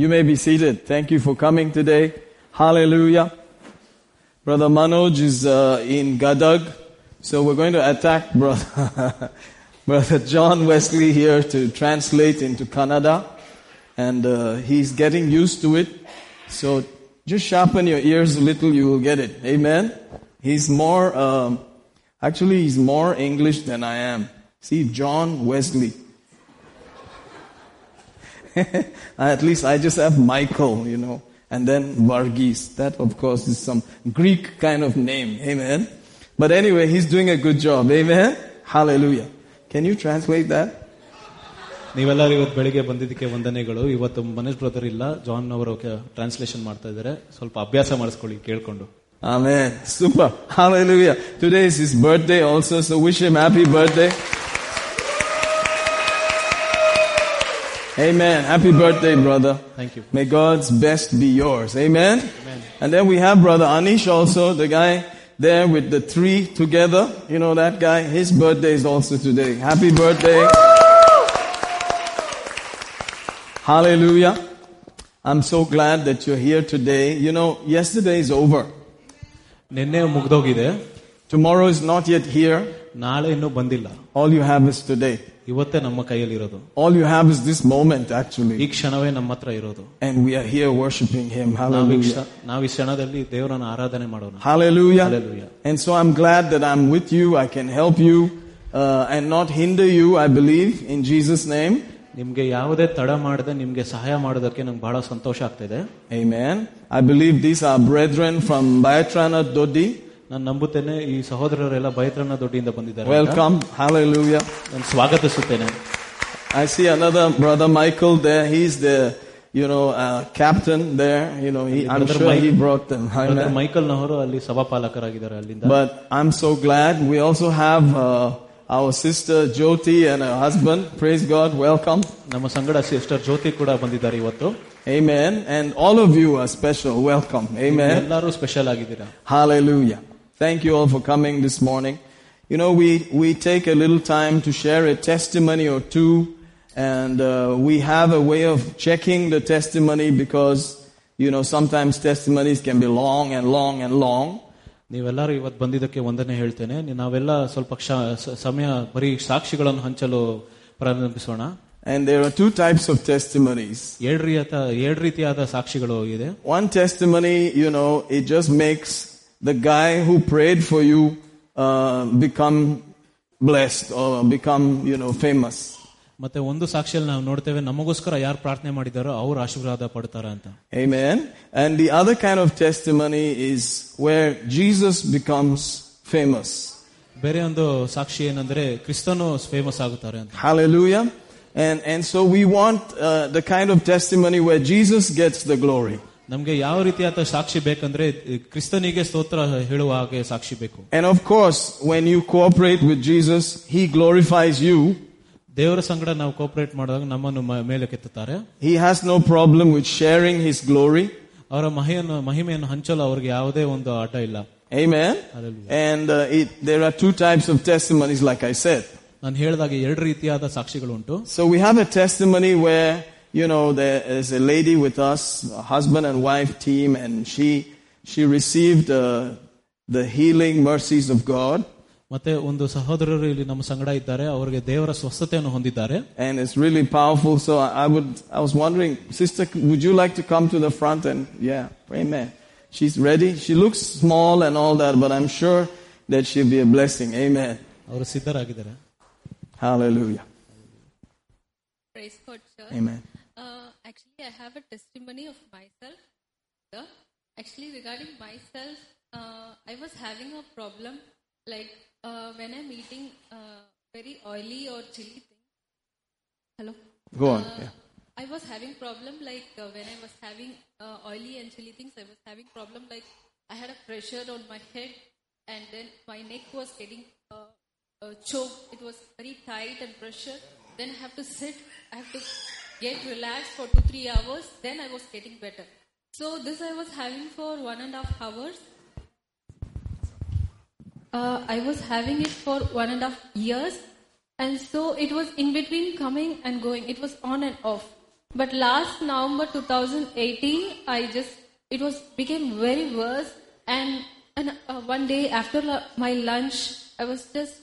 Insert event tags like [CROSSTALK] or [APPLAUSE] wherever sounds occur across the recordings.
You may be seated. Thank you for coming today. Hallelujah. Brother Manoj is uh, in Gadag, so we're going to attack [LAUGHS] Brother, Brother John Wesley here to translate into Kannada, and uh, he's getting used to it. So just sharpen your ears a little, you will get it. Amen. He's more, um, actually, he's more English than I am. See, John Wesley. [LAUGHS] At least I just have Michael, you know, and then Varghese. That, of course, is some Greek kind of name. Amen. But anyway, he's doing a good job. Amen. Hallelujah. Can you translate that? ನೀವೆಲ್ಲರೂ ಇವತ್ತು ಬೆಳಿಗ್ಗೆ ಬಂದಿದ್ದಕ್ಕೆ ವಂದನೆಗಳು ಇವತ್ತು Manesh brother ಇಲ್ಲ John ಅವರು translation ಮಾಡ್ತಾ ಇದ್ದಾರೆ ಸ್ವಲ್ಪ ಅಭ್ಯಾಸ ಮಾಡಿಸ್ಕೊಳ್ಳಿ ಕೇಳ್ಕೊಂಡು Amen. Super. Hallelujah. Today is his birthday also, so wish him happy birthday. Amen. Happy birthday, brother. Thank you. May God's best be yours. Amen. Amen. And then we have brother Anish also, the guy there with the three together. You know that guy? His birthday is also today. Happy birthday. Hallelujah. I'm so glad that you're here today. You know, yesterday is over. Tomorrow is not yet here. ನಾಳೆ ಇನ್ನೂ ಬಂದಿಲ್ಲ All you have is today. ಇವತ್ತೇ ನಮ್ಮ ಕೈಯಲ್ಲಿರೋದು All you have is this moment ಈ actually. ಕ್ಷಣವೇ ನಮ್ಮ ಹತ್ರ ಇರೋದು And we are here worshiping Him. ನಾವು ಈ Hallelujah. ಕ್ಷ- ನಾವು ಈ ಕ್ಷಣದಲ್ಲಿ ದೇವರನ್ನ ಆರಾಧನೆ ಮಾಡೋಣ Hallelujah. Hallelujah. And so I'm glad that I'm with you. I can help you uh, and not hinder you, I believe, in Jesus' name. ನಿಮ್ಗೆ ಯಾವುದೇ ತಡ ಮಾಡದೆ ನಿಮ್ಗೆ ಸಹಾಯ ಮಾಡೋದಕ್ಕೆ ನಂಗೆ ಬಹಳ ಸಂತೋಷ ಆಗ್ತಿದೆ Amen. I believe these are brethren from Bayatrana Dodi. ನಾನು ನಂಬುತ್ತೇನೆ ಈ ಸಹೋದರರೆಲ್ಲ ಬೈತ್ರನ ದೊಡ್ಡಿಯಿಂದ ಬಂದಿದ್ದಾರೆ ಅಂತ. Welcome. Hallelujah. ನಾನು ಸ್ವಾಗತಿಸುತ್ತೇನೆ I see another brother Michael there. He's the, you know, uh, captain there. You know, he, I'm Brother sure he Mike- brought them. Brother Amen. Michael ನವರು ಅಲ್ಲಿ ಸಭಾಪಾಲಕರಾಗಿದ್ದಾರೆ ಅಲ್ಲಿಂದ But I'm so glad. We also have uh, our sister Jyoti and her husband. Praise God. Welcome. ನಮ್ಮ ಸಂಗಡ sister ಜ್ಯೋತಿ ಕೂಡ ಬಂದಿದ್ದಾರೆ ಇವತ್ತು Amen. And all of you are special. Welcome. Amen. ಎಲ್ಲರೂ special ಆಗಿದ್ದೀರಾ Hallelujah. Thank you all for coming this morning. You know, we, we take a little time to share a testimony or two, and uh, we have a way of checking the testimony because, you know, sometimes testimonies can be long and long and long. ನೀವೆಲ್ಲರೂ ಇವತ್ತು ಬಂದಿದ್ದಕ್ಕೆ ಒಂದನೇ ಹೇಳ್ತೇನೆ ನಾವೆಲ್ಲ ಸ್ವಲ್ಪ ಕ್ಷ- ಸ- ಸಮಯ ಬರೀ ಸಾಕ್ಷಿಗಳನ್ನು ಹಂಚಲು ಪ್ರಾರಂಭಿಸೋಣ And there are two types of testimonies. ಏಳು ರೀತಿಯ ಏಳು ರೀತಿಯಾದ ಸಾಕ್ಷಿಗಳು ಇದೆ One testimony, you know, it just makes the guy who prayed for you uh, become blessed or become, you know, famous. ಮತ್ತೆ ಒಂದು ಸಾಕ್ಷಿಯಲ್ಲಿ ನಾವು ನೋಡ್ತೇವೆ ನಮಗೋಸ್ಕರ ಯಾರು ಪ್ರಾರ್ಥನೆ ಮಾಡಿದಾರೋ ಅವ್ರು ಆಶೀರ್ವಾದ ಪಡ್ತಾರ ಅಂತ Amen. And the other kind of testimony is where Jesus becomes famous. ಬೇರೆ ಒಂದು ಸಾಕ್ಷಿ ಏನಂದ್ರೆ ಕ್ರಿಸ್ತನು ಫೇಮಸ್ ಆಗುತ್ತಾರೆ ಅಂತ Hallelujah. And, and so we want uh, the kind of testimony where Jesus gets the glory. ನಮ್ಗೆ ಯಾವ ರೀತಿಯಾದ ಸಾಕ್ಷಿ ಬೇಕಂದ್ರೆ ಕ್ರಿಸ್ತನಿಗೆ ಸ್ತೋತ್ರ ಹೇಳುವ ಹಾಗೆ ಸಾಕ್ಷಿ ಬೇಕು And of course, when you cooperate with Jesus, He glorifies you. ದೇವರ ಸಂಗಡ ನಾವು ಕೋಪರೇಟ್ ಮಾಡಿದಾಗ ನಮ್ಮನ್ನು ಮ- ಮೇಲೆ ಕೆತ್ತುತ್ತಾರೆ He has no problem with sharing His glory. ಅವರ ಮಹಿಯನ್ನು ಮಹಿಮೆಯನ್ನು ಹಂಚಲು ಅವ್ರಿಗೆ ಯಾವುದೇ ಒಂದು ಆಟ ಇಲ್ಲ Amen. Hallelujah. And uh, it, there are two types of testimonies, like I said. ನಾನು ಹೇಳಿದಾಗ ಎರಡು ರೀತಿಯಾದ ಸಾಕ್ಷಿಗಳು ಉಂಟು So we have a testimony where, you know, there is a lady with us, a husband and wife team, and she, she received uh, the healing mercies of God. ಮತ್ತೆ ಒಂದು ಸಹೋದರರು ಇಲ್ಲಿ ನಮ್ಮ ಸಂಗಡ ಇದ್ದಾರೆ ಅವರಿಗೆ ದೇವರ ಸ್ವಸ್ಥತೆಯನ್ನು ಹೊಂದಿದ್ದಾರೆ And it's really powerful. So I, I would, I was wondering, sister, would you like to come to the front and, yeah, amen. She's ready. She looks small and all that, but I'm sure that she'll be a blessing. Amen. ಅವರು ಸಿದ್ಧರಾಗಿದ್ದಾರೆ Hallelujah. Praise God, church. Amen. I have a testimony of myself. Actually, regarding myself, uh, I was having a problem like uh, when I'm eating uh, very oily or chili things. Hello. Go on. Uh, Yeah. I was having problem like uh, when I was having uh, oily and chili things. I was having problem like I had a pressure on my head, and then my neck was getting uh, uh, choked. It was very tight and pressure. Then I have to sit. I have to get relaxed for two three hours. Then I was getting better. So this I was having for one and a half hours. Uh, I was having it for one and a half years, and so it was in between coming and going. It was on and off. But last November 2018, I just it was became very worse. And and uh, one day after lu- my lunch, I was just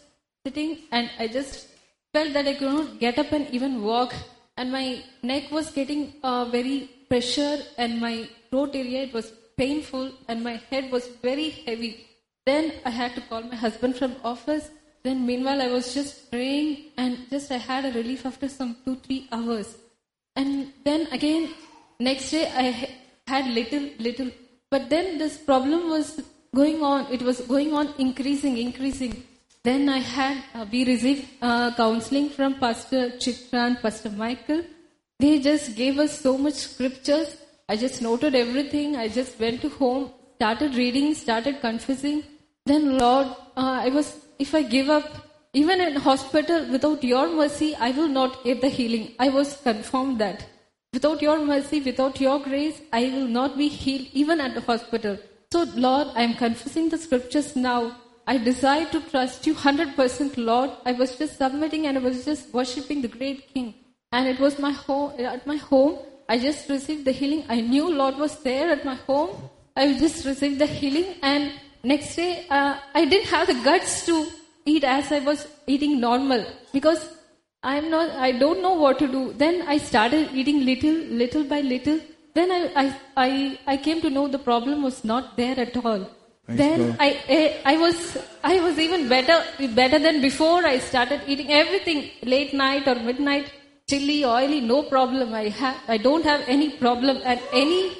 sitting and I just felt that I could not get up and even walk. And my neck was getting uh, very pressure, and my throat area it was painful, and my head was very heavy. Then I had to call my husband from office. Then meanwhile I was just praying and just I had a relief after some two, three hours. And then again, next day I had little, little. But then this problem was going on. It was going on increasing, increasing. Then I had, uh, we received uh, counseling from Pastor Chitra and Pastor Michael. They just gave us so much scriptures. I just noted everything. I just went to home, started reading, started confessing. Then Lord, uh, I was, if I give up, even in hospital, without your mercy, I will not get the healing. I was confirmed that. Without your mercy, without your grace, I will not be healed even at the hospital. So Lord, I am confessing the scriptures now. I desire to trust you 100% Lord. I was just submitting and I was just worshipping the great King. And it was my home, at my home, I just received the healing. I knew Lord was there at my home. I just received the healing and next day, uh, I didn't have the guts to eat as I was eating normal because I'm not, I don't know what to do. Then I started eating little, little by little. Then I, I, I, I came to know the problem was not there at all. Then God. I, I, I was, I was even better, better than before. I started eating everything late night or midnight, chili, oily, no problem. I have, I don't have any problem at any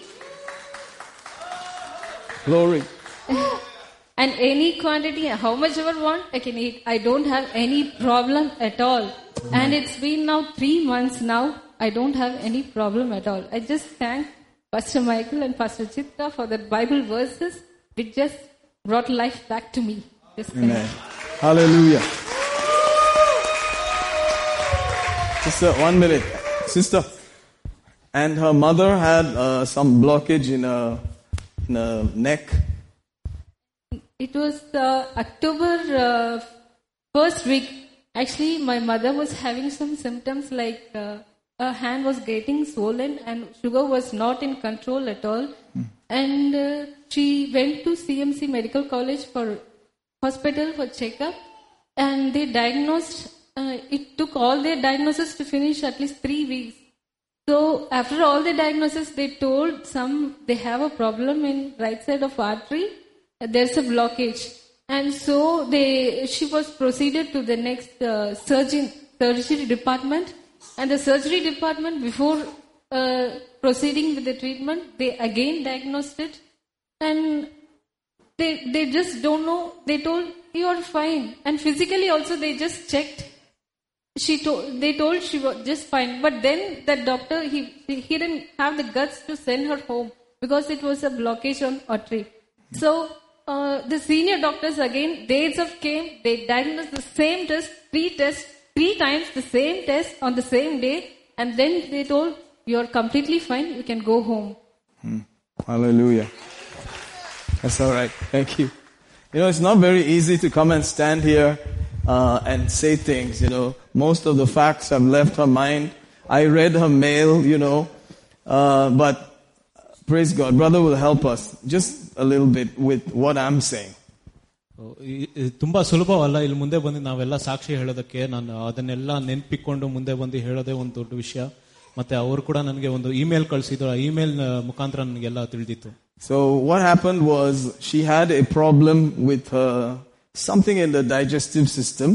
Glory. [LAUGHS] and any quantity, how much ever want, I can eat. I don't have any problem at all. And it's been now three months now. I don't have any problem at all. I just thank Pastor Michael and Pastor Chitra for the Bible verses. It just brought life back to me. Amen. Hallelujah. Sister, one minute. Sister. And her mother had uh, some blockage in her, in her neck. It was uh, October uh, first week. Actually, my mother was having some symptoms like uh, her hand was getting swollen and sugar was not in control at all. And uh, she went to CMC Medical College for hospital for checkup, and they diagnosed. Uh, it took all their diagnosis to finish at least three weeks. So after all the diagnosis, they told some they have a problem in right side of artery. There's a blockage, and so they she was proceeded to the next uh, surgeon surgery department, and the surgery department before uh, proceeding with the treatment, they again diagnosed it, and they they just don't know. They told you are fine, and physically also they just checked. She told they told she was just fine. But then the doctor he he didn't have the guts to send her home because it was a blockage on artery so uh, the senior doctors again they itself came they diagnosed the same test three tests three times the same test on the same day. And then they told you're completely fine. You can go home. Hallelujah. That's all right. Thank you. You know, it's not very easy to come and stand here uh, and say things. You know, most of the facts have left her mind. I read her mail. You know, uh, but praise God, brother will help us just a little bit with what I'm saying. ಈ- ಈ ತುಂಬಾ ಸುಲಭವಲ್ಲ ಇಲ್ಲಿ ಮುಂದೆ ಬಂದು ನಾವೆಲ್ಲ ಸಾಕ್ಷಿ ಹೇಳೋದಕ್ಕೆ ನಾನು ಅದನ್ನೆಲ್ಲ ನೆನ್ಪಿಕೊಂಡು ಮುಂದೆ ಬಂದು ಹೇಳೋದೇ ಒಂದು ದೊಡ್ಡ ವಿಷಯ ಮತ್ತೆ ಅವರು ಕೂಡ ನನಗೆ ಒಂದು ಇಮೇಲ್ ಕಳಿಸಿದ್ರು ಆ ಇಮೇಲ್ ಮುಖಾಂತರ ನನಗೆಲ್ಲ ತಿಳಿದಿತ್ತು So what happened was she had a problem with her something in the digestive system,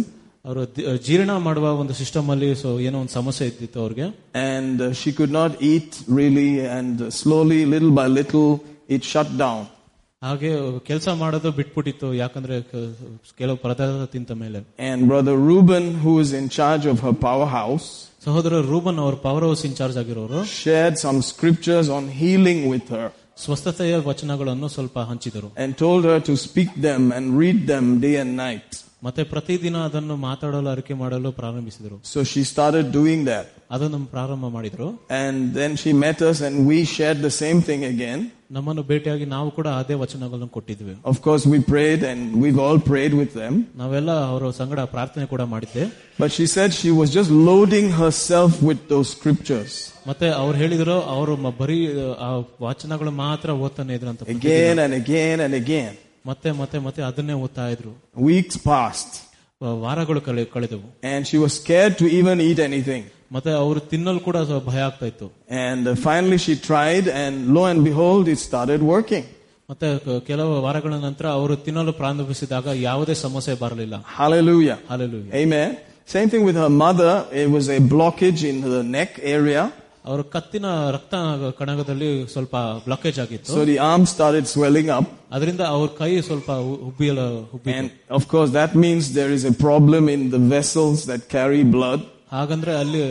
ಅವರು ಜೀರ್ಣ ಮಾಡುವ ಒಂದು ಸಿಸ್ಟಮ್ ಅಲ್ಲಿ ಸೊ ಏನೋ ಒಂದು ಸಮಸ್ಯೆ ಇದ್ದಿತ್ತು ಅವ್ರಿಗೆ and uh, she could not eat really, and slowly, little by little, it shut down. ಹಾಗೆ ಕೆಲಸ ಮಾಡೋದು ಬಿಟ್ಬಿಟ್ಟಿತ್ತು ಯಾಕಂದ್ರೆ ಕ- ಕೆಲವು ಪದಾರ್ಥ ತಿಂತ ಮೇಲೆ And brother Reuben, who is in charge of her powerhouse, ಸಹೋದರ ರೂಬನ್ ಅವರು ಪವರ್ ಹೌಸ್ ಇನ್ಚಾರ್ಜ್ ಆಗಿರೋರು shared some scriptures on healing with her ಸ್ವಸ್ಥತೆಯ ವಚನಗಳನ್ನು ಸ್ವಲ್ಪ ಹಂಚಿದರು and told her to speak them and read them day and night. ಮತ್ತೆ ಪ್ರತಿದಿನ ಅದನ್ನು ಮಾತಾಡಲು ಅರಿಕೆ ಮಾಡಲು ಪ್ರಾರಂಭಿಸಿದರು So she started doing that. ಅದನ್ನು ಪ್ರಾರಂಭ ಮಾಡಿದ್ರು And then she met us and we shared the same thing again. ನಮ್ಮನ್ನು ಭೇಟಿಯಾಗಿ ನಾವು ಕೂಡ ಅದೇ ವಚನಗಳನ್ನು ಕೊಟ್ಟಿದ್ವಿ Of course, we prayed and we've all prayed with them. ನಾವೆಲ್ಲ ಅವರ ಸಂಗಡ ಪ್ರಾರ್ಥನೆ ಕೂಡ ಮಾಡಿದ್ದೆ But she said she was just loading herself with those scriptures ಮತ್ತೆ ಅವ್ರು ಹೇಳಿದ್ರು ಅವರು ಮ- ಬರೀ ಆ ವಚನಗಳು ಮಾತ್ರ ಓದ್ತಾನೆ ಇದ್ರಂತ again and again and again. ಮತ್ತೆ ಮತ್ತೆ ಮತ್ತೆ ಅದನ್ನೇ ಓದ್ತಾ ಇದ್ರು Weeks passed ವ- ವಾರಗಳು ಕಳೆ ಕಳೆದವು and she was scared to even eat anything. ಮತ್ತೆ ಅವರು ತಿನ್ನಲು ಕೂಡ ಸ್ವಲ್ಪ ಭಯ ಆಗ್ತಾ ಇತ್ತು And uh, finally she tried and lo and behold, it started working. ಮತ್ತೆ ಕ- ಕೆಲವು ವಾರಗಳ ನಂತರ ಅವರು ತಿನ್ನಲು ಪ್ರಾರಂಭಿಸಿದಾಗ ಯಾವುದೇ ಸಮಸ್ಯೆ ಬರಲಿಲ್ಲ Hallelujah. ಹಾಲೆಲು Amen. Same thing with her mother. It was a blockage in the neck area. ಅವರ ಕತ್ತಿನ ರಕ್ತ ಕಣಗದಲ್ಲಿ ಸ್ವಲ್ಪ ಬ್ಲಾಕೇಜ್ ಆಗಿತ್ತು So the arm started swelling up. ಅದರಿಂದ ಅವ್ರ ಕೈ ಸ್ವಲ್ಪ ಉ- ಉಬ್ಬಿಯಲ ಉಬ್ಬಿ And of course, that means there is a problem in the vessels that carry blood. ಹಾಗಂದ್ರೆ ಅಲ್ಲಿ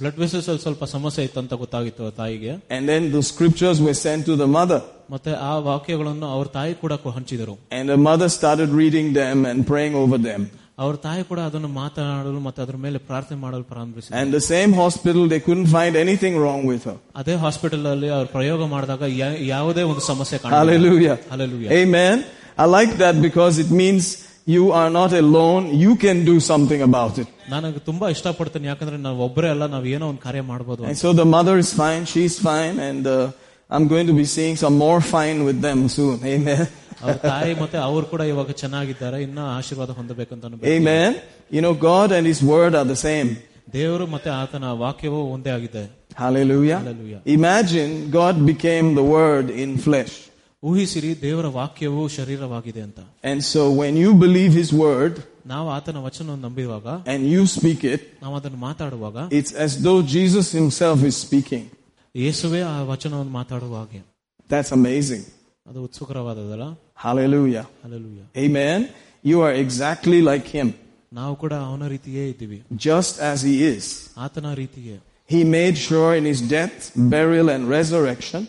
ಬ್ಲಡ್ ವೆಸಲ್ಸ್ ಅಲ್ಲಿ ಸ್ವಲ್ಪ ಸಮಸ್ಯೆ ಇತ್ತು ಅಂತ ಗೊತ್ತಾಗಿತ್ತು ಆ ತಾಯಿಗೆ And then the scriptures were sent to the mother. ಮತ್ತೆ ಆ ವಾಕ್ಯಗಳನ್ನು ಅವ್ರ ತಾಯಿ ಕೂಡ ಕೊ- ಹಂಚಿದರು And the mother started reading them and praying over them. ಅವ್ರ ತಾಯಿ ಕೂಡ ಅದನ್ನು ಮಾತನಾಡಲು ಮತ್ತೆ ಅದ್ರ ಮೇಲೆ ಪ್ರಾರ್ಥನೆ ಮಾಡಲು ಪ್ರಾರಂಭಿಸಿದರು And the same hospital, they couldn't find anything wrong with her. ಅದೇ ಹಾಸ್ಪಿಟಲ್ ಅಲ್ಲಿ ಅವ್ರು ಪ್ರಯೋಗ ಮಾಡಿದಾಗ ಯಾ- ಯಾವುದೇ ಒಂದು ಸಮಸ್ಯೆ Hallelujah. Hallelujah. Amen. I like that because it means you are not alone. You can do something about it. ನನಗೆ ತುಂಬಾ ಇಷ್ಟಪಡ್ತೇನೆ ಯಾಕಂದ್ರೆ ನಾವು ಒಬ್ಬರೇ ಅಲ್ಲ ನಾವು ಏನೋ ಒಂದು ಕಾರ್ಯ ಮಾಡಬಹುದು And so the mother is fine, she's fine, and uh, I'm going to be seeing some more fine with them soon. Amen. ಅವ್ರ ತಾಯಿ ಮತ್ತೆ ಅವ್ರು ಕೂಡ ಇವಾಗ ಚೆನ್ನಾಗಿದ್ದಾರೆ ಇನ್ನ ಆಶೀರ್ವಾದ ಹೊಂದಬೇಕಂತ ಅನ್ಬೇಕು. Amen. You know, God and His Word are the same. ದೇವರು ಮತ್ತೆ ಆತನ ವಾಕ್ಯವೂ ಒಂದೇ ಆಗಿದೆ Hallelujah. Hallelujah. Imagine God became the Word in flesh. ಊಹಿಸಿರಿ ದೇವರ ವಾಕ್ಯವು ಶರೀರವಾಗಿದೆ ಅಂತ And so when you believe His Word ನಾವು ಆತನ ವಚನವನ್ನು ನಂಬಿರುವಾಗ and you speak it, ನಾವು ಅದನ್ನು ಮಾತಾಡುವಾಗ it's as though Jesus Himself is speaking. ಯೇಸುವೆ ಆ ವಚನವನ್ನು ಮಾತಾಡುವ ಹಾಗೆ That's amazing. ಅದು ಉತ್ಸುಕರವಾದದಲ್ಲ Hallelujah. Alleluia Amen. You are exactly like Him, ನಾವು ಕೂಡ ಅವನ ರೀತಿಯೇ ಇದ್ದೀವಿ just as He is. ಆತನ ರೀತಿಯೇ He made sure in His death, burial, and resurrection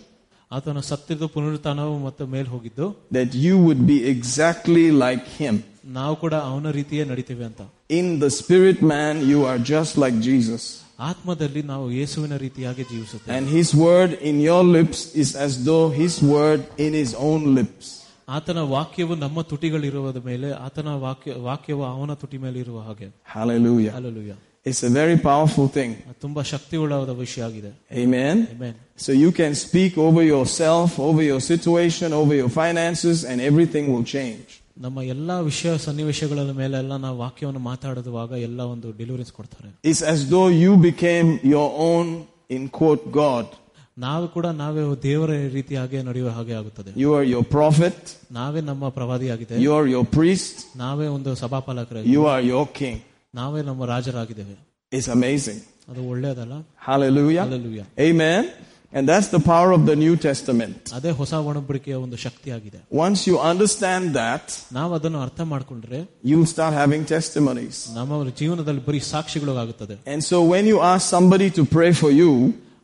ಆತನ ಸತ್ತಿದ್ದು ಪುನರುತ್ಥಾನವು ಮತ್ತೆ ಮೇಲ್ ಹೋಗಿದ್ದು that you would be exactly like Him. ನಾವು ಕೂಡ ಅವನ ರೀತಿಯೇ ನಡಿತೇವೆ ಅಂತ In the spirit man, you are just like Jesus. ಆತ್ಮದಲ್ಲಿ ನಾವು ಯೇಸುವಿನ ರೀತಿಯಾಗಿ ಜೀವಿಸುತ್ತೇವೆ And His word in your lips is as though His word in His own lips. ಆತನ ವಾಕ್ಯವು ನಮ್ಮ ತುಟಿಗಳಿರುವುದ ಮೇಲೆ ಆತನ ವಾಕ್ಯ ವಾಕ್ಯವು ಅವನ ತುಟಿ ಮೇಲೆ ಇರುವ ಹಾಗೆ Hallelujah. Alleluia It's a very powerful thing. ತುಂಬಾ ಶಕ್ತಿಯುಳ್ಳವಾದ ವಿಷಯ ಆಗಿದೆ Amen. Amen. So you can speak over yourself, over your situation, over your finances, and everything will change. ನಮ್ಮ ಎಲ್ಲಾ ವಿಷಯ ಸನ್ನಿವೇಶಗಳ ಮೇಲೆಲ್ಲ ನಾವು ವಾಕ್ಯವನ್ನು ಮಾತಾಡುವಾಗ ಎಲ್ಲ ಒಂದು ಡೆಲಿವರೀಸ್ ಕೊಡ್ತಾರೆ It's as though you became your own, in quote, God. ನಾವು ಕೂಡ ನಾವೇ ದೇವರ ರೀತಿಯಾಗಿ ನಡೆಯುವ ಹಾಗೆ ಆಗುತ್ತದೆ You are your prophet, ನಾವೇ ನಮ್ಮ ಪ್ರವಾದಿಯಾಗಿದೆ you are your priest, ನಾವೇ ಒಂದು ಸಭಾಪಾಲಕರಾಗಿ you are your king. ನಾವೇ ನಮ್ಮ ರಾಜರಾಗಿದ್ದೇವೆ It's amazing. ಅದು ಒಳ್ಳೆಯದಲ್ಲ Hallelujah. Hallelujah. Amen. And that's the power of the New Testament. ಅದೇ ಹೊಸ ಒಣಬಡಿಕೆಯ ಒಂದು ಶಕ್ತಿ ಆಗಿದೆ Once you understand that, ನಾವು ಅದನ್ನು ಅರ್ಥ ಮಾಡ್ಕೊಂಡ್ರೆ you'll start having testimonies. ನಮ್ಮ ಜೀವನದಲ್ಲಿ ಬರೀ ಸಾಕ್ಷಿಗಳು ಆಗುತ್ತದೆ And so when you ask somebody to pray for you,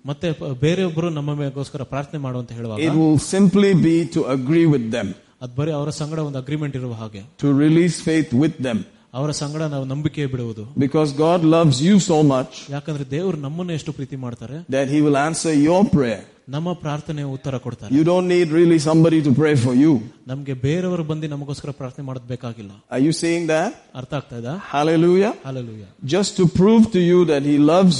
ಮತ್ತೆ ಪ- ಬೇರೆಯೊಬ್ಬರು ನಮ್ಮ ಮೇಗೋಸ್ಕರ ಪ್ರಾರ್ಥನೆ ಮಾಡುವಂತ ಹೇಳುವಾಗ it will simply be to agree with them, ಅದು ಬರೀ ಅವರ ಸಂಗಡ ಒಂದು ಅಗ್ರಿಮೆಂಟ್ ಇರುವ ಹಾಗೆ to release faith with them. ಅವರ ಸಂಗಡ ನಾವು ನಂಬಿಕೆ ಬಿಡುವುದು Because God loves you so much ಯಾಕಂದ್ರೆ ದೇವರು ನಮ್ಮನ್ನು ಎಷ್ಟು ಪ್ರೀತಿ ಮಾಡ್ತಾರೆ that He will answer your prayer. ನಮ್ಮ ಪ್ರಾರ್ಥನೆ ಉತ್ತರ ಕೊಡ್ತಾರೆ You don't need really somebody to pray for you. ನಮ್ಗೆ ಬೇರೆಯವರು ಬಂದು ನಮಗೋಸ್ಕರ ಪ್ರಾರ್ಥನೆ ಮಾಡೋದ್ ಬೇಕಾಗಿಲ್ಲ Are you seeing that? ಅರ್ಥ ಆಗ್ತಾ ಇದ Hallelujah. Hallelujah Just to prove to you that He loves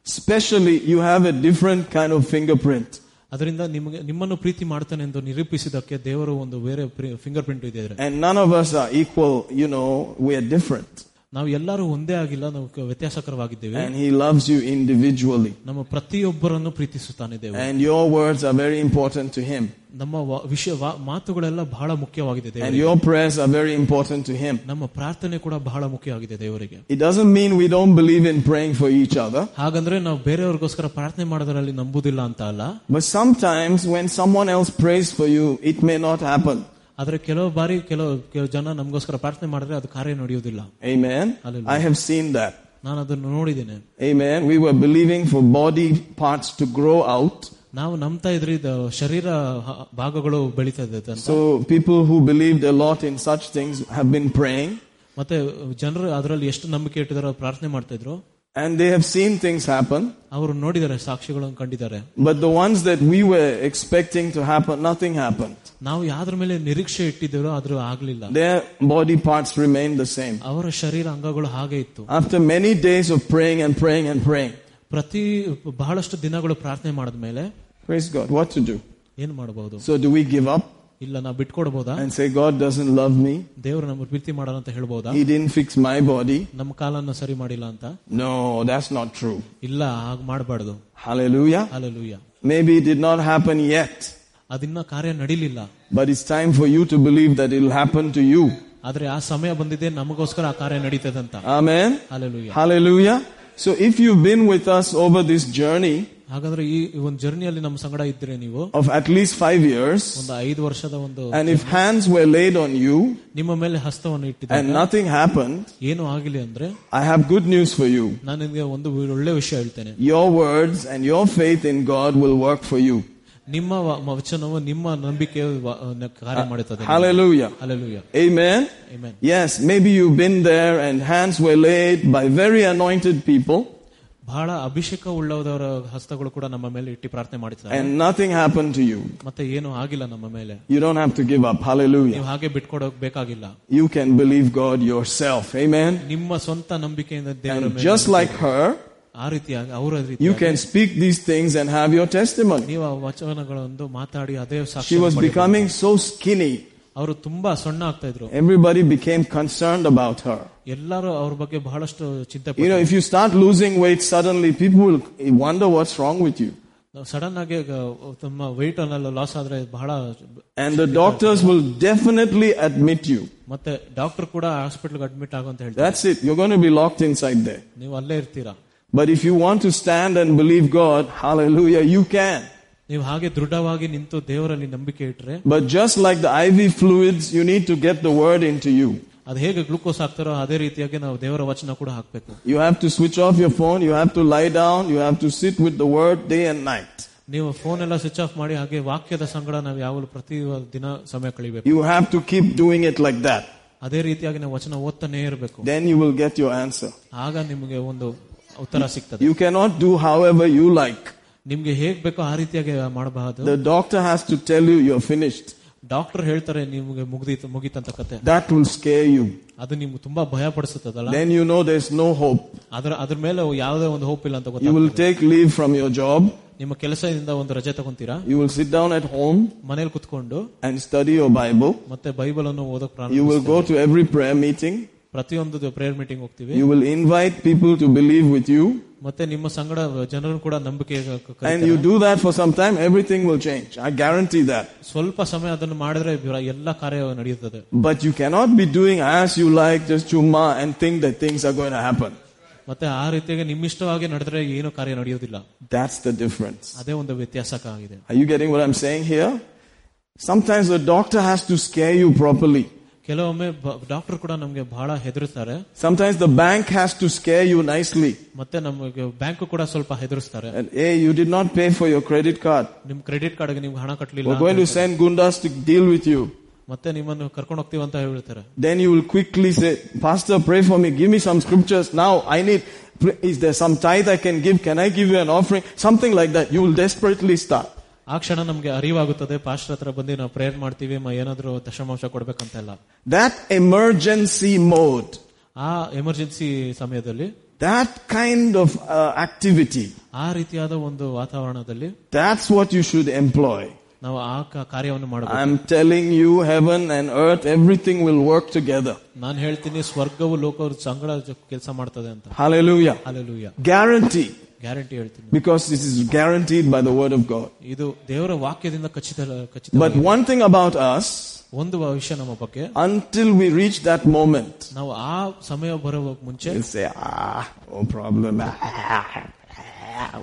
you, especially you have a different kind of fingerprint. ಅದರಿಂದ ನಿಮಗೆ ನಿಮ್ಮನ್ನು ಪ್ರೀತಿ ಮಾಡ್ತಾನೆ ಎಂದು ನಿರೂಪಿಸಿದಕ್ಕೆ ದೇವರು ಒಂದು ಬೇರೆ ಫಿಂಗರ್ ಪ್ರಿಂಟ್ ಇದೆ And none of us are equal, you know, we are different. ನಾವು ಎಲ್ಲರೂ ಒಂದೇ ಆಗಿಲ್ಲ ನಾವು ಕ- ವ್ಯತ್ಯಾಸಕರವಾಗಿದ್ದೇವೆ And He loves you individually. ನಮ್ಮ ಪ್ರತಿಯೊಬ್ಬರನ್ನು ಪ್ರೀತಿಸುತ್ತಾನೆ ದೇವರು And your words are very important to Him. ನಮ್ಮ ವ- ವಿಷಯ ವಾ- ಮಾತುಗಳೆಲ್ಲ ಬಹಳ ಮುಖ್ಯವಾಗಿದೆ And ದೇವರಿಗೆ your prayers are very important to Him. ನಮ್ಮ ಪ್ರಾರ್ಥನೆ ಕೂಡ ಬಹಳ ಮುಖ್ಯವಾಗಿದೆ ದೇವರಿಗೆ It doesn't mean we don't believe in praying for each other. ಹಾಗಂದ್ರೆ ನಾವು ಬೇರೆಯವ್ರಿಗೋಸ್ಕರ ಪ್ರಾರ್ಥನೆ ಮಾಡೋದ್ರಲ್ಲಿ ನಂಬುದಿಲ್ಲ ಅಂತ ಅಲ್ಲ But sometimes when someone else prays for you, it may not happen. ಆದ್ರೆ ಕೆಲವು ಬಾರಿ ಕೆಲವು ಕೆಲವು ಜನ ನಮಗೋಸ್ಕರ ಪ್ರಾರ್ಥನೆ ಮಾಡಿದ್ರೆ ಅದು ಕಾರ್ಯ ನಡೆಯುವುದಿಲ್ಲ Amen. Hallelujah. I have seen that. ನಾನು ಅದನ್ನು ನೋಡಿದ್ದೇನೆ Amen. We were believing for body parts to grow out. ನಾವು ನಂಬ್ತಾ ಇದ್ರಿ ಇದು ಶರೀರ ಹ- ಭಾಗಗಳು ಬೆಳೀತಾ ಇದೆ ಅಂತ So people who believed a lot in such things have been praying. ಮತ್ತೆ ಜನರು ಅದರಲ್ಲಿ ಎಷ್ಟು ನಂಬಿಕೆ ಇಟ್ಟಿದಾರೋ ಪ್ರಾರ್ಥನೆ ಮಾಡ್ತಾ ಇದ್ರು and they have seen things happen. ಅವರು ನೋಡಿದ್ದಾರೆ ಸಾಕ್ಷಿಗಳನ್ನು ಕಂಡಿದ್ದಾರೆ But the ones that we were expecting to happen, nothing happened. ನಾವು ಯಾವ್ದ್ರ ಮೇಲೆ ನಿರೀಕ್ಷೆ ಇಟ್ಟಿದ್ದೇವೋ ಅದ್ರ ಆಗ್ಲಿಲ್ಲ Their body parts remained the same. ಅವರ ಶರೀರ ಅಂಗಗಳು ಹಾಗೆ ಇತ್ತು After many days of praying and praying and praying, ಪ್ರತಿ ಬಹಳಷ್ಟು ದಿನಗಳು ಪ್ರಾರ್ಥನೆ ಮಾಡಿದ್ಮೇಲೆ praise God, what to do? ಏನ್ ಮಾಡಬಹುದು So do we give up ಇಲ್ಲ ನಾವು ಬಿಟ್ಕೊಡ್ಬೋದಾ and say, God doesn't love me? ದೇವರು ನಮ್ಮ ಪ್ರೀತಿ ಮಾಡಲ್ಲ ಅಂತ ಹೇಳ್ಬೋದಾ He didn't fix my body? ನಮ್ಮ ಕಾಲನ್ನ ಸರಿ ಮಾಡಿಲ್ಲ ಅಂತ No, that's not true. ಇಲ್ಲ ಹಾಗೆ ಮಾಡಬಾರ್ದು Hallelujah. ಅಲ್ಲೂಯ್ಯ Maybe it did not happen yet, ಅದಿನ್ನ ಕಾರ್ಯ ನಡಿಲಿಲ್ಲ but it's time for you to believe that it will happen to you. ಆದ್ರೆ ಆ ಸಮಯ ಬಂದಿದೆ ನಮಗೋಸ್ಕರ ಆ ಕಾರ್ಯ ನಡೀತದಂತ Amen. ಅಲ್ಲೂಯ್ಯ Hallelujah. So if you've been with us over this journey ಹಾಗಾದ್ರೆ ಈ ಒಂದು ಜರ್ನಿಯಲ್ಲಿ ನಮ್ಮ ಸಂಗಡ ಇದ್ರೆ ನೀವು of at least five years, ಒಂದು ಐದು ವರ್ಷದ ಒಂದು and if hands were laid on you ನಿಮ್ಮ ಮೇಲೆ ಹಸ್ತವನ್ನು ಇಟ್ಟಿದ್ದಾರೆ and nothing happened, ಏನು ಆಗಿಲ್ಲ ಅಂದ್ರೆ I have good news for you. ನಾನು ನಿಮಗೆ ಒಂದು ಒಳ್ಳೆ ವಿಷಯ ಹೇಳ್ತೇನೆ Your words and your faith in God will work for you. ನಿಮ್ಮ ವ- ವಚನವು ನಿಮ್ಮ ನಂಬಿಕೆ ಕಾರ್ಯ ಮಾಡುತ್ತದೆ Hallelujah. ಅಲ್ಲೂಯ್ಯ Amen. Amen. Yes, maybe you've been there and hands were laid by very anointed people ಬಹಳ ಅಭಿಷೇಕ ಉಳ್ಳವರ ಹಸ್ತಗಳು ಕೂಡ ನಮ್ಮ ಮೇಲೆ ಇಟ್ಟು ಪ್ರಾರ್ಥನೆ ಮಾಡಿದ್ದಾರೆ and nothing happened to you. ಮತ್ತೆ ಏನು ಆಗಿಲ್ಲ ನಮ್ಮ ಮೇಲೆ You don't have to give up. Hallelujah. ನೀವು ಹಾಗೆ ಬಿಟ್ಕೊಡೋಕ್ ಬೇಕಾಗಿಲ್ಲ You can believe God yourself. Amen. ನಿಮ್ಮ ಸ್ವಂತ ನಂಬಿಕೆಯಿಂದ ದೇವರ And ಮೇಲೆ just like her, ಆ ರೀತಿಯಾಗಿ ಅವರ ರೀತಿ you can speak these things and have your testimony. ನೀವು ಆ ವಚನಗಳೊಂದು ಮಾತಾಡಿ ಅದೇ She Sakshi was becoming so skinny. ಅವರು ತುಂಬಾ ಸಣ್ಣ ಆಗ್ತಾ ಇದ್ರು Everybody became concerned about her. ಎಲ್ಲರೂ ಅವ್ರ ಬಗ್ಗೆ ಬಹಳಷ್ಟು ಚಿಂತೆ You know, if you start losing weight suddenly, people will wonder what's wrong with you. Sudden ಆಗಿ ಆ, ತಮ್ಮ weight ಅನ್ನೆಲ್ಲ ಲಾಸ್ ಆದ್ರೆ ಬಹಳ And the doctors will definitely admit you. ಮತ್ತೆ ಡಾಕ್ಟರ್ ಕೂಡ ಹಾಸ್ಪಿಟಲ್ ಅಡ್ಮಿಟ್ ಆಗೋ ಅಂತ ಹೇಳ್ತಾರೆ That's it. You're going to be locked inside there. ನೀವು ಅಲ್ಲೇ ಇರ್ತೀರಾ But if you want to stand and believe God, hallelujah, you can. ನೀವು ಹಾಗೆ ದೃಢವಾಗಿ ನಿಂತು ದೇವರಲ್ಲಿ ನಂಬಿಕೆ ಇಟ್ರೆ But just like the IV fluids, you need to get the word into you. ಅದು ಹೇಗೆ ಗ್ಲೂಕೋಸ್ ಹಾಕ್ತಾರೋ ಅದೇ ರೀತಿಯಾಗಿ ನಾವು ದೇವರ ವಚನ ಕೂಡ ಹಾಕ್ಬೇಕು You have to switch off your phone, you have to lie down, you have to sit with the word day and night. ನೀವು ಫೋನ್ ಎಲ್ಲ ಸ್ವಿಚ್ ಆಫ್ ಮಾಡಿ ಹಾಗೆ ವಾಕ್ಯದ ಸಂಗಡ ನಾವು ಯಾವಾಗಲೂ ಪ್ರತಿ ದಿನ ಸಮಯ ಕಳಿಬೇಕು You have to keep doing it like that. ಅದೇ ರೀತಿಯಾಗಿ ನಾವು ವಚನ ಓದ್ತಾನೆ ಇರಬೇಕು Then you will get your answer. ಆಗ ನಿಮಗೆ ಒಂದು ಉತ್ತರ ಸಿಗ್ತದೆ You cannot do however you like. ನಿಮ್ಗೆ ಹೇಗ್ ಬೇಕೋ ಆ ರೀತಿಯಾಗಿ ಮಾಡಬಹುದು The doctor has to tell you you're finished. Doctor ಹೇಳ್ತಾರೆ ನಿಮ್ಗೆ ಮುಗ್ದೀತು ಮುಗೀತಂತ ಕತೆ That will scare you. ಅದು ನಿಮ್ಗೆ ತುಂಬಾ ಭಯ ಪಡಿಸುತ್ತದಲ್ಲ Then you know there's no hope. ಅದ್ರ ಅದ್ರ ಮೇಲೆ ಯಾವುದೇ ಒಂದು ಹೋಪ್ ಇಲ್ಲ ಅಂತ You ಗೊತ್ತಾಗ್ತದೆ will take leave from your job. ನಿಮ್ಮ ಕೆಲಸದಿಂದ ಒಂದು ರಜೆ ತಗೊಂತೀರಾ You will sit down at home ಮನೇಲಿ ಕುತ್ಕೊಂಡು and study your Bible. ಮತ್ತೆ ಬೈಬಲ್ ಅನ್ನು ಓದಕ್ You will ಪ್ರಾರಂಭ go to every prayer meeting. ಪ್ರತಿಯೊಂದು ಪ್ರೇಯರ್ ಮೀಟಿಂಗ್ ಹೋಗ್ತೀವಿ You will invite people to believe with you. ಮತ್ತೆ ನಿಮ್ಮ ಸಂಗಡ ಜನರು ಕೂಡ ನಂಬಿಕೆ ಕ- ಕ- And ಕರೀತಾರೆ. you do that for some time, everything will change. I guarantee that. ಸ್ವಲ್ಪ ಸಮಯ ಅದನ್ನು ಮಾಡಿದ್ರೆ ಇವ್ರ- ಎಲ್ಲ ಕಾರ್ಯ ನಡೆಯುತ್ತದೆ But you cannot be doing as you like, just chumma, and think that things are going to happen. ಮತ್ತೆ ಆ ರೀತಿಯಾಗಿ ನಿಮ್ಮಿಷ್ಟವಾಗಿ ನಡೆದ್ರೆ ಏನು ಕಾರ್ಯ ನಡೆಯೋದಿಲ್ಲ That's the difference. ಅದೇ ಒಂದು ವ್ಯತ್ಯಾಸ ಆಗಿದೆ Are you getting what I'm saying here? Sometimes the doctor has to scare you properly. ಕೆಲವೊಮ್ಮೆ ಡಾಕ್ಟರ್ ಕೂಡ ನಮ್ಗೆ ಬಹಳ ಹೆದರ್ತಾರೆ Sometimes the bank has to scare you nicely. ಮತ್ತೆ ನಮಗೆ ಬ್ಯಾಂಕ್ ಕೂಡ ಸ್ವಲ್ಪ ಹೆದರ್ಸ್ತಾರೆ And hey, you did not pay for your credit card. ನಿಮ್ credit ಕಾರ್ಡ್ಗೆ ನಿಮ್ಗೆ ಹಣ ಕಟ್ಟಲಿಲ್ಲ We're going to send gundas to deal with you. ಮತ್ತೆ ನಿಮ್ಮನ್ನು ಕರ್ಕೊಂಡು ಹೋಗ್ತೀವಿ ಅಂತ ಹೇಳ್ತಾರೆ Then you will quickly say, Pastor, pray for me. Give me some scriptures. Now I need, is there some tithe I can give? Can I give you an offering? Something like that. You will desperately start. ಆ ಕ್ಷಣ ನಮ್ಗೆ ಅರಿವಾಗುತ್ತದೆ pastor ಹತ್ರ ಬಂದು ನಾವು prayer ಮಾಡ್ತೀವಿ ಮ- ಏನಾದ್ರೂ ದಶಮಾಂಶ ಕೊಡ್ಬೇಕಂತೆಲ್ಲ That emergency mode, ಆ ಎಮರ್ಜೆನ್ಸಿ ಸಮಯದಲ್ಲಿ that kind of uh, activity, ಆ ರೀತಿಯಾದ ಒಂದು ವಾತಾವರಣದಲ್ಲಿ that's what you should employ. ನಾವು ಆ ಕ- ಕಾರ್ಯವನ್ನು ಮಾಡಬೇಕು I'm telling you, heaven and earth, everything will work together. ನಾನು ಹೇಳ್ತೀನಿ ಸ್ವರ್ಗವು ಲೋಕವು ಸಂಗಡ ಕೆಲಸ ಮಾಡ್ತದೆ ಅಂತ Hallelujah. Alleluia Guarantee. ಗ್ಯಾರಂಟಿ ಹೇಳ್ತೀನಿ Because this is guaranteed by the word of God. ಇದು ದೇವರ ವಾಕ್ಯದಿಂದ ಖಚಿತ ಖಚಿತ But one thing about us, ಒಂದು ವಿಷಯ ನಮ್ಮ ಬಗ್ಗೆ until we reach that moment, ನಾವು ಆ ಸಮಯ ಬರುವ ಮುಂಚೆ we'll say, ah, no problem.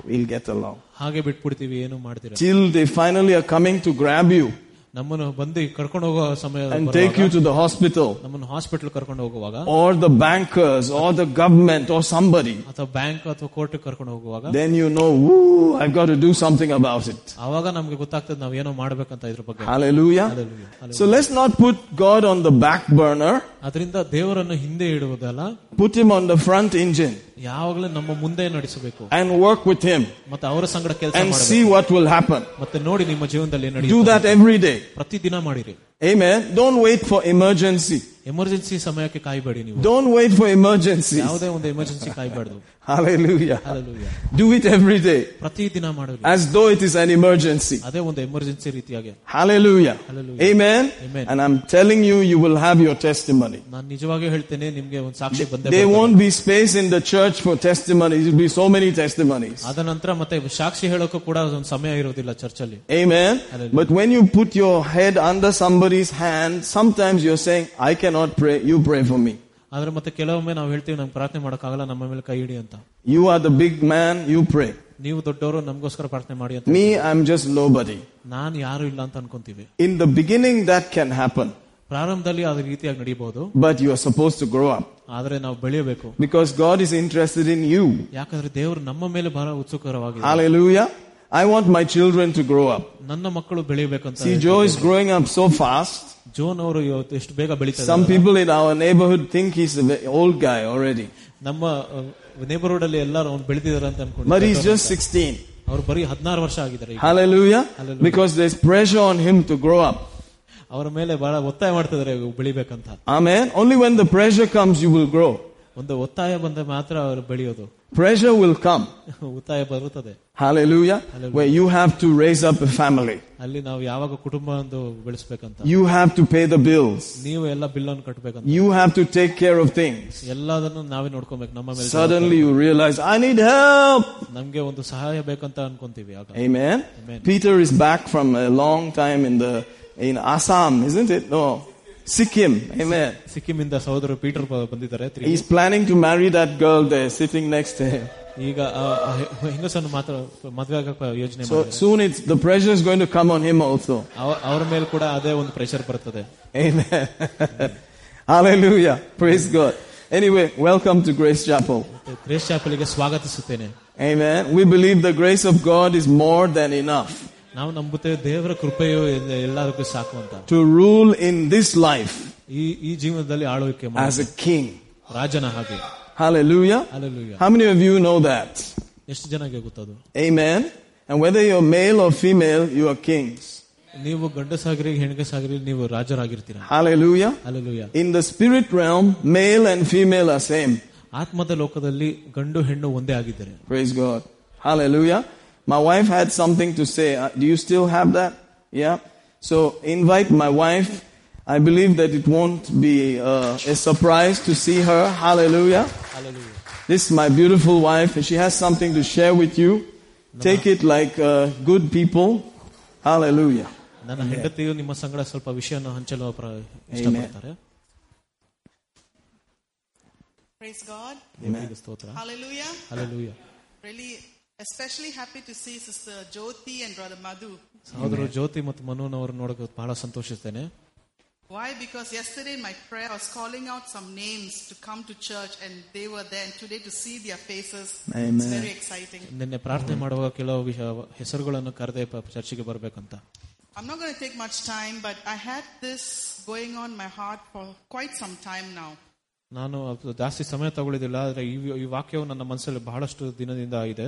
we'll get along. ಹಾಗೆ ಬಿಟ್ಬಿಡ್ತೀವಿ ಏನು ಮಾಡ್ತೀರಾ Till they finally are coming to grab you ನಮ್ಮನ್ನು ಬಂದು ಕರ್ಕೊಂಡು ಹೋಗೋ ಸಮಯ and ಬರುವಾಗ, take you to the hospital. ನಮ್ಮನ್ನು ಹಾಸ್ಪಿಟಲ್ ಕರ್ಕೊಂಡು ಹೋಗುವಾಗ Or the bankers, or the government, or somebody. ಅಥವಾ ಬ್ಯಾಂಕ್ ಅಥವಾ ಕೋರ್ಟ್ ಕರ್ಕೊಂಡು ಹೋಗುವಾಗ Then you know, woo, I've got to do something about it. ಆವಾಗ ನಮ್ಗೆ ಗೊತ್ತಾಗ್ತದೆ ನಾವ್ ಏನೋ ಮಾಡ್ಬೇಕಂತ ಇದ್ರ ಬಗ್ಗೆ Hallelujah. Hallelujah. So let's not put God on the back burner. ಅದರಿಂದ ದೇವರನ್ನು ಹಿಂದೆ ಇಡುವುದಲ್ಲ put him on the front engine ಯಾವಾಗಲೂ ನಮ್ಮ ಮುಂದೆ ನಡೆಸಬೇಕು and work with him ಮತ್ತೆ ಅವರ ಸಂಗಡ ಕೆಲಸ and ಮಾಡಬೇಕು see what will happen. ಮತ್ತೆ ನೋಡಿ ನಿಮ್ಮ ಜೀವನದಲ್ಲಿ ಏನ್ Do ನಡೆಯುತ್ತೆ that every day. ಪ್ರತಿದಿನ ಮಾಡಿರಿ Amen. Don't wait for emergency. Emergency ಸಮಯಕ್ಕೆ ಕಾಯ್ಬೇಡಿ ನೀವು Don't wait for emergencies. ಯಾವುದೇ ಒಂದು emergency ಕಾಯ್ಬಾರ್ದು [LAUGHS] Hallelujah. Hallelujah. Do it every day ಪ್ರತಿದಿನ ಮಾಡಬೇಕು as though it is an emergency. ಅದೇ ಒಂದು ಎಮರ್ಜೆನ್ಸಿ ರೀತಿಯಾಗಿ Hallelujah. Hallelujah. Amen. Amen. And I'm telling you, you will have your testimony. ನಾನು ನಿಜವಾಗಿ ಹೇಳ್ತೇನೆ ನಿಮ್ಗೆ ಒಂದು ಸಾಕ್ಷಿ ಬಂದೆ There ಬರ್ತದೆ. won't be space in the church for testimonies. There will be so many testimonies. ಅದ ನಂತರ ಮತ್ತೆ ಸಾಕ್ಷಿ ಹೇಳೋಕೆ ಕೂಡ ಒಂದು ಸಮಯ ಇರೋದಿಲ್ಲ ಚರ್ಚಲ್ಲಿ Amen. Hallelujah. But when you put your head under somebody's hand, sometimes you're saying, I cannot pray, you pray for me. ಆದ್ರೆ ಮತ್ತೆ ಕೆಲವೊಮ್ಮೆ ನಾವು ಹೇಳ್ತೀವಿ ನಮ್ಗೆ ಪ್ರಾರ್ಥನೆ ಮಾಡಕ್ಕಾಗಲ್ಲ ನಮ್ಮ ಮೇಲೆ ಕೈ ಹಿಡಿ ಅಂತ You are the big man, you pray. ನೀವು ದೊಡ್ಡವರು ನಮಗೋಸ್ಕರ ಪ್ರಾರ್ಥನೆ ಮಾಡಿ ಅಂತ Me, I'm just nobody. ನಾನು ಯಾರು ಇಲ್ಲ ಅಂತ ಅನ್ಕೊಂತೀವಿ In the beginning, that can happen. ಪ್ರಾರಂಭದಲ್ಲಿ ಅದ ರೀತಿಯಾಗಿ ನಡೀಬಹುದು But you are supposed to grow up. ಆದ್ರೆ ನಾವು ಬೆಳೆಯಬೇಕು Because God is interested in you. ಯಾಕಂದ್ರೆ ದೇವರು ನಮ್ಮ ಮೇಲೆ ಬಹಳ ಉತ್ಸುಕರವಾಗಿದೆ Hallelujah. I want my children to grow up. ನನ್ನ ಮಕ್ಕಳು ಬೆಳಿಬೇಕಂತ See, Joe is growing up so fast. Zone ಅವರು ಇವತ್ತು ಎಷ್ಟು ಬೇಗ ಬೆಳೀತಾರೆ Some people in our neighborhood think he's an old guy already. ನಮ್ಮ ನೇಬರ್ಹುಡ್ ಅಲ್ಲಿ ಎಲ್ಲರೂ ಅವ್ನು ಬೆಳೆದಿದ್ದಾರೆ ಅಂತ But he's ಅನ್ಕೊಂಡು just 16. ಅವ್ರು ಬರೀ ಹದಿನಾರು ವರ್ಷ ಆಗಿದ್ದಾರೆ ಈಗ Hallelujah. Hallelujah. Because there's pressure on him to grow up. ಅವರ ಮೇಲೆ ಬಹಳ ಒತ್ತಾಯ ಮಾಡ್ತಿದ್ದಾರೆ ಬೆಳಿಬೇಕಂತ Amen. Only when the pressure comes, you will grow. ಒಂದು ಒತ್ತಾಯ ಬಂದ ಮಾತ್ರ ಅವರು ಬೆಳೆಯೋದು Pressure will come. ಒತ್ತಾಯ ಬರುತ್ತದೆ Hallelujah. Hallelujah. Where you have to raise up a family. ಅಲ್ಲಿ ನಾವು ಯಾವಾಗ ಕುಟುಂಬ ಒಂದು ಬೆಳೆಸ್ಬೇಕಂತ You have to pay the bills. ನೀವು ಎಲ್ಲ ಬಿಲ್ ಅನ್ನು ಕಟ್ಟಬೇಕಂತ You have to take care of things. ಎಲ್ಲದನ್ನು ನಾವೇ ನೋಡ್ಕೊಬೇಕು ನಮ್ಮ ಮೇಲೆ Suddenly you realize, I need help. ನಮ್ಗೆ ಒಂದು ಸಹಾಯ ಬೇಕಂತ ಅನ್ಕೊಂತೀವಿ ಆಗ Amen. Amen. Peter is back from a long time in the, in Assam, isn't it? No. Sikkim. Amen. Sikkim ಇಂದ ಸಹೋದರ ಪೀಟರ್ ಬ- ಬಂದಿದ್ದಾರೆ ತಿರುಗಿ. He's planning to marry that girl there sitting next to him. ಈಗ ಆ- ಆ ಹೆ- ಹೆಂಗಸನ್ನು ಮಾತ್ರ ಮದ್ವೆ ಆಗಕ್ಕೆ ಯೋಚನೆ So ಮಾಡಿದ್ದಾರೆ soon it's, the pressure is going to come on him also. ಅವ- ಅವ್ರ ಮೇಲೆ ಕೂಡ ಅದೇ ಒಂದು ಪ್ರೆಷರ್ ಬರ್ತದೆ Amen. Hallelujah. Praise God. Anyway, welcome to Grace Chapel. Craze ಚಾಪಲಿಗೆ ಸ್ವಾಗತಿಸುತ್ತೇನೆ Amen. We believe the grace of God is more than enough ನಾವು ನಂಬುತ್ತೇವೆ ದೇವರ ಕೃಪೆಯು ಎಲ್ಲ- ಎಲ್ಲರಿಗೂ ಸಾಕು ಅಂತ to rule in this life ಈ ಈ ಜೀವನದಲ್ಲಿ ಆಳ್ವಿಕೆ as ಮಾಡಿ a king. ರಾಜನ ಹಾಗೆ Hallelujah. ಅಲ್ಲೂಯ್ಯ How many of you know that? ಎಷ್ಟು ಜನಕ್ಕೆ ಗೊತ್ತದು Amen. And whether you're male or female, you are kings. ನೀವು ಗಂಡಸಾಗಿರಿ ಹೆಣ್ಗಸಾಗಿರಿ ನೀವು ರಾಜರಾಗಿರ್ತೀರ Hallelujah. ಅಲ್ಲೂಯ್ಯ In the spirit realm, male and female are same. ಆತ್ಮದ ಲೋಕದಲ್ಲಿ ಗಂಡು ಹೆಣ್ಣು ಒಂದೇ ಆಗಿದ್ದಾರೆ Praise God. Hallelujah. My wife had something to say. Uh, Do you still have that? Yeah. So invite my wife. I believe that it won't be uh, a surprise to see her. Hallelujah. This is my beautiful wife, and she has something to share with you. Take it like uh, good people. Hallelujah. ನನ್ನ ಹೆಂಡತಿಯು ನಿಮ್ಮ ಸಂಗಡ ಸ್ವಲ್ಪ ವಿಷಯವನ್ನು ಹಂಚಲು ಪ್ರ- ಇಷ್ಟಪಡ್ತಾರೆ Praise God. ದೇವರಿಗೆ ಸ್ತೋತ್ರ Hallelujah. ಅಲ್ಲೂಯ್ಯ Really, especially happy to see Sister Jyoti and Brother Madhu. ಸಹೋದರು ಜ್ಯೋತಿ ಮತ್ತು ಮನೋನವರು ನೋಡಕ್ಕೆ ಬಹಳ ಸಂತೋಷಿಸ್ತೇನೆ Why? Because yesterday in my prayer I was calling out some names to come to church and they were there. And today to see their faces, it's Amen. very exciting. ನಿನ್ನೆ ಪ್ರಾರ್ಥನೆ ಮಾಡುವಾಗ ಕೆಲವು ವಿಷಯ ಹೆಸರುಗಳನ್ನು ಕರೆದೆ ಪ- ಚರ್ಚಿಗೆ ಬರ್ಬೇಕಂತ I'm not going to take much time, but I had this going on my heart for quite some time now. ನಾನು ಅದು ಜಾಸ್ತಿ ಸಮಯ ತಗೊಳ್ಳಿದಿಲ್ಲ ಆದ್ರೆ ಈ ಈ ವಾಕ್ಯವು ನನ್ನ ಮನಸ್ಸಲ್ಲಿ ಬಹಳಷ್ಟು ದಿನದಿಂದ ಇದೆ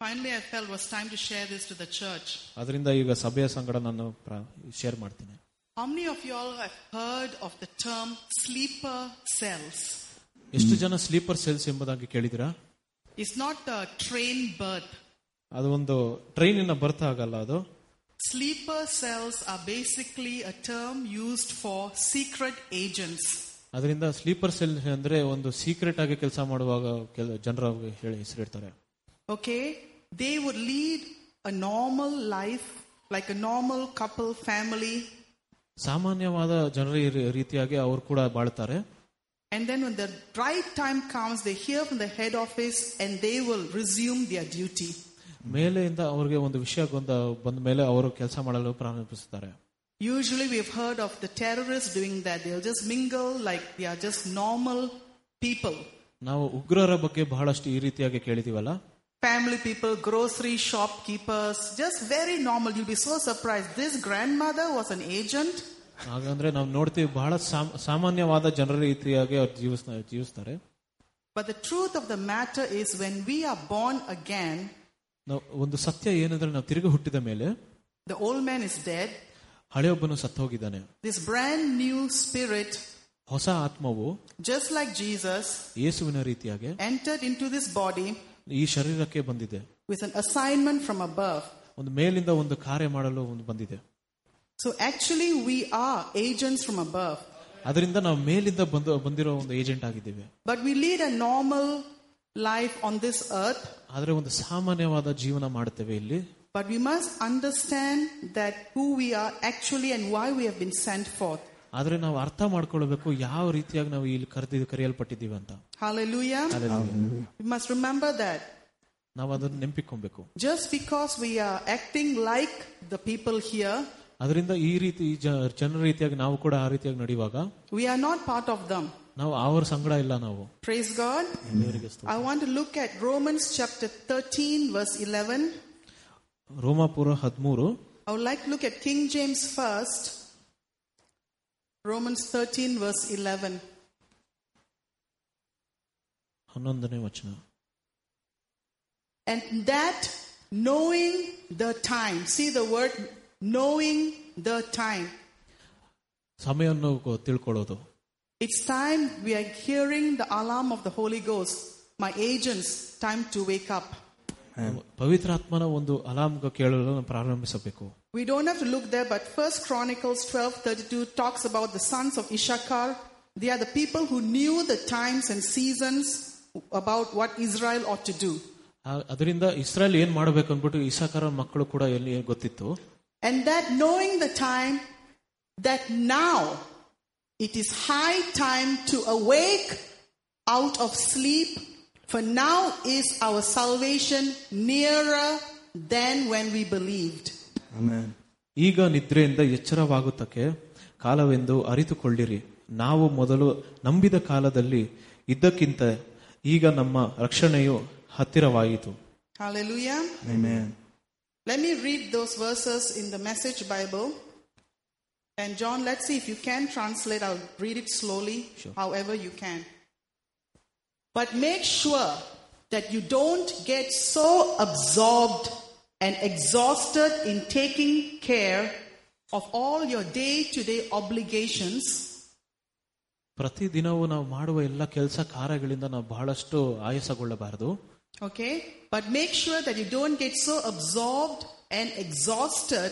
Finally, I felt it was time to share this to the church. ಅದರಿಂದ ಈಗ ಸಭೆಯ ಸಂಗಡ ನಾನು ಶೇರ್ ಮಾಡ್ತೀನಿ How many of you all have heard of the term sleeper cells? ಎಷ್ಟು ಜನ ಸ್ಲೀಪರ್ ಸೆಲ್ಸ್ ಎಂಬುದಾಗಿ ಕೇಳಿದಿರಾ It's not a train birth. ಅದು ಒಂದು ಟ್ರೈನಿನ ಬರ್ತ ಆಗಲ್ಲ ಅದು Sleeper cells are basically a term used for secret agents. ಅದರಿಂದ ಸ್ಲೀಪರ್ ಸೆಲ್ ಅಂದ್ರೆ ಒಂದು ಸೀಕ್ರೆಟ್ ಆಗಿ ಕೆಲಸ ಮಾಡುವಾಗ ಕೆಲ ಜನರ ಹೇಳಿ ಹೆಸರಿಡ್ತಾರೆ Okay? They would lead a normal life, like a normal couple, family. ಸಾಮಾನ್ಯವಾದ ಜನರ ಈ ರೀತಿಯಾಗಿ ಅವರು ಕೂಡ ಬಾಳ್ತಾರೆ And then when the right time comes, they hear from the head office and they will resume their duty. ಮೇಲೆಯಿಂದ ಅವ್ರಿಗೆ ಒಂದು ವಿಷಯ ಬಂದ ಬಂದ ಮೇಲೆ ಅವರು ಕೆಲಸ ಮಾಡಲು ಪ್ರಾರಂಭಿಸುತ್ತಾರೆ Usually we've heard of the terrorists doing that. They'll just mingle like they are just normal people. ನಾವು ಉಗ್ರರ ಬಗ್ಗೆ ಬಹಳಷ್ಟು ಈ ರೀತಿಯಾಗಿ ಕೇಳಿದೀವಲ್ಲ Family people, grocery shopkeepers, just very normal. You'll be so surprised. This grandmother was an agent. ಹಾಗಂದ್ರೆ ನಾವು ನೋಡ್ತೀವಿ ಬಹಳ ಸಾಮ್- ಸಾಮಾನ್ಯವಾದ ಜನರ ರೀತಿಯಾಗಿ ಅವ್ರು ಜೀವಿಸ್ ಜೀವಿಸ್ತಾರೆ But the truth of the matter is, when we are born again, ನಾವು ಒಂದು ಸತ್ಯ ಏನಂದ್ರೆ ನಾವು ತಿರುಗಿ ಹುಟ್ಟಿದ ಮೇಲೆ the old man is dead. ಹಳೆಯೊಬ್ಬನು ಸತ್ತು ಹೋಗಿದ್ದಾನೆ This brand new spirit, ಹೊಸ ಆತ್ಮವು just like Jesus, ಯೇಸುವಿನ ರೀತಿಯಾಗಿ entered into this body ಈ ಶರೀರಕ್ಕೆ ಬಂದಿದೆ with an assignment from above. ಒಂದು ಮೇಲಿಂದ ಒಂದು ಕಾರ್ಯ ಮಾಡಲು ಒಂದು ಬಂದಿದೆ So actually, we are agents from above. ಅದರಿಂದ ನಾವು ಮೇಲಿಂದ ಬಂದು ಬಂದಿರೋ ಒಂದು ಏಜೆಂಟ್ ಆಗಿದ್ದೇವೆ But we lead a normal life on this earth. ಆದ್ರೆ ಒಂದು ಸಾಮಾನ್ಯವಾದ ಜೀವನ ಮಾಡುತ್ತೇವೆ ಇಲ್ಲಿ But we must understand that who we are actually and why we have been sent forth. ಆದ್ರೆ ನಾವು ಅರ್ಥ ಮಾಡ್ಕೊಳ್ಬೇಕು ಯಾವ ರೀತಿಯಾಗಿ ನಾವು ಇಲ್ಲಿ ಕರೆದಿ ಕರೆಯಲ್ಪಟ್ಟಿದ್ದೀವಿ ಅಂತ Hallelujah. We must remember that. ನಾವು ಅದನ್ನು ನೆನಪಿಕೊಬೇಕು Just because we are acting like the people here, ಅದರಿಂದ ಈ ರೀತಿ ಈ ಜ- ಜನರ ರೀತಿಯಾಗಿ ನಾವು ಕೂಡ ಆ ರೀತಿಯಾಗಿ ನಡೆಯುವಾಗ we are not part of them. ನಾವು ಅವ್ರ ಸಂಗಡ ಇಲ್ಲ ನಾವು Praise God. ದೇವರಿಗೆ ಸ್ತೋತ್ರ. I want to look at Romans chapter 13, verse 11. ರೋಮಾಪುರ ಹದಿಮೂರು I would like to look at King James first. Romans 13, verse 11. ಹನ್ನೊಂದನೇ ವಚನ And that knowing the time. See the word knowing the time. ಸಮಯವನ್ನು ಗೊ- ತಿಳ್ಕೊಳ್ಳೋದು It's time we are hearing the alarm of the Holy Ghost. My agents, time to wake up. ಪವಿತ್ರಾತ್ಮನ ಒಂದು alarm ಕೇಳಲು ನಾವು ಪ್ರಾರಂಭಿಸಬೇಕು We don't have to look there, but First Chronicles 12:32 talks about the sons of Issachar. They are the people who knew the times and seasons about what Israel ought to do. ಆ- ಅದರಿಂದ ಇಸ್ರಾಯೇಲ್ ಏನ್ ಮಾಡಬೇಕು ಅಂದ್ಬಿಟ್ಟು ಇಸಾಕರ ಮಕ್ಕಳು ಕೂಡ ಎಲ್ಲಿ ಗೊತ್ತಿತ್ತು And that knowing the time, that now it is high time to awake out of sleep, for now is our salvation nearer than when we believed. Amen. ಈಗ ನಿದ್ರೆಯಿಂದ ಎಚ್ಚರವಾಗುತ್ತಕ್ಕೆ ಕಾಲವೆಂದು ಅರಿತುಕೊಳ್ಳಿರಿ ನಾವು ಮೊದಲು ನಂಬಿದ ಕಾಲದಲ್ಲಿ ಇದ್ದಕ್ಕಿಂತ ಈಗ ನಮ್ಮ ರಕ್ಷಣೆಯು ಹತ್ತಿರವಾಯಿತು Hallelujah. Amen. Let me read those verses in the Message Bible. And John, let's see if you can translate. I'll read it slowly, however you can. But make sure that you don't get so absorbed and exhausted in taking care of all your day to day obligations ಪ್ರತಿದಿನವೂ ನಾವು ಮಾಡುವ ಎಲ್ಲ ಕೆಲಸ ಕಾರ್ಯಗಳಿಂದ ನಾವು ಬಹಳಷ್ಟು ಆಯಾಸಗೊಳ್ಳಬಾರದು Okay? But make sure that you don't get so absorbed and exhausted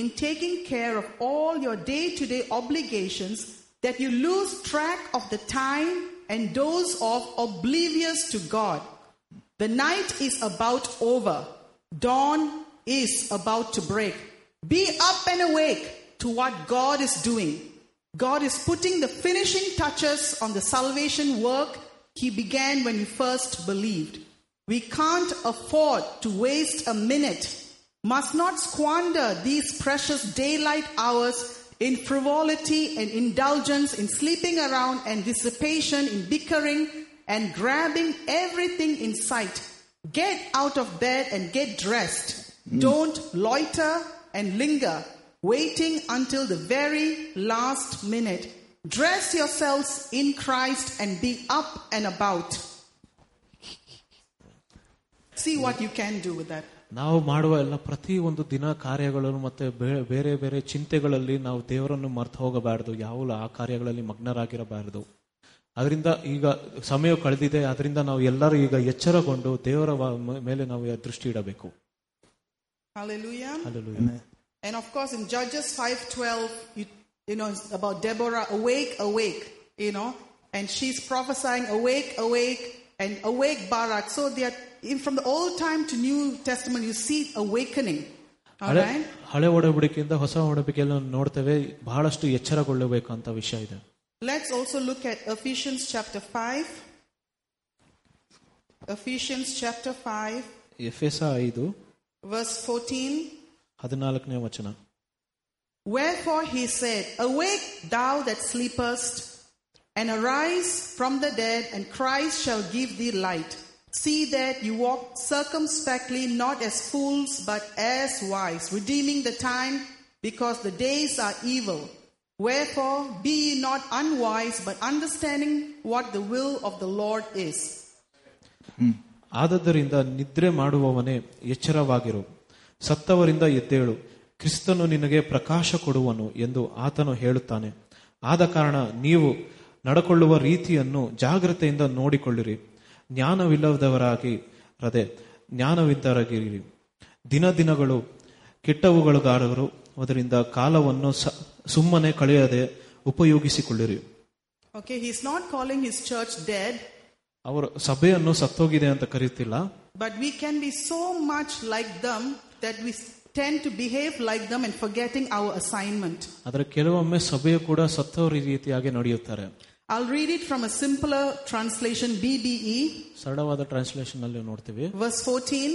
in taking care of all your day to day obligations that you lose track of the time and doze off oblivious to God. The night is about over, dawn is about to break. Be up and awake to what God is doing. God is putting the finishing touches on the salvation work He began when you first believed. We can't afford to waste a minute, must not squander these precious daylight hours in frivolity and indulgence, in sleeping around and dissipation, in bickering and grabbing everything in sight. Get out of bed and get dressed. Mm. Don't loiter and linger, waiting until the very last minute. Dress yourselves in Christ and be up and about. See what you can do with that. ನಾವು ಮಾಡುವ ಎಲ್ಲ ಪ್ರತಿ ಒಂದು ದಿನ ಕಾರ್ಯಗಳನ್ನು ಮತ್ತೆ ಬೇ- ಬೇರೆ ಬೇರೆ ಚಿಂತೆಗಳಲ್ಲಿ ನಾವು ದೇವರನ್ನು ಮರ್ತು ಹೋಗಬಾರದು. ಯಾವ ಆ ಕಾರ್ಯಗಳಲ್ಲಿ ಮಗ್ನರಾಗಿರಬಾರದು. ಅದರಿಂದ ಈಗ ಸಮಯ ಕಳೆದಿದೆ. ಅದರಿಂದ ನಾವು ಎಲ್ಲರೂ ಈಗ ಎಚ್ಚರಗೊಂಡು ದೇವರ ಮೇಲೆ ನಾವು ದೃಷ್ಟಿ ಇಡಬೇಕು. And of course, in Judges 5:12, you, you know, about Deborah, awake, awake, you know, and she's prophesying, awake, awake, and awake Barak. So they are, in, from the Old Time to New Testament, you see awakening. All ಹಳೆ right? ಹಳೆ ಒಡಂಬಡಿಕೆಯಿಂದ ಹೊಸ ಒಡಂಬಡಿಕೆಯನ್ನು ನೋಡ್ತೇವೆ ಬಹಳಷ್ಟು ಎಚ್ಚರಗೊಳ್ಳಬೇಕು ಅಂತ ವಿಷಯ ಇದೆ Let's also look at Ephesians chapter 5. Ephesians chapter 5, F S ಐದು verse 14. ಹದಿನಾಲ್ಕನೇ ವಚನ Wherefore he said, Awake, thou that sleepest, and arise from the dead, and Christ shall give thee light. See that you walk circumspectly, not as fools, but as wise, redeeming the time, because the days are evil. Wherefore be ye not unwise, but understanding what the will of the Lord is. ಆದದ್ದರಿಂದ ನಿದ್ರೆ ಮಾಡುವವನೇ ಎಚ್ಚರವಾಗಿರು ಸತ್ತವರಿಂದ ಎದ್ದೇಳು ಕ್ರಿಸ್ತನು ನಿನಗೆ ಪ್ರಕಾಶ ಕೊಡುವನು ಎಂದು ಆತನು ಹೇಳುತ್ತಾನೆ ಆದ ಕಾರಣ ನೀವು ನಡಕೊಳ್ಳುವ ರೀತಿಯನ್ನು ಜಾಗ್ರತೆಯಿಂದ ನೋಡಿಕೊಳ್ಳಿರಿ. ಜ್ಞಾನವಿಲ್ಲದವರಾಗಿ ರದೆ ಜ್ಞಾನವಿದ್ದರಾಗಿರಿ ದಿನ ದಿನಗಳು ಕೆಟ್ಟವುಗಳುಗಾರರು ಅದರಿಂದ ಕಾಲವನ್ನು ಸುಮ್ಮನೆ ಕಳೆಯದೆ ಉಪಯೋಗಿಸಿಕೊಳ್ಳಿರಿ. Okay he is not calling his church dead ಅವರು ಸಭೆಯನ್ನು ಸತ್ತೋಗಿದೆ ಅಂತ ಕರೀತಿಲ್ಲ. But we can be so much like them that we tend to behave like them and forgetting our assignment ಅದರ ಕೆಲವೊಮ್ಮೆ ಸಭೆಯು ಕೂಡ ಸತ್ತವರ ರೀತಿಯಾಗಿ ನಡೆಯುತ್ತಾರೆ. I'll read it from a simpler translation, BBE, ಸರಳವಾದ ಟ್ರಾನ್ಸ್ಲೇಷನ್ ಅಲ್ಲಿ ನೋಡ್ತೀವಿ verse 14.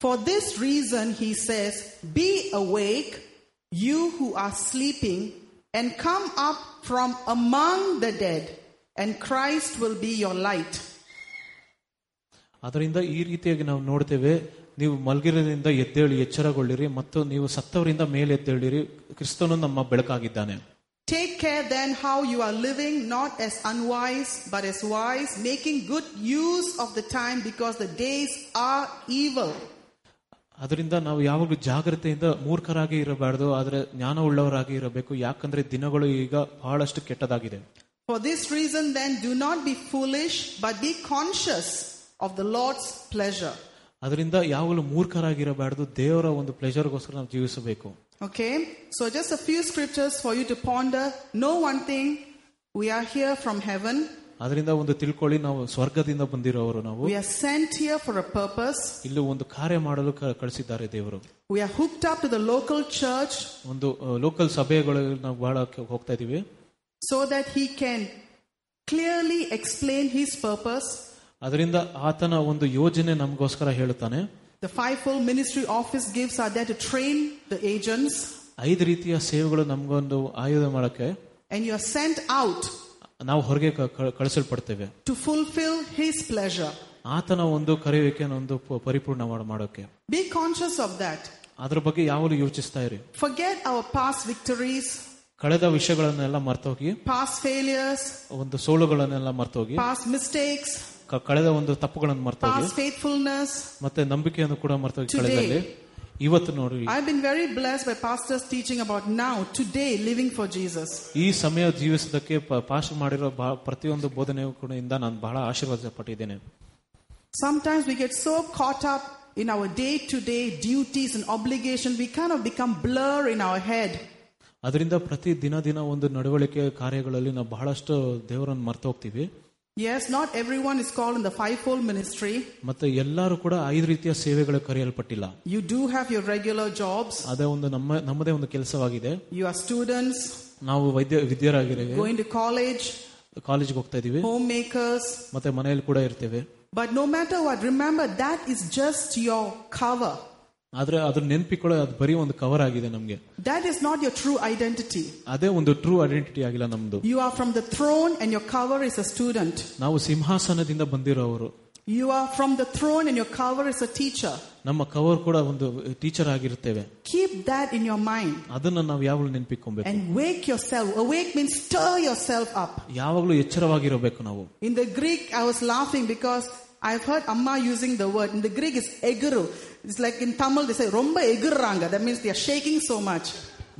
For this reason, he says, Be awake, you who are sleeping, and come up from among the dead, and Christ will be your light. ಅದರಿಂದ ಈ ರೀತಿಯಾಗಿ ನಾವು ನೋಡ್ತೇವೆ ನೀವು ಮಲಗಿರೋದ್ರಿಂದ ಎದ್ದೇಳಿ ಎಚ್ಚರಗೊಳ್ಳಿರಿ ಮತ್ತು ನೀವು ಸತ್ತವರಿಂದ ಮೇಲೆ ಎದ್ದೇಳಿರಿ ಕ್ರಿಸ್ತನು ನಮ್ಮ ಬೆಳಕಾಗಿದ್ದಾನೆ Take care then how you are living, not as unwise, but as wise, making good use of the time because the days are evil. ಅದರಿಂದ ನಾವು ಯಾವಾಗಲೂ ಜಾಗ್ರತೆಯಿಂದ ಮೂರ್ಖರಾಗಿ ಇರಬಾರ್ದು ಆದರೆ ಜ್ಞಾನವುಳ್ಳವರಾಗಿ ಇರಬೇಕು ಯಾಕಂದ್ರೆ ದಿನಗಳು ಈಗ ಬಹಳಷ್ಟು ಕೆಟ್ಟದಾಗಿದೆ For this reason then do not be foolish, but be conscious of the Lord's pleasure. ಅದರಿಂದ ಯಾವಾಗಲೂ ಮೂರ್ಖರಾಗಿರಬಾರ್ದು ದೇವರ ಒಂದು ಪ್ಲೆಜರ್ಗೋಸ್ಕರ ನಾವು ಜೀವಿಸಬೇಕು Okay, so just a few scriptures for you to ponder. Know one thing, we are here from heaven. ಅದರಿಂದ ಒಂದು ತಿಳ್ಕೊಳ್ಳಿ ನಾವು ಸ್ವರ್ಗದಿಂದ ಬಂದಿರೋರು ನಾವು We are sent here for a purpose. ಇಲ್ಲಿ ಒಂದು ಕಾರ್ಯ ಮಾಡಲು ಕ- ಕಳಿಸಿದ್ದಾರೆ ದೇವರು We are hooked up to the local church ಒಂದು ಲೋಕಲ್ ಸಭೆಗಳು ನಾವು ಬಹಳ ಕೆ- ಹೋಗ್ತಾ ಇದೀವಿ so that He can clearly explain His purpose. ಅದರಿಂದ ಆತನ ಒಂದು ಯೋಜನೆ ನಮಗೋಸ್ಕರ ಹೇಳುತ್ತಾನೆ The fivefold ministry office gifts are there to train the agents, ಐದು ರೀತಿಯ ಸೇವೆಗಳು ನಮಗೊಂದು ಆಯುಧ ಮಾಡಕ್ಕೆ and you are sent out ನಾವು ಹೊರಗೆ ಕ- ಕ- ಕಳಿಸಲ್ಪಡ್ತೇವೆ to fulfill His pleasure. ಆತನ ಒಂದು ಕರೆಯುವಿಕೆಯನ್ನು ಒಂದು ಪ- ಪರಿಪೂರ್ಣ ಮಾಡ- ಮಾಡೋಕೆ Be conscious of that. ಅದ್ರ ಬಗ್ಗೆ ಯಾವಾಗಲೂ ಯೋಚಿಸ್ತಾ ಇರಿ Forget our past victories, ಕಳೆದ ವಿಷಯಗಳನ್ನೆಲ್ಲ ಮರ್ತೋಗಿ ಪಾಸ್ ಫೇಲಿಯರ್ಸ್ ಒಂದು ಸೋಲುಗಳನ್ನೆಲ್ಲ ಮರ್ತೋಗಿ ಪಾಸ್ ಮಿಸ್ಟೇಕ್ಸ್ ಕಳೆದ ಒಂದು ತಪ್ಪುಗಳನ್ನು ಮರ್ತೋಗಿ ಫೇತ್ಫುಲ್ನೆಸ್ ಮತ್ತೆ ನಂಬಿಕೆಯನ್ನು ಕೂಡ ಮರ್ತೋಗಿ ಕಳೆದಲ್ಲಿ. ಇವತ್ತು ನೋಡಿ I been very bless by pastors teaching about now today living for Jesus ಈ ಸಮಯ ಜೀವಿಸುವುದಕ್ಕೆ ಪಾಸ್ ಮಾಡಿರೋ ಪ್ರತಿಯೊಂದು ಬೋಧನೆ ಕೂಡ ನಾನು ಬಹಳ ಆಶೀರ್ವಾದ ಪಟ್ಟಿದ್ದೇನೆ sometimes we get so caught up in our day to day duties and obligation we can become blur in our head ಅದರಿಂದ ಪ್ರತಿ ದಿನ ದಿನ ಒಂದು ನಡವಳಿಕೆ ಕಾರ್ಯಗಳಲ್ಲಿ ನಾವು ಬಹಳಷ್ಟು ದೇವರನ್ನು ಮರ್ತು ಹೋಗ್ತೀವಿ Yes, not everyone is called in the fivefold ministry. ಮತ್ತೆ ಎಲ್ಲರೂ ಕೂಡ ಐದು ರೀತಿಯ ಸೇವೆಗಳು ಕರೆಯಲ್ಪಟ್ಟಿಲ್ಲ You do have your regular jobs. ಅದೇ ಒಂದು ನಮ್ಮ ನಮ್ಮದೇ ಒಂದು ಕೆಲಸವಾಗಿದೆ You are students, ನಾವು ವೈದ್ಯ ವಿದ್ಯರಾಗಿದ್ದೇವೆ going to college, ಕಾಲೇಜ್ಗೆ ಹೋಗ್ತಾ ಇದೀವಿ homemakers. ಮತ್ತೆ ಮನೆಯಲ್ಲಿ ಕೂಡ ಇರ್ತೇವೆ But no matter what, remember that is just your cover. ಆದ್ರೆ ಅದ್ರ ನೆನ್ಪಿಕೊಳ್ಳೋ ಅದು ಬರೀ ಒಂದು ಕವರ್ ಆಗಿದೆ ನಮ್ಗೆ That is not your true identity. ಅದೇ ಒಂದು ಟ್ರೂ ಐಡೆಂಟಿಟಿ ಆಗಿಲ್ಲ ನಮ್ದು You are from the throne and your cover is a student. ನಾವು ಸಿಂಹಾಸನದಿಂದ ಬಂದಿರೋವರು You are from the throne and your cover is a teacher. ನಮ್ಮ cover ಕೂಡ ಒಂದು teacher ಆಗಿರ್ತೇವೆ Keep that in your mind ಅದನ್ನ ನಾವು ಯಾವಾಗಲೂ ನೆನ್ಪಿಕೊಬೇಕು and wake yourself. Awake means stir yourself up. ಯಾವಾಗಲೂ ಎಚ್ಚರವಾಗಿರಬೇಕು ನಾವು In the Greek, I was laughing because I've heard Amma using the word. In the Greek, it's eguru. It's like in Tamil, they say romba egurranga. That means they are shaking so much.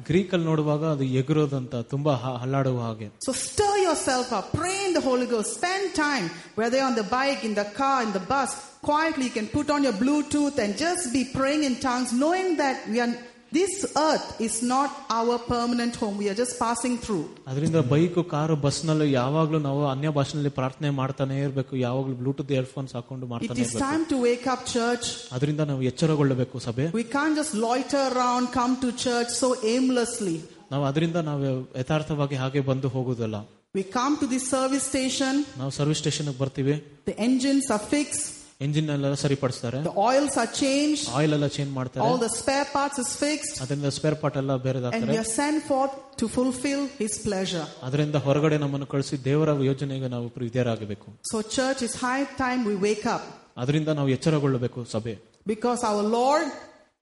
Greek ಅಲ್ಲಿ ನೋಡುವಾಗ ಅದು ಎಗುರೋದಂತ ತುಂಬಾ ಹ- ಹಲ್ಲಾಡುವ ಹಾಗೆ So stir yourself up. Pray in the Holy Ghost. Spend time, whether on the bike, in the car, in the bus. Quietly, you can put on your Bluetooth and just be praying in tongues, knowing that we are. This earth is not our permanent home. We are just passing through. ಅದರಿಂದ bike car bus ನಲ್ಲಿ ಯಾವಾಗ್ಲೂ ನಾವು ಅನ್ಯ ಭಾಷೆನಲ್ಲಿ ಪ್ರಾರ್ಥನೆ ಮಾಡ್ತಾನೆ ಇರಬೇಕು ಯಾವಾಗ್ಲೂ Bluetooth earphones ಹಾಕೊಂಡು It ಮಾಡ್ತಾನೆ is ಇರ್ಬೇಕು time to wake up, church. ಅದರಿಂದ ನಾವು ಎಚ್ಚರಗೊಳ್ಳಬೇಕು ಸಭೆ We can't just loiter around, come to church so aimlessly. ನಾವು ಅದರಿಂದ ನಾವು ಯಥಾರ್ಥವಾಗಿ ಹಾಗೆ ಬಂದು ಹೋಗುದಲ್ಲ We come to the service station, ನಾವು ಸರ್ವಿಸ್ ಸ್ಟೇಷನ್ ಬರ್ತೀವಿ the engines are fixed, engine ಎಲ್ಲ ಸರಿಪಡಿಸ್ತಾರೆ the oils are changed, oil ಎಲ್ಲ ಚೇಂಜ್ ಮಾಡ್ತಾರೆ all the spare parts is fixed, ಅದರಿಂದ ಸ್ಪೇರ್ ಪಾರ್ಟ್ ಎಲ್ಲ and ಬೇರೆದಾಗ್ತಾರೆ we are sent forth to fulfill His pleasure. ಅದರಿಂದ ಹೊರಗಡೆ ನಮ್ಮನ್ನು ಕಳಿಸಿ ದೇವರ ಯೋಜನೆಗೆ ನಾವು ವಿದ್ಯಾರಾಗಬೇಕು So, church, it's high time we wake up ಅದರಿಂದ ನಾವು ಎಚ್ಚರಗೊಳ್ಳಬೇಕು ಸಭೆ because our Lord,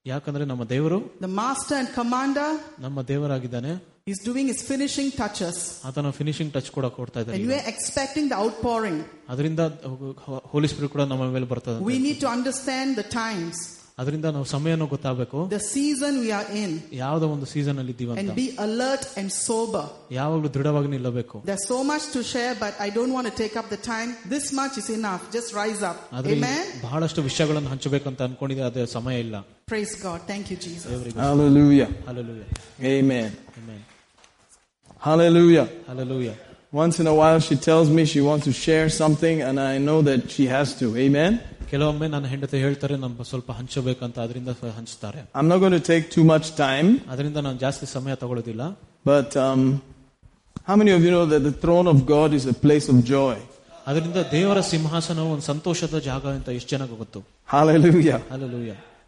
ಯಾಕಂದ್ರೆ ನಮ್ಮ ದೇವರು the Master and Commander, ನಮ್ಮ ದೇವರಾಗಿದ್ದಾನೆ He's doing his finishing touches. ಆತನ ಫಿನಿಶಿಂಗ್ ಟಚ್ ಕೂಡ ಕೊಡ್ತಾ And ಇದ್ದಾರೆ we are expecting the outpouring. ಅದರಿಂದ ಹೋಲಿ ಸ್ಪಿರಿಟ್ ಕೂಡ ನಮ್ಮ ಮೇಲೆ ಬರ್ತದೆ We need to understand the times, ಅದರಿಂದ ನಾವು ಸಮಯನೂ ಗೊತ್ತಾಗಬೇಕು the season we are in, ಯಾವ್ದೋ ಒಂದು ಸೀಸನ್ ಅಲ್ಲಿ ಇದ್ದೀವಿ ಅಂತ and be alert and sober. ಯಾವಾಗ್ಲೂ ದೃಢವಾಗಿ ನಿಲ್ಲಬೇಕು There's so much to share, but I don't want to take up the time. This much is enough. Just rise up. ಆದ್ರೆ ಈ Amen. ಬಹಳಷ್ಟು ವಿಷಯಗಳನ್ನು ಹಂಚಬೇಕಂತ ಅನ್ಕೊಂಡಿದ್ರೆ ಅದೇ ಸಮಯ ಇಲ್ಲ Praise God. Thank you, Jesus. ದೇವರಿಗೆ Hallelujah. Hallelujah Amen. Amen. Hallelujah. Hallelujah Once in a while, she tells me she wants to share something, and I know that she has to. Amen. ಕೆಲವೊಮ್ಮೆ ನನ್ನ ಹೆಂಡತಿ ಹೇಳ್ತಾರೆ ನಮ್ಮ ಸ್ವಲ್ಪ ಹಂಚಬೇಕಂತ ಅದರಿಂದ ಹಂಚ್ತಾರೆ I'm not going to take too much time, ಅದರಿಂದ ನಾನು ಜಾಸ್ತಿ ಸಮಯ ತಗೊಳ್ಳೋದಿಲ್ಲ but um, how many of you know that the throne of God is a place of joy? ಅದರಿಂದ ದೇವರ ಸಿಂಹಾಸನವು ಒಂದು ಸಂತೋಷದ ಜಾಗ ಅಂತ ಎಷ್ಟು ಜನಕ್ಕೆ ಗೊತ್ತು Hallelujah. ಹಲಲುಯ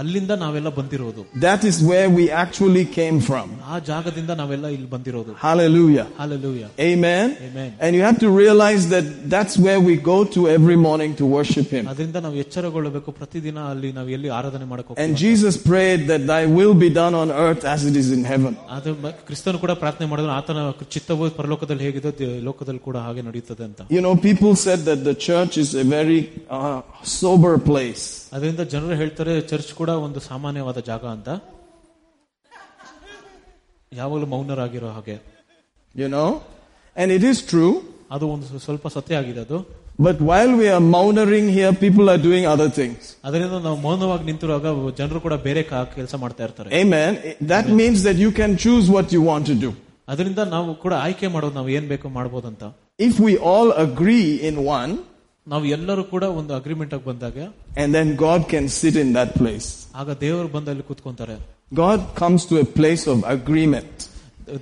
ಅಲ್ಲಿಂದ ನಾವೆಲ್ಲ ಬಂದಿರೋದು That is where we actually came from. ಆ ಜಾಗದಿಂದ ನಾವೆಲ್ಲ ಇಲ್ಲಿ ಬಂದಿರೋದು Hallelujah. Hallelujah Amen. Amen. And you have to realize that that's where we go to every morning to worship Him. ಅದರಿಂದ ನಾವು ಎಚ್ಚರಗೊಳ್ಳಬೇಕು ಪ್ರತಿದಿನ ಅಲ್ಲಿ ನಾವು ಎಲ್ಲಿ ಆರಾಧನೆ ಮಾಡಕ್ And ಹೋಗ್ತೀವಿ Jesus prayed that thy will be done on earth as it is in heaven. ಅದು ಮ- ಕ್ರಿಸ್ತನು ಕೂಡ ಪ್ರಾರ್ಥನೆ ಮಾಡಿದ್ರು ಆತನ ಚಿತ್ತವು ಪರಲೋಕದಲ್ಲಿ ಹೇಗಿದೆ ದೇ- ಲೋಕದಲ್ಲಿ ಕೂಡ ಹಾಗೆ ನಡೆಯುತ್ತದೆ ಅಂತ You know, people said that the church is a very uh, sober place. ಅದರಿಂದ ಜನರು ಹೇಳ್ತಾರೆ ಚರ್ಚ್ ಕೂಡ ಒಂದು ಸಾಮಾನ್ಯವಾದ ಜಾಗ ಅಂತ. ಯಾವಾಗಲೂ ಮೌನರಾಗಿರೋ ಹಾಗೆ. You know and it is true ಅದು ಒಂದು ಸ್ವಲ್ಪ ಸತ್ಯ ಆಗಿದೆ ಅದು. But while we are mourning here people are doing other things ಅದರಿಂದ ನಾವು ಮೌನವಾಗಿ ನಿಂತಿರುವಾಗ ಜನರು ಕೂಡ ಬೇರೆ ಕೆಲಸ ಮಾಡ್ತಾ ಇರ್ತಾರೆ. Amen that means that you can choose what you want to do ಅದರಿಂದ ನಾವು ಕೂಡ ಆಯ್ಕೆ ಮಾಡೋದು ನಾವು ಏನ್ ಬೇಕು ಮಾಡಬಹುದು ಅಂತ if we all agree in one ನಾವು ಎಲ್ಲರೂ ಕೂಡ ಒಂದು ಅಗ್ರಿಮೆಂಟ್ ಆಗಿ ಬಂದಾಗ and then God can sit in that place. ಆಗ ದೇವರು ಬಂದು ಅಲ್ಲಿ ಕೂತ್ಕೊಂತಾರೆ God comes to a place of agreement.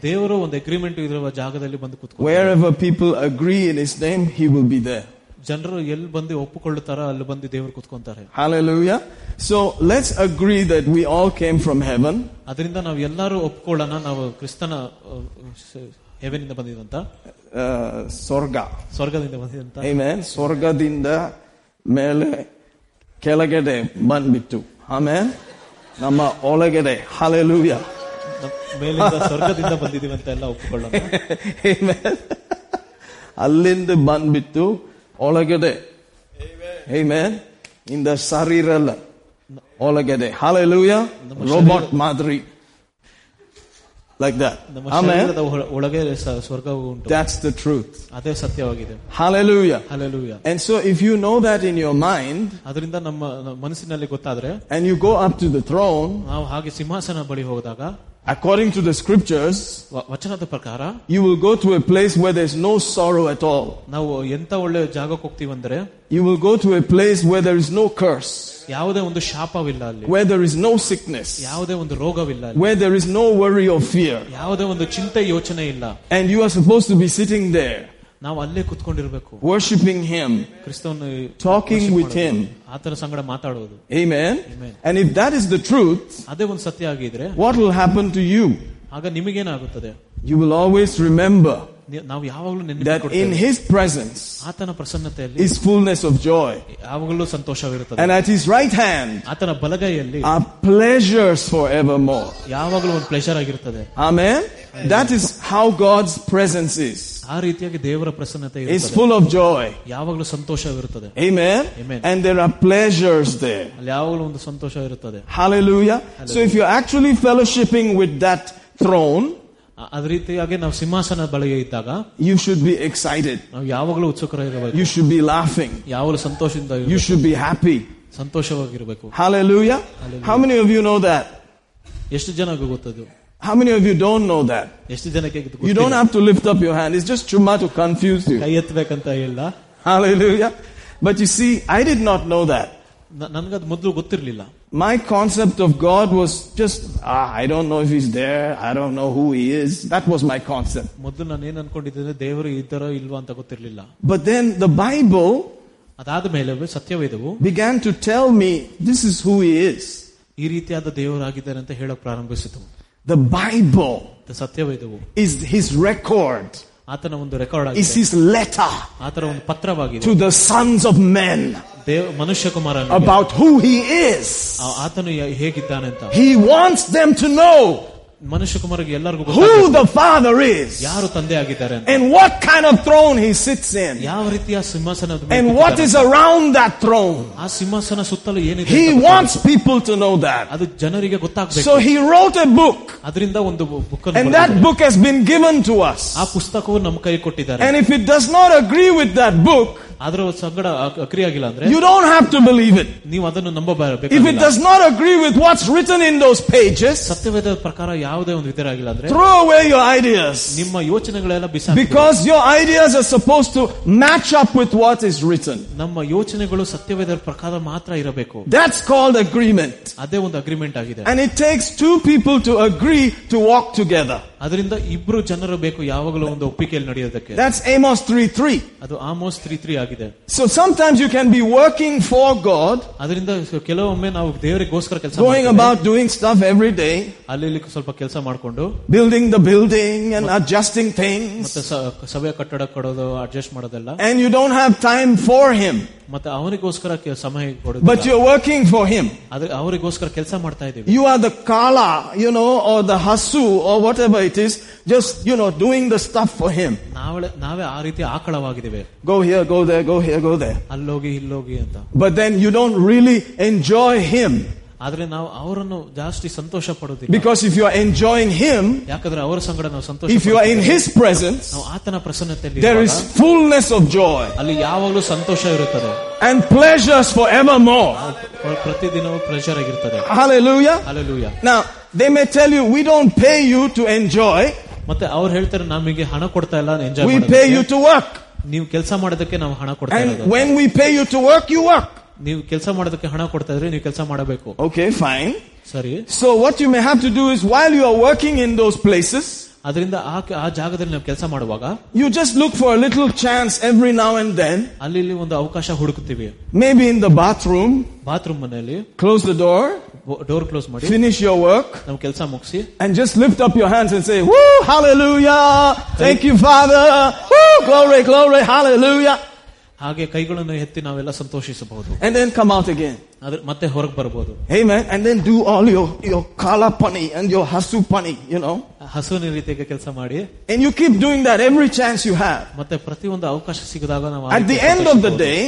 ದೇವರು ಒಂದು ಅಗ್ರಿಮೆಂಟ್ ಇರುವ ಜಾಗದಲ್ಲಿ ಬಂದು ಕೂತ್ಕೊಂತಾರೆ Wherever people agree in His name, He will be there. ಜನರು ಎಲ್ಲಿ ಬಂದು ಒಪ್ಪಿಕೊಳ್ಳುತ್ತಾರ ಅಲ್ಲಿ ಬಂದು ದೇವರು ಕೂತ್ಕೊಂತಾರೆ Hallelujah. So let's agree that we all came from heaven. ಅದರಿಂದ ನಾವು ಎಲ್ಲರೂ ಒಪ್ಕೊಳ್ಳೋಣ ನಾವು ಕ್ರಿಸ್ತನ ಹೆವೆನಿಂದ ಬಂದಿದಂತ Sorga. ಸ್ವರ್ಗದಿಂದ ಬಂದಿದಂತ? Amen. ಸ್ವರ್ಗದಿಂದ ಮೇಲೆ ಕೆಳಗಡೆ ಬಂದ್ಬಿಟ್ಟು. ಆಮೇಲೆ ನಮ್ಮ ಒಳಗಡೆ. ಹಾಲೆಲೂಯ ಮೇಲಿಂದ ಸ್ವರ್ಗದಿಂದ ಬಂದಿದ್ದೀವಿ ಅಂತ ಎಲ್ಲ ಒಪ್ಪಿಕೊಳ್ಳೋಣ. [LAUGHS] Amen. ಅಲ್ಲಿಂದ ಬಂದ್ಬಿಟ್ಟು ಒಳಗಡೆ. Amen. ಇಂದ ಶರೀರಲ್ಲ ಒಳಗಡೆ. ಹಾಲೆಲೂಯ ರೋಬೋಟ್ ಮಾದರಿ. like that. Amen. That's the truth. Hallelujah. Hallelujah. And so if you know that in your mind, and you go up to the throne, ನಾವು ಹಾಗೆ ಸಿಂಹಾಸನ ಬಳಿ ಹೋದಾಗ according to the scriptures, ವ- ವಚನದ ಪ್ರಕಾರ you will go to a place where there's no sorrow at all. ನಾವು ಎಂತ ಒಳ್ಳೆ ಜಾಗಕ್ಕೆ ಹೋಗ್ತೀವಿ ಅಂದ್ರೆ You will go to a place where there is no curse, ಯಾವುದೇ ಒಂದು ಶಾಪವಿಲ್ಲ ಅಲ್ಲಿ where there is no sickness, ಯಾವುದೇ ಒಂದು ರೋಗವಿಲ್ಲ ಅಲ್ಲಿ where there is no worry or fear. ಯಾವುದೇ ಒಂದು ಚಿಂತೆ ಯೋಚನೆ ಇಲ್ಲ And you are supposed to be sitting there, ನಾವು ಅಲ್ಲೇ ಕುತ್ಕೊಂಡಿರ್ಬೇಕು worshiping Him, ಕ್ರಿಸ್ತವನ್ನು talking with Him. ಆತನ ಸಂಗಡ ಮಾತಾಡೋದು Amen. Amen. And if that is the truth, ಅದೇ ಒಂದು ಸತ್ಯ ಆಗಿದ್ರೆ what will happen to you? ಆಗ ನಿಮಗೇನಾಗುತ್ತದೆ You will always remember ನಿ- ನಾವು ಯಾವಾಗಲೂ that in ನೆನಪು His presence ಆತನ ಪ್ರಸನ್ನತೆಯಲ್ಲಿ is fullness of joy. ಯಾವಾಗಲೂ ಸಂತೋಷವಿರುತ್ತದೆ And at His right hand ಆತನ ಬಲಗೈಯಲ್ಲಿ are pleasures forevermore. ಯಾವಾಗಲೂ ಒಂದು ಪ್ಲೆಷರ್ ಆಗಿರ್ತದೆ Amen. That is how God's presence is. ಆ ರೀತಿಯಾಗಿ ದೇವರ ಪ್ರಸನ್ನತೆ It's ಇರುತ್ತದೆ full of joy. ಯಾವಾಗಲೂ ಸಂತೋಷವಿರುತ್ತದೆ Amen. Amen. And there are pleasures there. ಅಲ್ಲಿ ಯಾವಾಗಲೂ ಒಂದು ಸಂತೋಷ ಇರುತ್ತದೆ Hallelujah. So if you're actually fellowshipping with that throne, ಆ- ಅದ ರೀತಿಯಾಗಿ ನಾವು ಸಿಂಹಾಸನ ಬಳಿಗೆ ಇದ್ದಾಗ you should be excited. ನಾವು ಯಾವಾಗಲೂ ಉತ್ಸುಕರಾಗಿರಬೇಕು You should be laughing. ಯಾವಾಗಲೂ ಸಂತೋಷದಿಂದ You ಇರ್ಬೇಕು. should be happy. ಸಂತೋಷವಾಗಿರ್ಬೇಕು Hallelujah. How many of you know that? ಎಷ್ಟು ಜನಕ್ಕೆ ಗೊತ್ತದು How many of you don't know that? ಎಷ್ಟು ಜನಕ್ಕೆ ಇದು You ಗೊತ್ತಿಲ್ಲ? don't have to lift up your hand. It's just chumma to confuse you. ಕೈ ಎತ್ತಬೇಕಂತ ಇಲ್ಲ Hallelujah. But you see, I did not know that. ನ- ನನ್ಗದ್ ಮೊದಲು ಗೊತ್ತಿರ್ಲಿಲ್ಲ My concept of God was just, ah, I don't know if He's there. I don't know who He is. That was my concept. ಮೊದಲು ನಾನು ಏನ್ ಅನ್ಕೊಂಡಿದ್ದೆ ದೇವರು ಇದ್ದಾರೋ ಇಲ್ವಾ ಅಂತ ಗೊತ್ತಿರ್ಲಿಲ್ಲ But then the Bible ಅದಾದ ಮೇಲೆ ಸತ್ಯವೇದವು began to tell me this is who he is. ಈ ರೀತಿಯಾದ ದೇವರಾಗಿದ್ದಾರೆ ಅಂತ ಹೇಳಕ್ ಪ್ರಾರಂಭಿಸಿತು The Bible ಸತ್ಯವೇದವು is his record, ಆತನ ಒಂದು ರೆಕಾರ್ಡ್ is ಆಗಿದೆ his letter ಆತನ ಒಂದು ಪತ್ರವಾಗಿದೆ to the sons of men ದೇವ ಮನುಷ್ಯ Kumara about who he is. ಆತನು ಯ- ಹೇಗಿದ್ದಾನೆ ಅಂತ He wants them to know ಮನುಷ್ಯ ಕುಮಾರಿಗೆ ಎಲ್ಲರಿಗೂ who ಗೊತ್ತಾಗ್ಬೇಕು. the Father is ಯಾರು ತಂದೆ ಆಗಿದ್ದಾರೆ ಅಂತ and what kind of throne he sits in ಯಾವ ರೀತಿಯ ಸಿಂಹಾಸನದ ಮೇಲೆ and what ಕೂತಿದ್ದಾನೆ. is around that throne. ಆ ಸಿಂಹಾಸನ ಸುತ್ತಲೂ ಏನಿದೆ He ಅಂತ wants people to know that. ಅದು ಜನರಿಗೆ ಗೊತ್ತಾಗ್ಬೇಕು So he wrote a book ಅದರಿಂದ ಒಂದು book and that book has been given to us. ಆ ಪುಸ್ತಕವು ನಮ್ಮ ಕೈ ಕೊಟ್ಟಿದ್ದಾರೆ And if it does not agree with that book, ಅದರ ಸಂಗಡ ಅ- ಅಕ್ರಿ ಆಗಿಲ್ಲ ಅಂದ್ರೆ you don't have to believe it. ನೀವು ಅದನ್ನು If it ನಂಬಬೇಕು does not agree with what's written in those pages, ಸತ್ಯವೇದ ಪ್ರಕಾರ ಯಾವುದೇ ಒಂದು ವಿಧರಾಗಿಲ್ಲ ಅಂದ್ರೆ throw away your ideas. ನಿಮ್ಮ ಯೋಚನೆಗಳೆಲ್ಲ ಬಿಸಾಕಿ Because your ideas are supposed to match up with what is written. ನಮ್ಮ ಯೋಚನೆಗಳು ಸತ್ಯವೇದ ಪ್ರಕಾರ ಮಾತ್ರ ಇರಬೇಕು That's called agreement. ಅದೇ ಒಂದು ಅಗ್ರಿಮೆಂಟ್ ಆಗಿದೆ And it takes two people to agree to walk together. ಅದರಿಂದ ಇಬ್ರು ಜನರು ಬೇಕು ಯಾವಾಗಲೂ ಒಂದು ಒಪ್ಪಿಗೆಯಲ್ಲಿ ನಡೆಯೋದಕ್ಕೆ That's Amos 3 3. ಅದು ಆಮೋಸ್ ತ್ರೀ ತ್ರೀ ಆಗಿದೆ So sometimes you can be working for God, ಅದರಿಂದ ಕೆಲವೊಮ್ಮೆ ನಾವು ದೇವರಿಗೋಸ್ಕರ ಕೆಲಸ going about doing stuff every day, ಅಲ್ಲಿ ಇಲ್ಲಿ ಸ್ವಲ್ಪ ಕೆಲಸ ಮಾಡಿಕೊಂಡು building the building and adjusting things, ಮತ್ತೆ ಸ- ಸಭೆ ಕಟ್ಟಡ ಕೊಡೋದು ಅಡ್ಜಸ್ಟ್ ಮಾಡೋದೆಲ್ಲ and you don't have time for Him, ಮತ್ತೆ ಅವರಿಗೋಸ್ಕರ ಕೆ- ಸಮಯ but ಕೊಡೋದು you're working for Him. ಆದ್ರೆ ಅವರಿಗೋಸ್ಕರ ಕೆಲಸ ಮಾಡ್ತಾ ಇದೀವಿ You are the kala, you know, or the hasu, or whatever it is, just, you know, doing the stuff for Him. ನಾವೇ ನಾವೇ ಆ ರೀತಿ ಆಕಳವಾಗಿದ್ದೇವೆ Go here, go there, go here, go there. ಅಲ್ಲೋಗಿ ಇಲ್ಲೋಗಿ ಅಂತ But then you don't really enjoy Him. ಆದ್ರೆ ನಾವು ಅವರನ್ನು ಜಾಸ್ತಿ ಸಂತೋಷ ಪಡೋದಿಲ್ಲ Because if you are enjoying Him, ಯಾಕಂದ್ರೆ ಅವರ ಸಂಗಡ ನಾವು ಸಂತೋಷ if you are in ಪಡ್ತೀವಿ. His presence, ನಾವು ಆತನ ಪ್ರಸನ್ನತೆಯಲ್ಲಿ there ಇರುವಾಗ is fullness of joy ಅಲ್ಲಿ ಯಾವಾಗಲೂ ಸಂತೋಷ ಇರುತ್ತದೆ and pleasures forevermore. ಪ್ರ- ಪ್ರತಿದಿನವೂ ಪ್ರೆಷರ್ ಆಗಿರ್ತದೆ Hallelujah. Alleluia Now, they may tell you, we don't pay you to enjoy, ಮತ್ತೆ ಅವ್ರು ಹೇಳ್ತಾರೆ ನಮಗೆ ಹಣ ಕೊಡ್ತಾ ಇಲ್ಲ enjoy we pay you to work. ನೀವು ಕೆಲಸ ಮಾಡೋದಕ್ಕೆ ನಾವು ಹಣ ಕೊಡ್ತಾ And ಇರೋದು when we pay you to work, you work. ನೀವು ಕೆಲಸ ಮಾಡೋದಕ್ಕೆ ಹಣ ಕೊಡ್ತಾ ಇದ್ರೆ ನೀವು ಕೆಲಸ ಮಾಡಬೇಕು Okay, fine. ಸರಿ So what you may have to do is while you are working in those places, ಅದರಿಂದ ಆ ಆ ಜಾಗದಲ್ಲಿ ನಾವು ಕೆಲಸ ಮಾಡುವಾಗ you just look for a little chance every now and then, ಅಲ್ಲಿ ಇಲ್ಲಿ ಒಂದು ಅವಕಾಶ ಹುಡುಕ್ತೀವಿ maybe in the bathroom, bathroom ಮನೆಯಲ್ಲಿ close the door, door close ಮಾಡಿ finish your work, ನಾವು ಕೆಲಸ ಮುಗಿಸಿ and just lift up your hands and say, Woo, hallelujah, thank you, Father, Woo, glory, glory, hallelujah, ಹಾಗೆ ಕೈಗಳನ್ನು ಎತ್ತಿ ನಾವೆಲ್ಲ ಸಂತೋಷಿಸಬಹುದು and then come out again. ಅದ್ರ ಮತ್ತೆ ಹೊರಗೆ ಬರಬಹುದು Amen. And then do all your, your kala pani and your hasu pani, you know. ಹಸುವಿನ ರೀತಿಯಾಗಿ ಕೆಲಸ ಮಾಡಿ And you keep doing that every chance you have. ಮತ್ತೆ ಪ್ರತಿಯೊಂದು ಅವಕಾಶ ಸಿಗದಾಗ ನಾವು ಆ At ರೀತಿ the end of the ಸಂತೋಷಿಸಬಹುದು. day,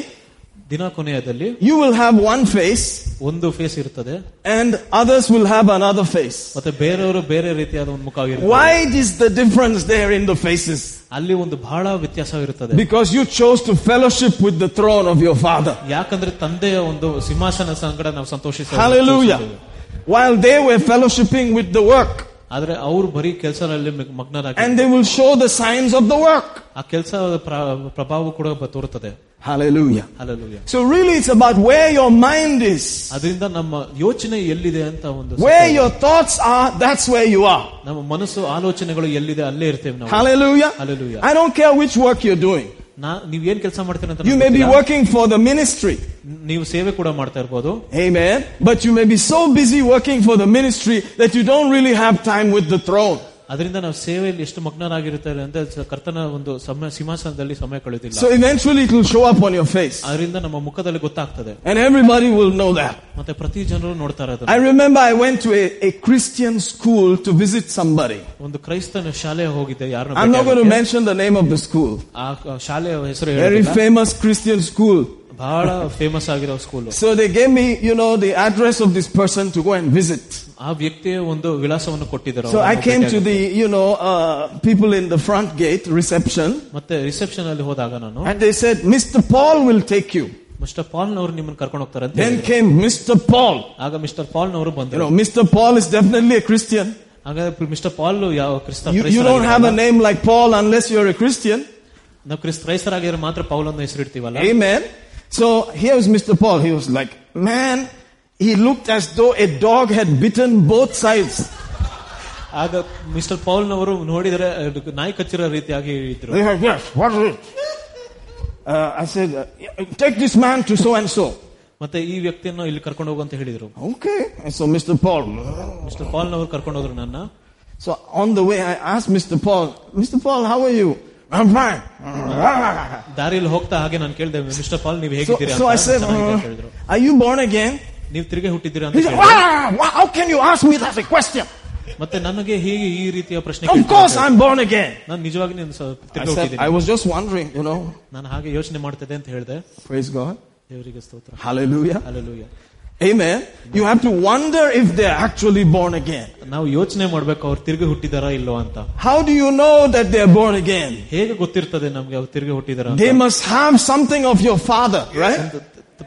ದಿನ ಕೊನೆಯದಲ್ಲಿ you will have one face ಒಂದು ಫೇಸ್ ಇರ್ತದೆ and others will have another face. ಮತ್ತೆ ಬೇರೆಯವರು ಬೇರೆ ರೀತಿಯಾದ ಒಂದು ಮುಖ ಇರ್ತದೆ Why is the difference there in the faces? ಅಲ್ಲಿ ಒಂದು ಬಹಳ ವ್ಯತ್ಯಾಸ ಇರುತ್ತದೆ Because you chose to fellowship with the throne of your father. ಯಾಕಂದ್ರೆ ತಂದೆಯ ಒಂದು ಸಿಂಹಾಸನ ಸಂಗಡ ನಾವು ಸಂತೋಷಿಸ Hallelujah. While they were fellowshipping with the work. ಆದ್ರೆ ಅವ್ರು ಬರೀ ಕೆಲಸದಲ್ಲಿ ಮಗ್ನರಾಗಿ And they will show the signs of the work. ಆ ಕೆಲಸ ಪ್ರಭಾವ ಕೂಡ ಬ- ತೋರುತ್ತದೆ Hallelujah. Alleluia So really it's about where your mind is. ಅದರಿಂದ ನಮ್ಮ ಯೋಚನೆ ಎಲ್ಲಿದೆ ಅಂತ ಒಂದು Where ಸತ್ಯ. your thoughts are, that's where you are. ನಮ್ಮ ಮನಸ್ಸು ಆಲೋಚನೆಗಳು ಎಲ್ಲಿದೆ ಅಲ್ಲೇ ಇರ್ತೇವೆ ನಾವು Hallelujah. Hallelujah. I don't care which work you're doing. ನಾ ನೀವ್ ಏನ್ ಕೆಲಸ ಮಾಡ್ತೀರ ಅಂತ You ನಂಗೆ may be ಗೊತ್ತಿಲ್ಲ. working for the ministry. ನೀವು ಸೇವೆ ಕೂಡ ಮಾಡ್ತಾ ಇರ್ಬೋದು Amen. But you may be so busy working for the ministry that you don't really have time with the throne. ಅದರಿಂದ ನಾವು ಸೇವೆಯಲ್ಲಿ ಎಷ್ಟು ಮಗ್ನರಾಗಿರುತ್ತಾರೆ ಅಂತ ಸ- ಕರ್ತನ ಒಂದು ಸಮಯ ಸಿಂಹಾಸನದಲ್ಲಿ ಸಮಯ ಕಳೆದಿಲ್ಲ So eventually it will show up on your face. ಅದರಿಂದ ನಮ್ಮ ಮುಖದಲ್ಲಿ ಗೊತ್ತಾಗ್ತದೆ And everybody will know that. ಮತ್ತೆ ಪ್ರತಿ ಜನರು ನೋಡ್ತಾರೆ I ಅದನ್ನ remember I went to a, a Christian school to visit somebody. ಒಂದು ಕ್ರೈಸ್ತನ ಶಾಲೆ ಹೋಗಿದ್ದೆ ಯಾರನ್ನ I'm not going to ಭೇಟಿಯಾಗಕ್ಕೆ. mention the name of the school. ಆ ಆ ಶಾಲೆಯ ಹೆಸರು Very ಹೇಳೋದಿಲ್ಲ. famous Christian school. ಬಹಳ ಫೇಮಸ್ ಆಗಿರೋ school So they gave me, you know, the address of this person to go and visit. ಆ ವ್ಯಕ್ತಿಯ ಒಂದು ವಿಳಾಸವನ್ನು ಕೊಟ್ಟಿದ್ದಾರೆ So I ಅವ್ರನ್ನ came to ಭೇಟಿಯಾಗಕ್ಕೆ. the, you know, uh, people in the front gate, reception, ಮತ್ತೆ reception ಅಲ್ಲಿ ಹೋದಾಗ ನಾನು and they said, Mr. Paul will take you. Mister Paul ನವರು ನಿಮ್ಮನ್ನ ಕರ್ಕೊಂಡು ಹೋಗ್ತಾರೆ ಅಂತ Then ಹೇಳಿದ್ರು. came Mr. Paul. ಆಗ ಮಿಸ್ಟರ್ ಪಾಲ್ ನವರು You ಬಂದರು know, Mr. Paul is definitely a Christian. ಹಾಗಾದ್ರೆ ಮಿಸ್ಟರ್ ಪಾಲ್ ಯಾವ ಕ್ರಿಸ್ತ You, you don't have a name like Paul unless you're a Christian. ನಾವು ಕ್ರಿಸ್ತ ಕ್ರೈಸ್ತರಾಗಿದ್ರೆ ಮಾತ್ರ ಪೌಲ್ ಅನ್ನು ಹೆಸರಿಡ್ತೀವಲ್ಲ Amen. So here was Mr. Paul. He was like, man, he looked as though a dog had bitten both sides. ಆಗ mister Paul ನವರು ನೋಡಿದರೆ ಅದು ನಾಯಿ ಕಚ್ಚಿರೋ ರೀತಿಯಾಗಿ ಇದ್ರು They had, yes, what is it? uh, I said, uh, take this man to so and so. ಮತ್ತೆ ಈ ವ್ಯಕ್ತಿಯನ್ನು ಇಲ್ಲಿ ಕರ್ಕೊಂಡು ಹೋಗು ಅಂತ ಹೇಳಿದ್ರು Okay. And so Mr. Paul. Mister ಪಾಲ್ನವರು ಕರ್ಕೊಂಡು ಹೋದ್ರು ನನ್ನ So on the way, I asked Mr. Paul, Mr. Paul, how are you? I'm fine. ದಾರಿಯಲ್ಲಿ ಹೋಗ್ತಾ ಹಾಗೆ ನಾನು ಕೇಳಿದೆ ಮಿಸ್ಟರ್ ಪಾಲ್ ನೀವು So, ಹೇಗಿದ್ದೀರಾ so I ಅಂತ said, ಚೆನ್ನಾಗಿದೆ ಅಂತ uh, ಹೇಳಿದ್ರು are you born again? ನೀವು ತಿರುಗಿ ಹುಟ್ಟಿದ್ದೀರಾ He ಅಂತ said, ಕೇಳಿದ್ರು wow, wow, how can you ask me that a question? ಮತ್ತೆ ನನಗೆ ಹೀಗೆ ಈ ರೀತಿಯ ಪ್ರಶ್ನೆ Of ಕೇಳ್ತಾ course ಇದ್ದಾರೆ. I'm born again. ನಾನು ನಿಜವಾಗಿ ನೀನು ಸ- I ತಿರ್ಗಿ said, I ಹುಟ್ಟಿದ್ದೀನಿ was just wondering, you know. ನಾನು ಹಾಗೆ ಯೋಚನೆ ಮಾಡ್ತಿದ್ದೆ ಅಂತ ಹೇಳಿದೆ Praise God. ದೇವರಿಗೆ ಸ್ತೋತ್ರ Hallelujah. Alleluia Amen. You have to wonder if they're actually born again. ನಾವು ಯೋಚನೆ ಮಾಡ್ಬೇಕು ಅವ್ರು ತಿರುಗಿ ಹುಟ್ಟಿದಾರಾ ಇಲ್ಲೋ ಅಂತ How do you know that they're born again? ಹೇಗೆ ಗೊತ್ತಿರ್ತದೆ ನಮ್ಗೆ ಅವ್ರು ತಿರುಗಿ ಹುಟ್ಟಿದಾರ They must have something of your father, right?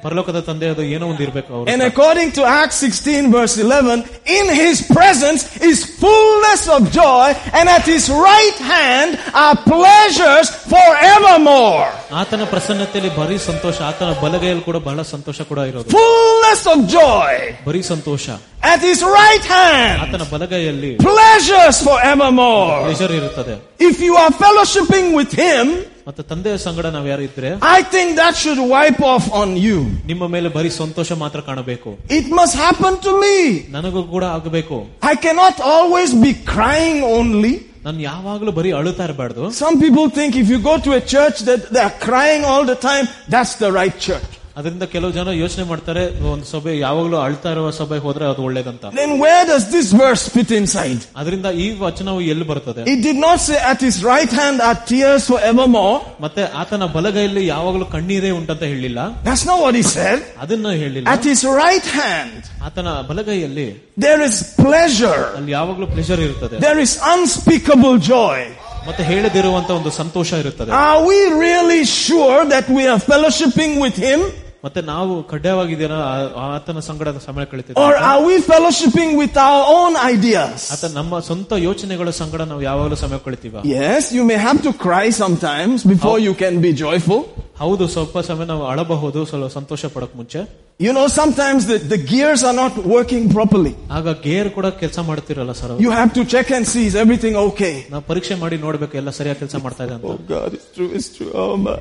ಪರಲೋಕದ ತಂದೆ ಅದು ಏನೋ ಒಂದು ಇರ್ಬೇಕು ಅವ್ರು And according to Acts 16 verse 11, in his presence is fullness of joy, and at his right hand are pleasures forevermore. ಆತನ ಪ್ರಸನ್ನತೆಯಲ್ಲಿ ಬರೀ ಸಂತೋಷ ಆತನ ಬಲಗೈಯಲ್ಲಿ ಕೂಡ ಬಹಳ ಸಂತೋಷ ಕೂಡ ಇರೋದು Fullness of joy. ಬರೀ ಸಂತೋಷ At his right hand, ಆತನ ಬಲಗೈಯಲ್ಲಿ pleasures forevermore. ಪ್ಲೆಜರ್ ಇರುತ್ತದೆ If you are fellowshipping with him, ಮತ್ತೆ ತಂದೆಯ ಸಂಗಡ ನಾವ್ ಯಾರು ಇದ್ರೆ I think that should wipe off on you. ನಿಮ್ಮ ಮೇಲೆ ಬರೀ ಸಂತೋಷ ಮಾತ್ರ ಕಾಣಬೇಕು It must happen to me. ನನಗೂ ಕೂಡ ಆಗಬೇಕು I cannot always be crying only. ನಾನು ಯಾವಾಗಲೂ ಬರೀ ಅಳುತ್ತಾ ಇರಬಾರ್ದು Some people think if you go to a church that they're crying all the time, that's the right church. ಅದರಿಂದ ಕೆಲವು ಜನ ಯೋಚನೆ ಮಾಡ್ತಾರೆ ಒಂದು ಸಭೆ ಯಾವಾಗಲೂ ಅಳ್ತಾ ಇರುವ ಸಭೆಗೆ ಹೋದ್ರೆ ಅದು ಒಳ್ಳೇದಂತ Then where does this verse fit inside? ಅದರಿಂದ ಈ ವಚನವು ಎಲ್ಲಿ ಬರ್ತದೆ It did not say at his right hand are tears forevermore. ಮತ್ತೆ ಆತನ ಬಲಗೈಯಲ್ಲಿ ಯಾವಾಗಲೂ ಕಣ್ಣೀರೇ ಉಂಟಂತ ಹೇಳಿಲ್ಲ That's not what he said. ಅದನ್ನ ಹೇಳಿಲ್ಲ At his right hand, ಆತನ ಬಲಗೈಯಲ್ಲಿ there is pleasure. ಅಲ್ಲಿ ಯಾವಾಗಲೂ ಪ್ಲೆಜರ್ ಇರುತ್ತದೆ There is unspeakable joy. ಮತ್ತೆ ಹೇಳದಿರುವಂತ ಒಂದು ಸಂತೋಷ ಇರುತ್ತದೆ Are we really sure that we are fellowshipping with him? ಮತ್ತೆ ನಾವು ಕಡ್ಡಾಯವಾಗಿದ್ದೀರಾ ಆ- ಆತನ ಸಂಗಡ ಸಮಯ Or ಕಳಿತಿದ್ದೇವೆ are we fellowshipping with our own ideas? ಆತ ನಮ್ಮ ಸ್ವಂತ ಯೋಚನೆಗಳ ಸಂಗಡ ನಾವು ಯಾವಾಗಲೂ ಸಮಯ ಕಳಿತೀವ Yes, you may have to cry sometimes before you can be joyful. ಹೌದು ಸ್ವಲ್ಪ ಸಮಯ ನಾವು ಅಳಬಹುದು ಸ್ವಲ್ಪ ಸಂತೋಷ ಪಡಕ್ ಮುಂಚೆ You know, sometimes the, the gears are not working properly. ಆಗ ಗೇರ್ ಕೂಡ ಕೆಲಸ ಮಾಡ್ತಿರಲ್ಲ sir You have to check and see, is everything okay? ನಾವು ಪರೀಕ್ಷೆ ಮಾಡಿ ನೋಡ್ಬೇಕು ಎಲ್ಲ ಸರಿಯಾಗಿ ಕೆಲಸ ಮಾಡ್ತಾ ಇದೆ ಅಂತ Oh God, it's true, it's true. Oh my.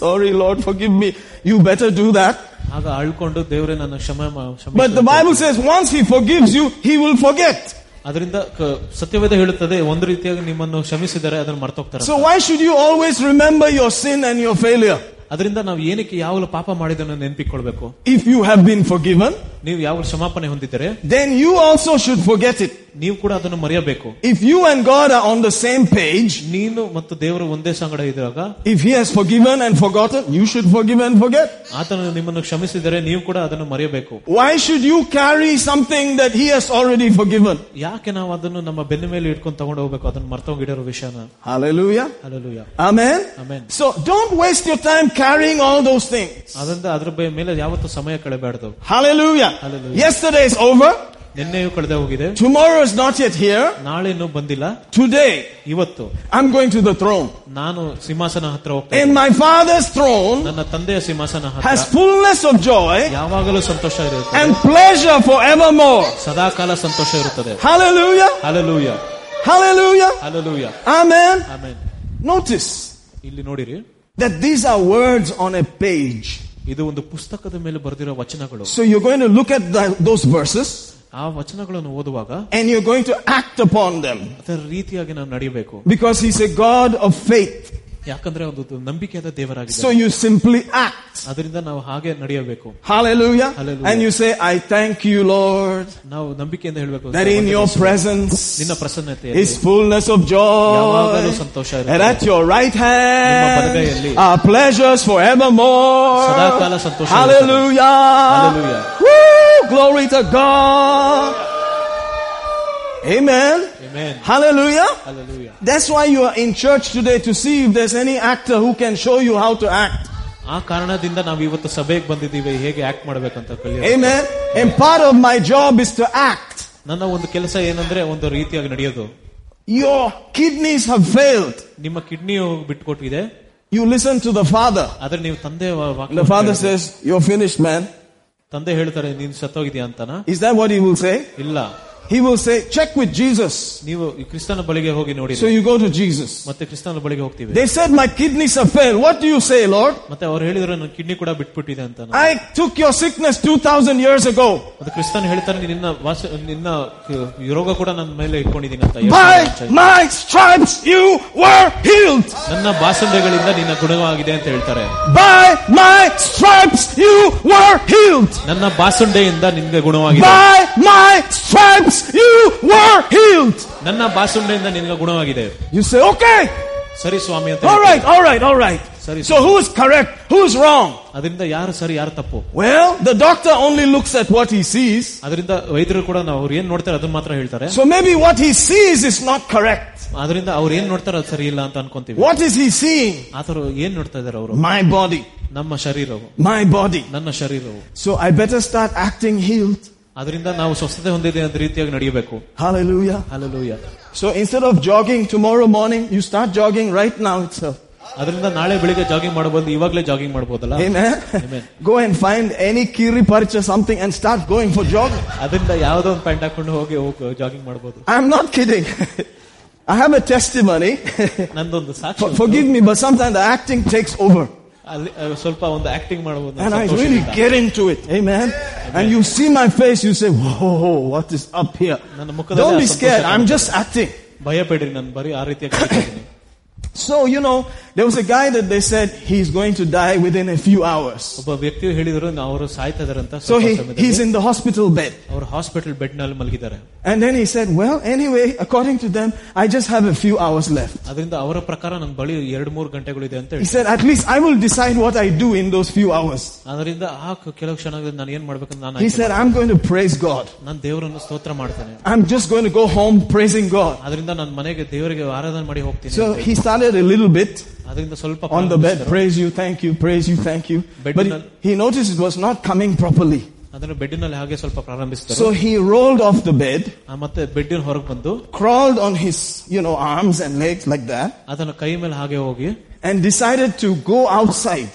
Sorry, Lord, forgive me. You better do that. ಆಗ ಅಳ್ಕೊಂಡು ದೇವರೇ ನನ್ನ ಕ್ಷಮೆ ಮಾ- ಕ್ಷಮಿಸು But the ಅಂತ Bible says once He forgives you, He will forget. ಅದರಿಂದ ಕ- ಸತ್ಯವೇದ ಹೇಳುತ್ತದೆ ಒಂದು ರೀತಿಯಾಗಿ ನಿಮ್ಮನ್ನು ಕ್ಷಮಿಸಿದರೆ ಅದನ್ನು ಮರ್ತೋಗ್ತಾರೆ So why should you always remember your sin and your failure? ಅದರಿಂದ ನಾವು ಏನಕ್ಕೆ ಯಾವಾಗಲೂ ಪಾಪ ಮಾಡಿದನ್ನು ನೆನಪಿಕೊಳ್ಬೇಕು If you have been forgiven, ನೀವು ಯಾವ ಕ್ಷಮಾಪಣೆ ಹೊಂದಿದರೆ then you also should forget it. ನೀವು ಕೂಡ ಅದನ್ನು ಮರೆಯಬೇಕು If you and God are on the same page, ನೀನು ಮತ್ತು ದೇವರು ಒಂದೇ ಸಂಗಡ ಇದ್ದಾಗ if He has forgiven and forgotten, you should forgive and forget. ಆತನು ನಿಮ್ಮನ್ನು ಕ್ಷಮಿಸಿದರೆ ನೀವು ಕೂಡ ಅದನ್ನು ಮರೆಯಬೇಕು Why should you carry something that He has already forgiven? ಯಾಕೆ ನಾವು ಅದನ್ನು ನಮ್ಮ ಬೆನ್ನ ಮೇಲೆ ಇಟ್ಕೊಂಡು ತಗೊಂಡು ಹೋಗ್ಬೇಕು ಅದನ್ನು ಮರ್ತೋಗಿಡೋ ವಿಷಯನ Hallelujah. Alleluia Amen. Amen. So don't waste your time carrying all those things. ಅದರಿಂದ ಅದ್ರ ಬೆ- ಮೇಲೆ ಯಾವತ್ತೂ ಸಮಯ ಕಳೆಬಾರ್ದು Hallelujah. Hallelujah. Yesterday is over. ನಿನ್ನೆಯೂ ಕಳೆದೇ ಹೋಗಿದೆ Tomorrow is not yet here. ನಾಳೆ ಇನ್ನೂ ಬಂದಿಲ್ಲ Today, ಇವತ್ತು I'm going to the throne. ನಾನು ಸಿಂಹಾಸನ ಹತ್ರ ಹೋಗ್ತೇನೆ And my Father's throne ನನ್ನ ತಂದೆಯ ಸಿಂಹಾಸನ ಹತ್ರ has fullness of joy ಯಾವಾಗಲೂ ಸಂತೋಷ ಇರುತ್ತದೆ and pleasure forevermore. ಸದಾಕಾಲ ಸಂತೋಷ ಇರುತ್ತದೆ Hallelujah. Hallelujah Hallelujah. Hallelujah Amen. ಆಮೇಲೆ Notice ಇಲ್ಲಿ ನೋಡಿರಿ that these are words on a page. ಇದು ಒಂದು ಪುಸ್ತಕದ ಮೇಲೆ ಬರೆದಿರೋ ವಚನಗಳು So you're going to look at the- those verses ಆ ವಚನಗಳನ್ನು ಓದುವಾಗ and you're going to act upon them ಅದರ ರೀತಿಯಾಗಿ ನಾವು ನಡೆಯಬೇಕು because He's a God of faith. ಯಾಕಂದ್ರೆ ಒಂದು ನಂಬಿಕೆಯಾದ ದೇವರಾಗಿದೆ So you simply act. ಅದರಿಂದ ನಾವು ಹಾಗೆ ನಡೆಯಬೇಕು Hallelujah. Hallelujah. And you say, I thank you, Lord, ನಾವು ನಂಬಿಕೆಯಿಂದ ಹೇಳಬೇಕು that in your presence ನಿನ್ನ ಪ್ರಸನ್ನತೆಯಲ್ಲಿ is fullness of joy. ಯಾವಾಗಲೂ ಸಂತೋಷ And ಇರುತ್ತದೆ at your right ನಿಮ್ಮ hand ಬಲಗೈಯಲ್ಲಿ are pleasures forevermore. ಸದಾಕಾಲ ಸಂತೋಷ Hallelujah. Hallelujah. Woo! Glory to God. Amen. Amen. Hallelujah. Hallelujah. That's why you are in church today to see if there's any actor who can show you how to act. ಆ ಕಾರಣದಿಂದ ನಾವು ಇವತ್ತು ಸಭೆಗೆ ಬಂದಿದ್ದೀವಿ ಹೇಗೆ act ಮಾಡ್ಬೇಕಂತ ಕಲಿಯ Amen. And part of my job is to act. ನನ್ನ ಒಂದು ಕೆಲಸ ಏನಂದ್ರೆ ಒಂದು ರೀತಿಯಾಗಿ ನಡೆಯೋದು Your kidneys have failed. ನಿಮ್ಮ ಕಿಡ್ನಿಯು ಬಿಟ್ಕೊಟ್ಟಿದೆ You listen to the father. ಆದ್ರೆ ನೀವು ತಂದೆ ವ- ವಾಕ್ಯ The father ಕೇಳಿದ್ರೆ, says, You're finished, man. ತಂದೆ ಹೇಳ್ತಾರೆ ನೀನ್ ಸತ್ತೋಗಿದ್ಯಾ ಅಂತನಾ Is that what he will say? ಇಲ್ಲ he will say, check with Jesus. ನೀವು ಈ ಕ್ರಿಸ್ತನ ಬಳಿಗೆ ಹೋಗಿ ನೋಡಿ So you go to Jesus. ಮತ್ತೆ ಕ್ರಿಸ್ತನ ಬಳಿಗೆ ಹೋಗ್ತೀವಿ They said, my kidneys have failed. What do you say, Lord? ಮತ್ತೆ ಅವ್ರು ಹೇಳಿದ್ರು ನನ್ನ ಕಿಡ್ನಿ ಕೂಡ ಬಿಟ್ಬಿಟ್ಟಿದೆ ಅಂತ ನಾನು. I took your sickness 2000 years ago. ಮತ್ತೆ ಕ್ರಿಸ್ತನ್ ಹೇಳ್ತಾನೆ ನಿನ್ನ ವಾಸ ನಿನ್ನ ಕ- ರೋಗ ಕೂಡ ನನ್ನ ಮೇಲೆ ಇಟ್ಕೊಂಡಿದ್ದೀನಿ ಅಂತ ಎರಡು By ವರ್ಷ ಆಯ್ತು. my stripes you were healed. ನನ್ನ ಬಾಸಂಡೆಗಳಿಂದ ನಿನ್ನ ಗುಣವಾಗಿದೆ ಅಂತ ಹೇಳ್ತಾರೆ By my stripes you were healed. ನನ್ನ ಬಾಸುಂಡೆಯಿಂದ ನಿನ್ಗೆ ಗುಣವಾಗಿದೆ By my stripes you were healed. ನನ್ನ ಬಾಸುಂಡೆಯಿಂದ ನಿನ್ಗೆ ಗುಣವಾಗಿದೆ You say, okay, ಸರಿ ಸ್ವಾಮಿ ಅಂತ all ಹೇಳ್ತಾರೆ. right, all right, all right. Sorry, So who is correct? Who is wrong? ಅದರಿಂದ ಯಾರು ಸರಿ ಯಾರು ತಪ್ಪು Well, the doctor only looks at what he sees. ಅದರಿಂದ ವೈದ್ಯರು ಕೂಡ ನಾವು ಅವ್ರು ಏನ್ ನೋಡ್ತಾರೆ ಅದನ್ನ ಮಾತ್ರ ಹೇಳ್ತಾರೆ So maybe what he sees is not correct. ಅದರಿಂದ ಅವ್ರು ಏನ್ ನೋಡ್ತಾರೆ ಅದು ಸರಿ ಇಲ್ಲ ಅಂತ ಅನ್ಕೊಂತೀವಿ What is he seeing? ಆತರ ಏನ್ ನೋಡ್ತಾ ಇದಾರೆ ಅವರು My body. ನಮ್ಮ ಶರೀರವು My body. ನನ್ನ ಶರೀರವು So I better start acting healed. ಅದರಿಂದ ನಾವು ಸ್ವಸ್ಥತೆ ಹೊಂದಿದೆ ಅಂತ ರೀತಿಯಾಗಿ ನಡೆಯಬೇಕು Hallelujah. Alleluia So instead of jogging tomorrow morning, you start jogging right now itself. ಅದರಿಂದ ನಾಳೆ ಬೆಳಿಗ್ಗೆ ಜಾಗಿಂಗ್ ಮಾಡಬಹುದು ಇವಾಗ್ಲೇ ಜಾಗಿಂಗ್ ಮಾಡಬಹುದಲ್ಲ Amen. Amen. Go and find any kiri parch or something and start going for jogging. ಅದರಿಂದ ಯಾವ್ದೋ ಒಂದು pant ಹಾಕೊಂಡು ಹೋಗಿ ಜಾಗಿಂಗ್ ಮಾಡಬಹುದು I'm not kidding. [LAUGHS] I have a testimony. [LAUGHS] ನಂದೊಂದು ಸಾಕ್ಷಿ For- ಉಂಟು. forgive me, but sometimes the acting takes over. ಅಲ್ಲಿ ಅಹ್, ಸ್ವಲ್ಪ ಒಂದು ಆಕ್ಟಿಂಗ್ ಮಾಡಬಹುದು And I really get into it. Amen. And you see my face, you say, whoa, what is up here? ನನ್ನ ಮುಖದಲ್ಲಿ Don't ಆ be Santhosh scared. I'm ಕಾಣುತ್ತೆ. just acting. ಭಯ ಪಡ್ರಿ ನಾನು ಬರೀ ಆ ರೀತಿಯಾಗಿ ನಡೀತಾ ಇದ್ದೀನಿ. So, you know, there was a guy that they said he's going to die within a few hours. ಒಬ್ಬ ವ್ಯಕ್ತಿ ಹೇಳಿದ್ರು ಅವರು ಸಾಯ್ತಾ ಇದಾರಂತ So he, he's in the hospital bed. ಅವರು ಹಾಸ್ಪಿಟಲ್ ಬೆಡ್ ನಲ್ಲಿ ಮಲಗಿದ್ದಾರೆ And then he said, well, anyway, according to them, I just have a few hours left. ಅದರಿಂದ ಅವರ ಪ್ರಕಾರ ನನ್ನ ಬಳಿ ಎರಡು ಮೂರು ಗಂಟೆಗಳಿದೆ ಅಂತ He ಹೇಳಿ said, at least I will decide what I do in those few hours. ಅದರಿಂದ ಆ ಕ- ಕೆಲವು ಕ್ಷಣಗಳಲ್ಲಿ ನಾನು ಏನ್ ಮಾಡ್ಬೇಕಂತ ನಾನು He ಆಯ್ಕೆ said, I'm going to praise God. ನಾನು ದೇವರನ್ನು ಸ್ತೋತ್ರ ಮಾಡ್ತೇನೆ I'm just going to go home praising God. ಅದರಿಂದ ನನ್ನ ಮನೆಗೆ ದೇವರಿಗೆ ಆರಾಧನೆ ಮಾಡಿ ಹೋಗ್ತೀನಿ So he started a little bit ಅದರಿಂದ ಸ್ವಲ್ಪ on the bed, ಪ್ರಾರಂಭಿಸಿದರು. praise you, thank you, praise you, thank you. Bed But nal- he, he noticed it was not coming properly. ಅದನ್ನು ಬೆಡ್ಡಿನಲ್ಲಿ ಹಾಗೆ ಸ್ವಲ್ಪ ಪ್ರಾರಂಭಿಸಿದರು So he rolled off the bed, ಆ, ಮತ್ತೆ ಬೆಡ್ಡಿನ ಹೊರಗೆ ಬಂದು crawled on his, you know, arms and legs like that, ಅದನ್ನ ಕೈ ಮೇಲೆ ಹಾಗೆ ಹೋಗಿ and decided to go outside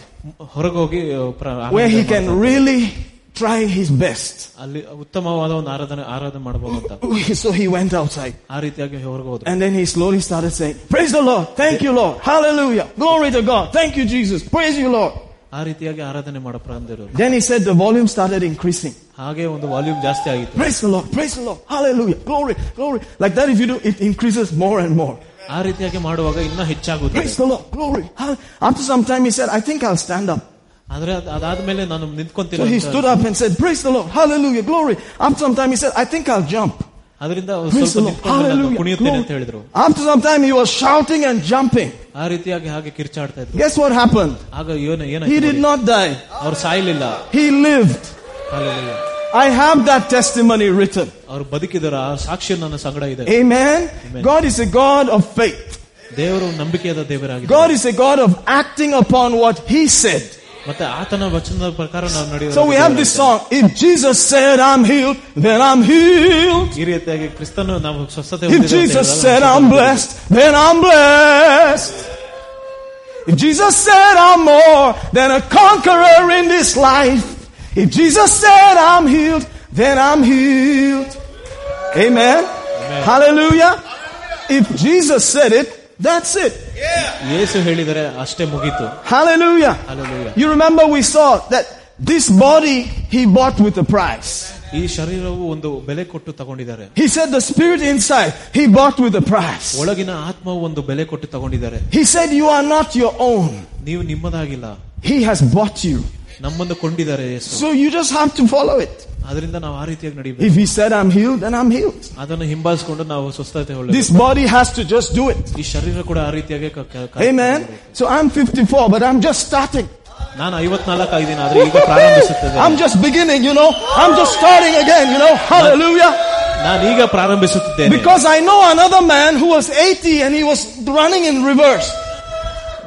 ಹೊರಗೆ ಹೋಗಿ ಆ, ಪ್ರ- where he ಆರಾಧನೆ can ಮಾಡ್ತಾರೆ. really try his best. [LAUGHS] ಅಲ್ಲಿ ಉತ್ತಮವಾದ ಒಂದು ಆರಾಧನೆ ಆರಾಧನೆ ಮಾಡಬಹುದು ಅಂತ So he went outside. ಆ ರೀತಿಯಾಗಿ ಹೊರಗೆ ಹೋದ್ರು And then he slowly started saying, Praise the Lord. Thank you, Lord. Hallelujah. Glory to God. Thank you, Jesus. Praise you, Lord. ಆ ರೀತಿಯಾಗಿ ಆರಾಧನೆ ಮಾಡೋ ಪ್ರಾರಂಭಿಸಿದ್ರು Then he said the volume started increasing. ಹಾಗೆ ಒಂದು ವಾಲ್ಯೂಮ್ ಜಾಸ್ತಿ ಆಗಿತ್ತು Praise the Lord. Praise the Lord. Hallelujah. Glory. Glory. Like that, if you do, it increases more and more. ಆ ರೀತಿಯಾಗಿ ಮಾಡುವಾಗ ಇನ್ನೂ ಹೆಚ್ಚಾಗುತ್ತೆ Praise the Lord. Glory. Hall- After some time, he said, I think I'll stand up. ಆದ್ರೆ ಅದ್- ಅದಾದ್ಮೇಲೆ ನಾನು ನಿಂತ್ಕೊಂತೀನಿ So he ಅಂತ. stood up and said, Praise the Lord. Hallelujah. Glory. After some time, he said, I think I'll jump. ಅದರಿಂದ ಅವ್ರು Praise the ಸ್ವಲ್ಪ Lord. ನಿಂತ್ಕೊಂಡು ನಾನು Hallelujah. ಕುಣಿಯುತ್ತೇನೆ ಅಂತ Glory. ಹೇಳಿದ್ರು After some time, he was shouting and jumping. ಆ ರೀತಿಯಾಗಿ ಹಾಗೆ ಕಿರ್ಚಾಡ್ತಾ ಇದ್ರು Guess what happened? ಆಗ ಏನ He ಏನಾಯ್ತು did ನೋಡಿ? not die. ಅವ್ರು ಸಾಯ್ಲಿಲ್ಲ He lived. Hallelujah. I have that testimony written. ಅವ್ರು ಬದುಕಿದರ ಆ ಸಾಕ್ಷಿ ನನ್ನ ಸಂಗಡ ಇದೆ Amen. Amen. God is a God of faith. ದೇವರು ನಂಬಿಕೆಯಾದ ದೇವರಾಗಿದೆ God is a God of acting upon what He said. ಮತ್ತೆ ಆತನ ವಚನದ ಪ್ರಕಾರ ನಾವು ನಡೆಯುವ So we have this song. If Jesus said I'm healed, then I'm healed. ಈ ರೀತಿಯಾಗಿ ಕ್ರಿಸ್ತನು ನಾವು ಸ್ವಸ್ಥತೆ If ಹೊಂದಿದ್ದೇವೆ ಅಂತ Jesus ಹೇಳಿದಾಗ said ನಾವು I'm ಸ್ವಸ್ಥತೆ blessed, then I'm blessed. If Jesus said I'm more than a conqueror in this life, if Jesus said I'm healed, then I'm healed. Amen. Hallelujah. If Jesus said it, that's it. ಯೇಸು ಹೇಳಿದರೆ ಅಷ್ಟೇ ಮುಗೀತು Hallelujah. Hallelujah. You remember we saw that this body he bought with a price. ಈ ಶರೀರವು ಒಂದು ಬೆಲೆ ಕೊಟ್ಟು ತಗೊಂಡಿದ್ದಾರೆ He said the spirit inside he bought with a price. ಒಳಗಿನ ಆತ್ಮವು ಒಂದು ಬೆಲೆ ಕೊಟ್ಟು ತಗೊಂಡಿದ್ದಾರೆ He said you are not your own. ನೀವು ನಿಮ್ಮದಾಗಿಲ್ಲ He has bought you. ನಮ್ಮನ್ನು ಕೊಂಡಿದ್ದಾರೆ ಯೇಸು So you just have to follow it. ಅದರಿಂದ ನಾವು ಆ ರೀತಿಯಾಗಿ ನಡಿಬೇಕು If he said I'm healed, then I'm healed. ಅದನ್ನು ಹಿಂಬಾಲಿಸಿಕೊಂಡು ನಾವು ಸ್ವಸ್ಥತೆ This ಹೊಳ್ಳೆ body has to just do it. ಈ ಶರೀರ ಕೂಡ ಆ ರೀತಿಯಾಗಿ ಕ- ಕ- ಕ- Amen. So I'm 54, but I'm just starting. ನಾನು ಐವತ್ನಾಲ್ಕು ಆಗಿದ್ದೀನಿ ಆದ್ರೆ ಈಗ ಪ್ರಾರಂಭಿಸುತ್ತದೆ I'm just beginning, you know. I'm just starting again, you know. Hallelujah. ನಾನು ಈಗ ಪ್ರಾರಂಭಿಸುತ್ತಿದ್ದೇನೆ Because I know another man who was 80 and he was running in reverse.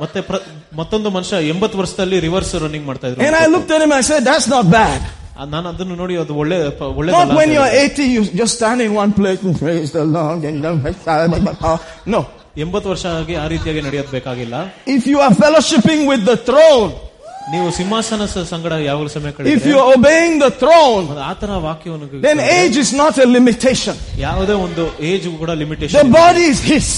ಮತ್ತೆ ಪ್ರ- ಮತ್ತೊಂದು ಮನುಷ್ಯ ಎಂಬತ್ತು ವರ್ಷದಲ್ಲಿ ರಿವರ್ಸ್ ರನ್ನಿಂಗ್ ಮಾಡ್ತಾ ಇದ್ರು And I looked at him and I said, that's not bad. ಆ, ನಾನು ಅದನ್ನು ನೋಡಿ ಅದು ಒಳ್ಳೆ ಪ- Not ಒಳ್ಳೆದಲ್ಲ when ಅಂತ you're ಹೇಳಿದೆ. 80, you just stand in one place and praise the Lord. And no. ಎಂಬತ್ತು ವರ್ಷ ಆಗಿ ಆ ರೀತಿಯಾಗಿ ನಡೆಯೋದು ಬೇಕಾಗಿಲ್ಲ If you are fellowshipping with the throne, ನೀವು ಸಿಂಹಾಸನ ಸ- ಸಂಗಡ ಯಾವಾಗಲೂ ಸಮಯ if ಕಳೆದ್ರೆ you're obeying the throne, ಒಂದು ಆತನ ವಾಕ್ಯವನ್ನು then age is not a limitation. ಯಾವುದೇ ಒಂದು ಏಜ್ ಕೂಡ The limitation body is His.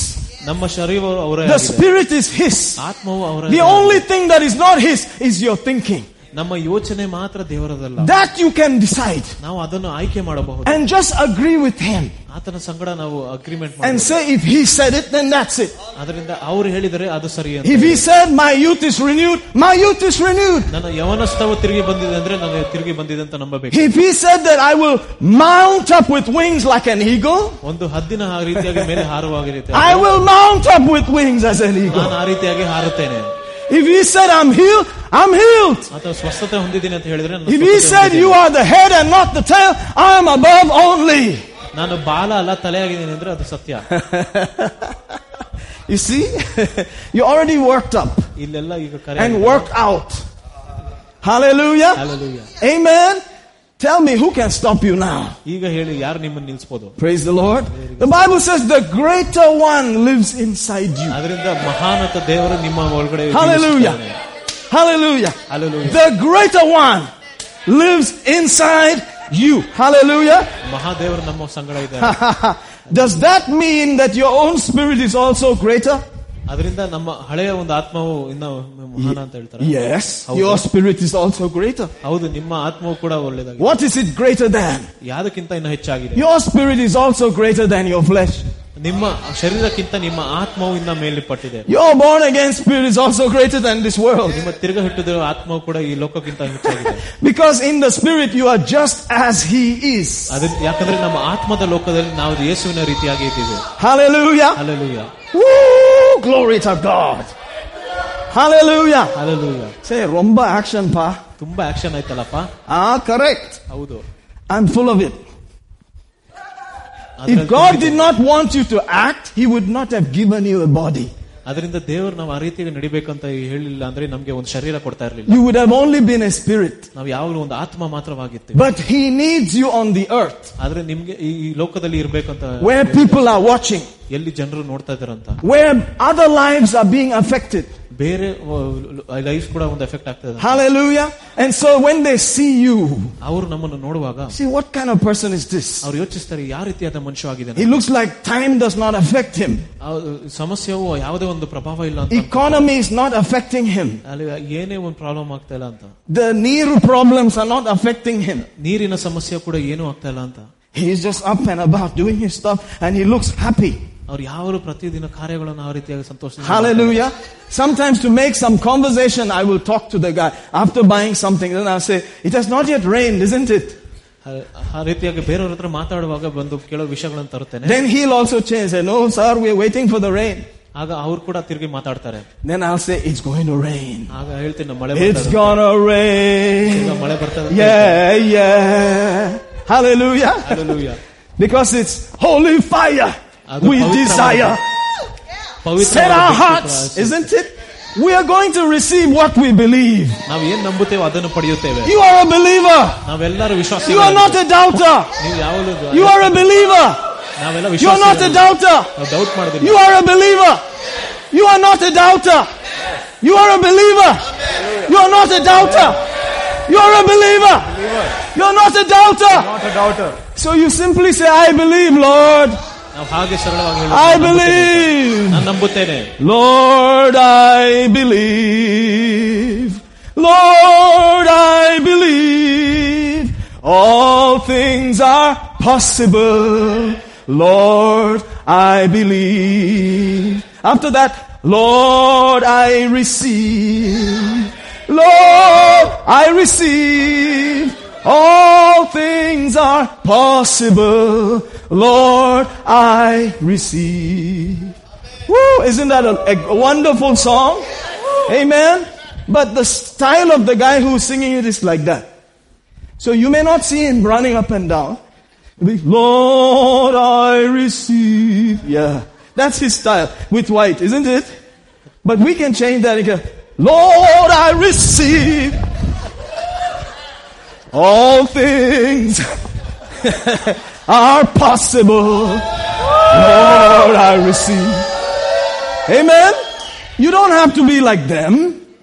ನಮ್ಮ ಶರೀರ ಅವರೇ The ಆಗಿದೆ. spirit is His. ಆತ್ಮವು ಅವರ The only thing that is not His is your thinking. ನಮ್ಮ ಯೋಚನೆ ಮಾತ್ರ ದೇವರದಲ್ಲ That you can decide. ನಾವು ಅದನ್ನು ಆಯ್ಕೆ ಮಾಡಬಹುದು And just agree with Him. ಆತನ ಸಂಗಡ ನಾವು ಅಗ್ರಿಮೆಂಟ್ And ಮಾಡಿ say, if He said it, then that's it. ಅದರಿಂದ ಅವ್ರು ಹೇಳಿದರೆ ಅದು ಸರಿ ಅಂತ If He said, my youth is renewed, my youth is renewed. ನನ್ನ ಯವನಸ್ಥವು ತಿರುಗಿ ಬಂದಿದೆ ಅಂದ್ರೆ ನಾನು ತಿರುಗಿ ಬಂದಿದೆ ಅಂತ ನಂಬಬೇಕು If He said that I will mount up with wings like an eagle, ಒಂದು ಹದ್ದಿನ ಆ ರೀತಿಯಾಗಿ ಮೇಲೆ ಹಾರುವ ರೀತಿ I will mount up with wings as an eagle. ನಾನು ಆ ರೀತಿಯಾಗಿ ಹಾರುತ್ತೇನೆ If He said I'm healed, I'm healed. ಅಥವಾ ಸ್ವಸ್ಥತೆ ಹೊಂದಿದ್ದೀನಿ ಅಂತ ಹೇಳಿದ್ರೆ ನಾನು If He ಸ್ವಸ್ಥತೆ said ಹೊಂದಿದ್ದೀನಿ. you are the head and not the tail, I am above only. ನಾನು ಬಾಲ ಅಲ್ಲ ತಲೆಯಾಗಿದ್ದೀನಿ ಅಂದ್ರೆ ಅದು ಸತ್ಯ [LAUGHS] You see, [LAUGHS] you already worked up ಇಲ್ಲೆಲ್ಲ ಈಗ ಕರೆ and ಆಗಿದೆ. worked out. Hallelujah. Hallelujah. Amen. Tell me who can stop you now. ಈಗ ಹೇಳಿ ಯಾರು ನಿಮ್ಮನ್ನು ನಿಲ್ಸ್ಬೋದು Praise the Lord. The Bible says the greater one lives inside you. ಅದರಿಂದ ಮಹಾನತ ದೇವರು ನಿಮ್ಮ ಒಳಗಡೆ Hallelujah. Hallelujah. Hallelujah. The greater one lives inside you. Hallelujah. [LAUGHS] Does that mean that your own spirit is also greater? ಅದರಿಂದ ನಮ್ಮ ಹಳೆಯ ಒಂದು ಆತ್ಮವು ಇನ್ನ ಮಹಾನ ಅಂತ ಹೇಳ್ತಾರೆ Yes. ಹೌದು. Your spirit is also greater. ಹೌದು ನಿಮ್ಮ ಆತ್ಮವು ಕೂಡ ಒಳ್ಳೇದಾಗಿದೆ What is it greater than? ಯಾವ್ದಕ್ಕಿಂತ ಇನ್ನು ಹೆಚ್ಚಾಗಿದೆ Your spirit is also greater than your flesh. ನಿಮ್ಮ ಶರೀರಕ್ಕಿಂತ ನಿಮ್ಮ ಆತ್ಮವು ಇನ್ನ ಮೇಲ್ಪಟ್ಟಿದೆ Your born again spirit is also greater than this world. ನಿಮ್ಮ ತಿರುಗ ಹುಟ್ಟಿದ ಆತ್ಮವು ಕೂಡ ಈ ಲೋಕಕ್ಕಿಂತ ಹೆಚ್ಚಾಗಿದೆ [LAUGHS] Because in the spirit you are just as he is. ಅದ್ರ ಯಾಕಂದ್ರೆ ನಮ್ಮ ಆತ್ಮದ ಲೋಕದಲ್ಲಿ ನಾವು ಯೇಸುವಿನ ರೀತಿಯಾಗಿ ಇದ್ದೀವಿ Hallelujah. Alleluia Woo! Glory to God. Hallelujah. Alleluia Say, Romba action, pa. ತುಂಬಾ ಆಕ್ಷನ್ ಆಯ್ತಲ್ಲಪ್ಪ Ah, correct. ಹೌದು I'm full of it. ಅದ್ರಲ್ಲಿ If God ತುಂಬಿದೆ. did not want you to act, He would not have given you a body. ಅದರಿಂದ ದೇವರು ನಾವು ಆ ರೀತಿಯಾಗಿ ನಡಿಬೇಕಂತ ಹೇಳಿಲ್ಲ ಅಂದ್ರೆ ನಮ್ಗೆ ಒಂದು ಶರೀರ ಕೊಡ್ತಾ ಇರ್ಲಿಲ್ಲ You would have only been a spirit. ನಾವು ಯಾವಾಗಲೂ ಒಂದು ಆತ್ಮ ಮಾತ್ರವಾಗಿರ್ತೀವಿ But He needs you on the earth ಆದ್ರೆ ನಿಮ್ಗೆ ಈ ಈ ಲೋಕದಲ್ಲಿ ಇರ್ಬೇಕಂತ where people are watching, ಎಲ್ಲಿ ಜನರು ನೋಡ್ತಾ ಇದಾರಂತ where other lives are being affected. ಬೇರೆ ಲೈಫ್ ಕೂಡ ಒಂದು ಎಫೆಕ್ಟ್ ಆಗ್ತದೆ Hallelujah. And so when they see you, ಅವ್ರು ನಮ್ಮನ್ನು ನೋಡುವಾಗ see what kind of person is this? ಅವ್ರು ಯೋಚಿಸ್ತಾರೆ ಯಾವ ರೀತಿಯಾದ ಮನುಷ್ಯ ಆಗಿದೆ He looks like time does not affect him. ಸಮಸ್ಯೆವು ಯಾವುದೇ ಒಂದು ಪ್ರಭಾವ ಇಲ್ಲ ಅಂತ Economy is not affecting him. ಅಲ್ಲಿ ಏನೇ ಒಂದು ಪ್ರಾಬ್ಲಮ್ ಆಗ್ತಾ ಇಲ್ಲ ಅಂತ The near problems are not affecting him. ನೀರಿನ ಸಮಸ್ಯೆ ಕೂಡ ಏನೂ ಆಗ್ತಾ ಇಲ್ಲ ಅಂತ He's just up and about doing his stuff and he looks happy. ಅವ್ರು ಯಾವ ಪ್ರತಿದಿನ ಕಾರ್ಯಗಳನ್ನು ಆ ರೀತಿಯಾಗಿ ಸಂತೋಷ Hallelujah. Sometimes to make some conversation, I will talk to the guy after buying something. Then I'll say, it has not yet rained, isn't it? ಆ ರೀತಿಯಾಗಿ ಬೇರೆಯವ್ರ ಹತ್ರ ಮಾತಾಡುವಾಗ ಬಂದು ಕೇಳೋ ವಿಷಯಗಳನ್ನು ತರುತ್ತೇನೆ Then he'll also change. Say, no, sir, we're waiting for the rain. ಆಗ ಅವ್ರು ಕೂಡ ತಿರುಗಿ ಮಾತಾಡ್ತಾರೆ Then I'll say, it's going to rain. ಆಗ ಹೇಳ್ತೀನಿ "ನಮ್ಮ ಮಳೆ It's ಬರ್ತದೆ gonna ಈಗ rain. ಮಳೆ ಬರ್ತದೆ ಅಂತ Yeah, yeah. Hallelujah. Hallelujah. Because it's holy fire. ಅದು We ಪವಿತ್ರವಾದ- desire. ಪವಿತ್ರವಾದ Set our ಭಕ್ತಿ hearts, ಪ್ರವಾಸ. isn't it? We are going to receive what we believe. ನಾವು ಏನ್ ನಂಬುತ್ತೇವೆ ಅದನ್ನು ಪಡೆಯುತ್ತೇವೆ You are a believer. ನಾವೆಲ್ಲರೂ ವಿಶ್ವಾಸ You are not a doubter. ನೀವು ಯಾವಾಗಲೂ You are a believer. ನಾವೆಲ್ಲ You are not a ವಿಶ್ವಾಸ doubter. ನಾವು ಡೌಟ್ ಮಾಡೋದಿಲ್ಲ You are a believer. You are not a doubter. You are a believer. You are not a doubter. You are a believer. You are not a doubter. Not a doubter. So you simply say, I believe, Lord. ನಾವು ಹಾಗೆ ಸರಳವಾಗಿ ಹೇಳೋದು, I ನಾನು ನಂಬುತ್ತೇನೆ. believe. ನಾನು ನಂಬುತ್ತೇನೆ Lord, I believe. Lord, I believe. All things are possible. Lord, I believe. After that, Lord, I receive. All things are possible. Lord, I receive. Woo, isn't that a, a wonderful song? Amen. But the style of the guy who's singing it is like that. So you may not see him running up and down. Lord, I receive. Yeah. That's his style with white, isn't it? But we can change that. Lord, I receive all things [LAUGHS] are possible. Lord, I receive. Amen. You don't have to be like them.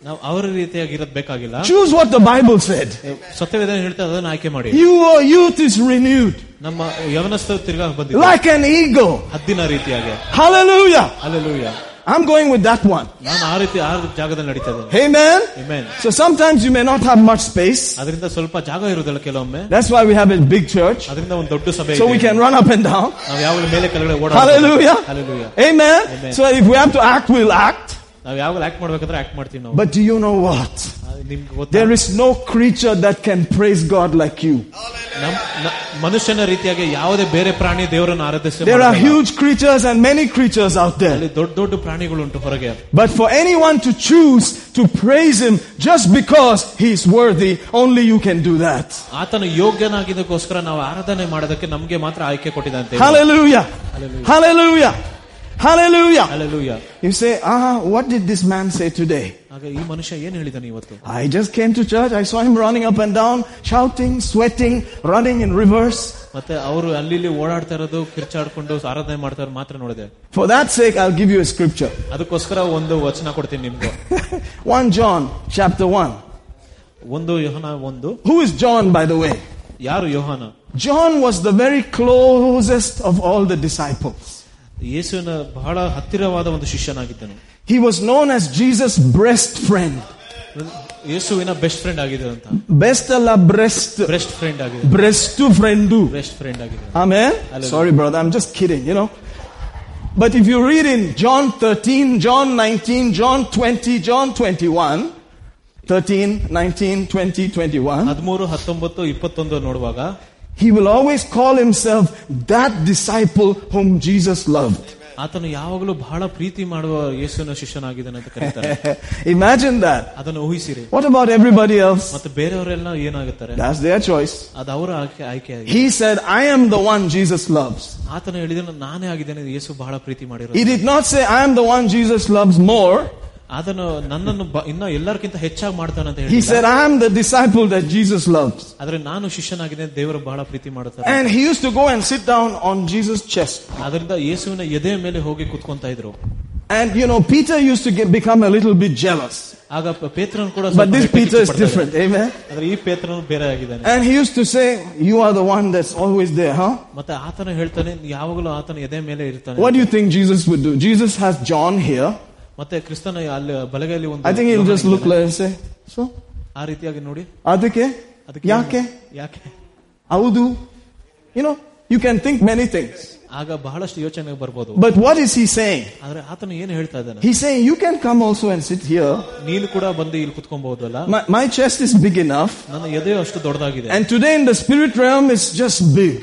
ನಾವು ಅವರ ರೀತಿಯಾಗಿ ಇರೋದ್ ಬೇಕಾಗಿಲ್ಲ Choose what the Bible said. ಸತ್ಯವೇದ ಹೇಳ್ತಾ ಅದನ್ನ ಆಯ್ಕೆ ಮಾಡಿ Your youth is renewed ನಮ್ಮ ಯವನಸ್ಥ ತಿರ್ಗಾ ಬಂದಿದೆ like an eagle. ಹದ್ದಿನ ರೀತಿಯಾಗಿ Hallelujah. Alleluia I'm going with that one. Amen. Amen. So sometimes you may not have much space. That's why we have a big church. So we can run up and down. Hallelujah. Hallelujah. Amen. Amen. So if we have to act, we'll act. ನಾವು ಯಾವಾಗ act ಮಾಡ್ಬೇಕಂದ್ರೆ act ಮಾಡ್ತೀವಿ ನಾವು But do you know what? ಅದು ನಿಮ್ಗೆ ಗೊತ್ತಾ There is no creature that can praise God like you. ನಮ್ ನ- ಮನುಷ್ಯನ ರೀತಿಯಾಗಿ ಯಾವುದೇ ಬೇರೆ ಪ್ರಾಣಿ ದೇವರನ್ನು ಆರಾಧಿಸಿ There are huge creatures and many creatures out there. ಅಲ್ಲಿ ದೊಡ್ಡ ದೊಡ್ಡ ಪ್ರಾಣಿಗಳುಂಟು ಹೊರಗೆ But for anyone to choose to praise Him just because He is worthy, only you can do that. ಆತನು ಯೋಗ್ಯನಾಗಿದ್ದಕ್ಕೋಸ್ಕರ ನಾವು ಆರಾಧನೆ ಮಾಡೋದಕ್ಕೆ ನಮ್ಗೆ ಮಾತ್ರ ಆಯ್ಕೆ ಕೊಟ್ಟಿದಂತೆ Hallelujah. Hallelujah. Hallelujah. Hallelujah. Alleluia You say, ah, what did this man say today? ಆಗ ಈ ಮನುಷ್ಯ ಏನ್ ಹೇಳಿದಾನೆ ಇವತ್ತು I just came to church. I saw him running up and down, shouting, sweating, running in reverse. ಮತ್ತೆ ಅವರು ಅಲ್ಲಿ ಇಲ್ಲಿ ಓಡಾಡ್ತಾ ಇರೋದು ಕಿರ್ಚಾಡ್ಕೊಂಡು ಆರಾಧನೆ ಮಾಡ್ತಾ ಇರೋದು ಮಾತ್ರ ನೋಡಿದೆ For that sake, I'll give you a scripture. ಅದಕ್ಕೋಸ್ಕರ ಒಂದು ವಚನ ಕೊಡ್ತೀನಿ ನಿಮ್ಗೆ 1 John chapter 1. ಒಂದು ಯೋಹನ ಒಂದು Who is John, by the way? ಯಾರು ಯೋಹಾನ John was the very closest of all the disciples. ಯೇಸುವಿನ ಬಹಳ ಹತ್ತಿರವಾದ ಒಂದು ಶಿಷ್ಯನಾಗಿದ್ದನು He was known as Jesus' breast friend. ಯೇಸುವಿನ ಬೆಸ್ಟ್ ಫ್ರೆಂಡ್ ಆಗಿದೆ ಅಂತ Best alla breast. Best friend ಆಗಿದೆ Breast friendu. ಬೆಸ್ಟ್ ಫ್ರೆಂಡ್ ಆಗಿದೆ Amen? Hallelujah. Sorry, brother, I'm just kidding, you know. But if you read in John 13, John 19, John 20, John 21, 13, 19, 20, 21, ಹದಿಮೂರು ಹತ್ತೊಂಬತ್ತು ಇಪ್ಪತ್ತೊಂದು ನೋಡುವಾಗ he will always call himself that disciple whom Jesus loved. ಆತನು ಯಾವಾಗಲೂ ಬಹಳ ಪ್ರೀತಿ ಮಾಡುವ ಯೇಸುವಿನ ಶಿಷ್ಯನಾಗಿದ್ದಾನೆ ಅಂತ ಕರೀತಾರೆ Imagine that. ಅದನ್ನು ಊಹಿಸಿರಿ What about everybody else? ಮತ್ತೆ ಬೇರೆಯವರೆಲ್ಲ ಏನಾಗುತ್ತಾರೆ That's their choice. ಅದು ಅವರ ಆಯ್ಕೆ ಆಯ್ಕೆಯಾಗಿದೆ He said, I am the one Jesus loves. ಆತನು ಹೇಳಿದನು ನಾನೇ ಆಗಿದ್ದೇನೆ ಯೇಸು ಬಹಳ ಪ್ರೀತಿ He ಮಾಡಿರೋದು did not say, I am the one Jesus loves more. ಅದನ್ನು ನನ್ನನ್ನು ಬ- ಇನ್ನ ಎಲ್ಲರಿಗಿಂತ ಹೆಚ್ಚಾಗಿ ಮಾಡ್ತಾನೆ ಅಂತ He ಹೇಳಿ said, I am the disciple that Jesus loves. ಆದ್ರೆ ನಾನು ಶಿಷ್ಯನಾಗಿದ್ದೇನೆ ದೇವರು ಬಹಳ ಪ್ರೀತಿ ಮಾಡುತ್ತಾರೆ And he used to go and sit down on Jesus' chest. ಅದರಿಂದ ಯೇಸುವಿನ ಎದೆಯ ಮೇಲೆ ಹೋಗಿ ಕುತ್ಕೊಂತ ಇದ್ರು And you know, Peter used to get, become a little bit jealous. ಆಗ ಪ- ಪೇತ್ರನು ಕೂಡ But ಸ್ವಲ್ಪ this ಹೆದರಿಕೆ Peter is ಪಡ್ತಾ different. ಇದ್ದಾನೆ. Amen. ಆದ್ರೆ ಈ ಪೇತ್ರನು ಬೇರೆ ಆಗಿದ್ದಾನೆ And he used to say, You are the one that's always there, huh? ಮತ್ತೆ ಆತನು ಹೇಳ್ತಾನೆ ಯಾವಾಗಲೂ ಆತನ ಎದೆ ಮೇಲೆ ಇರ್ತಾನೆ What do you think Jesus would do? Jesus has John here. ಮತ್ತೆ ಕ್ರಿಸ್ತನ ಅಲ್ಲಿ ಬಲಗೈಲಿ ಒಂದು I think he'll just look like and say, So, ಆ ರೀತಿಯಾಗಿ ನೋಡಿ Adike? ಅದಕ್ಕೆ Yake? ಯಾಕೆ Audu? You know, you can think many things. ಆಗ ಬಹಳಷ್ಟು ಯೋಚನೆ ಬರ್ಬೋದು But what is he saying? ಆದ್ರೆ ಆತನು ಏನು ಹೇಳ್ತಾ ಇದ್ದಾನೆ He's saying, You can come also and sit here. ನೀನು ಕೂಡ ಬಂದು ಇಲ್ಲಿ ಕುತ್ಕೊಬಹುದಲ್ಲ My, my chest is big enough. ನನ್ನ ಎದೆಯು ಅಷ್ಟು ದೊಡ್ಡದಾಗಿದೆ And today in the spirit realm, it's just big.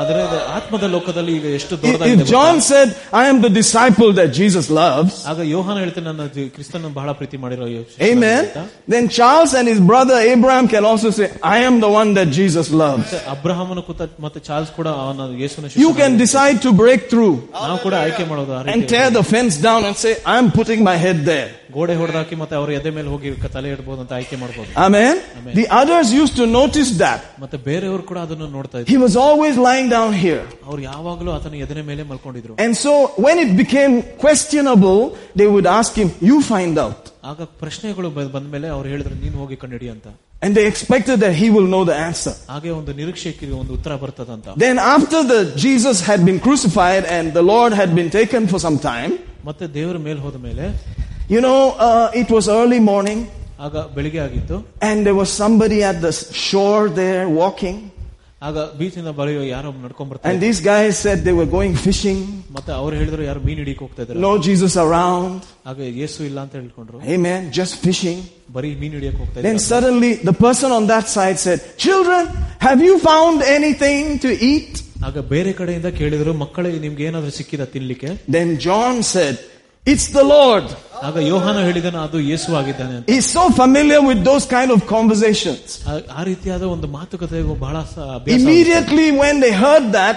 ಆದ್ರೆ ಅದು ಆತ್ಮದ ಲೋಕದಲ್ಲಿ ಈಗ ಎಷ್ಟು If, ದೊಡ್ಡದಾಗಿದೆ if John said, I am the disciple that Jesus loves, ಗೊತ್ತಾ? ಆಗ ಯೋಹಾನ ಹೇಳ್ತಾನೆ ನನ್ನ ಜೀ- ಕ್ರಿಸ್ತನ ಬಹಳ ಪ್ರೀತಿ ಮಾಡಿರೋ ಯೇಸು amen, ಅಂತ. then Charles and his brother Abraham can also say, I am the one that Jesus loves. ಮತ್ತೆ ಅಬ್ರಹಾಮನ ಕೂತ ಮತ್ತೆ ಚಾರ್ಲ್ಸ್ ಕೂಡ ಅವನ ಯೇಸುವಿನ You can ಶಿಷ್ಯನಾಗಿದ್ದಾನೆ. decide to break through ನಾವು ಕೂಡ ಆಯ್ಕೆ ಮಾಡೋದು ಆ and ರೀತಿ tear the fence down and say, I am putting my head there. ಗೋಡೆ ಹೊಡೆದಾಕಿ ಮತ್ತೆ ಅವ್ರ ಎದೆ ಮೇಲೆ ಹೋಗಿ ಕ- ತಲೆ ಇಡಬಹುದು ಅಂತ ಆಯ್ಕೆ ಮಾಡಬಹುದು Amen. Amen. The others used to notice that. ಮತ್ತೆ ಬೇರೆಯವರು ಕೂಡ ಅದನ್ನು ನೋಡ್ತಾ ಇದ್ರು He was always lying down here. ಅವ್ರು ಯಾವಾಗಲೂ ಆತನ ಎದೆನ ಮೇಲೆ ಮಲ್ಕೊಂಡಿದ್ರು And so when it became questionable, they would ask him, You find out. ಆಗ ಪ್ರಶ್ನೆಗಳು ಬಂದ ಮೇಲೆ ಅವ್ರು ಹೇಳಿದ್ರು ನೀನ್ ಹೋಗಿ ಕಂಡಿಡಿ ಅಂತ And they expected that he will know the answer. ಹಾಗೆ ಒಂದು ನಿರೀಕ್ಷೆಗೆ ಒಂದು ಉತ್ತರ ಬರ್ತದಂತ Then after the Jesus had been crucified and the Lord had been taken for some time, ಮತ್ತೆ ದೇವರ ಮೇಲೆ ಹೋದ ಮೇಲೆ you know, uh, it was early morning ಆಗ ಬೆಳಿಗ್ಗೆ ಆಗಿತ್ತು and there was somebody at the shore there walking. ಆಗ ಬೀಚಿನ ಬಳಿ ಯಾರೋ ನಡ್ಕೊಂಡ್ ಬರ್ತಾ And ಇದ್ರು. these guys said they were going fishing. ಮತ್ತೆ ಅವ್ರು ಹೇಳಿದ್ರು ಯಾರು ಮೀನ್ ಹಿಡಿಯಕ್ ಹೋಗ್ತಾ ಇದ್ರು No Jesus around. ಆಗ ಯೇಸು ಇಲ್ಲ ಅಂತ ಹೇಳ್ಕೊಂಡ್ರು Amen. Just fishing. ಬರೀ ಮೀನ್ ಹಿಡಿಯಕ್ ಹೋಗ್ತಾ Then ಇದ್ರು suddenly the person on that side said, Children, have you found anything to eat? ಆಗ ಬೇರೆ ಕಡೆಯಿಂದ ಕೇಳಿದ್ರು ಮಕ್ಕಳೇ ನಿಮ್ಗೆ ಏನಾದ್ರೂ ಸಿಕ್ಕಿದ ತಿನ್ಲಿಕ್ಕೆ Then John said, It's the Lord. ಆಗ ಯೋಹಾನ ಹೇಳಿದನು ಅದು ಯೇಸು ಆಗಿದ್ದಾನೆ ಅಂತ He's so familiar with those kind of conversations. ಆ- ಆ ರೀತಿಯಾದ ಒಂದು ಮಾತುಕತೆಗೂ ಬಹಳ ಸ- ಅಭ್ಯಾಸ ಆಗುತ್ತೆ. Immediately when they heard that,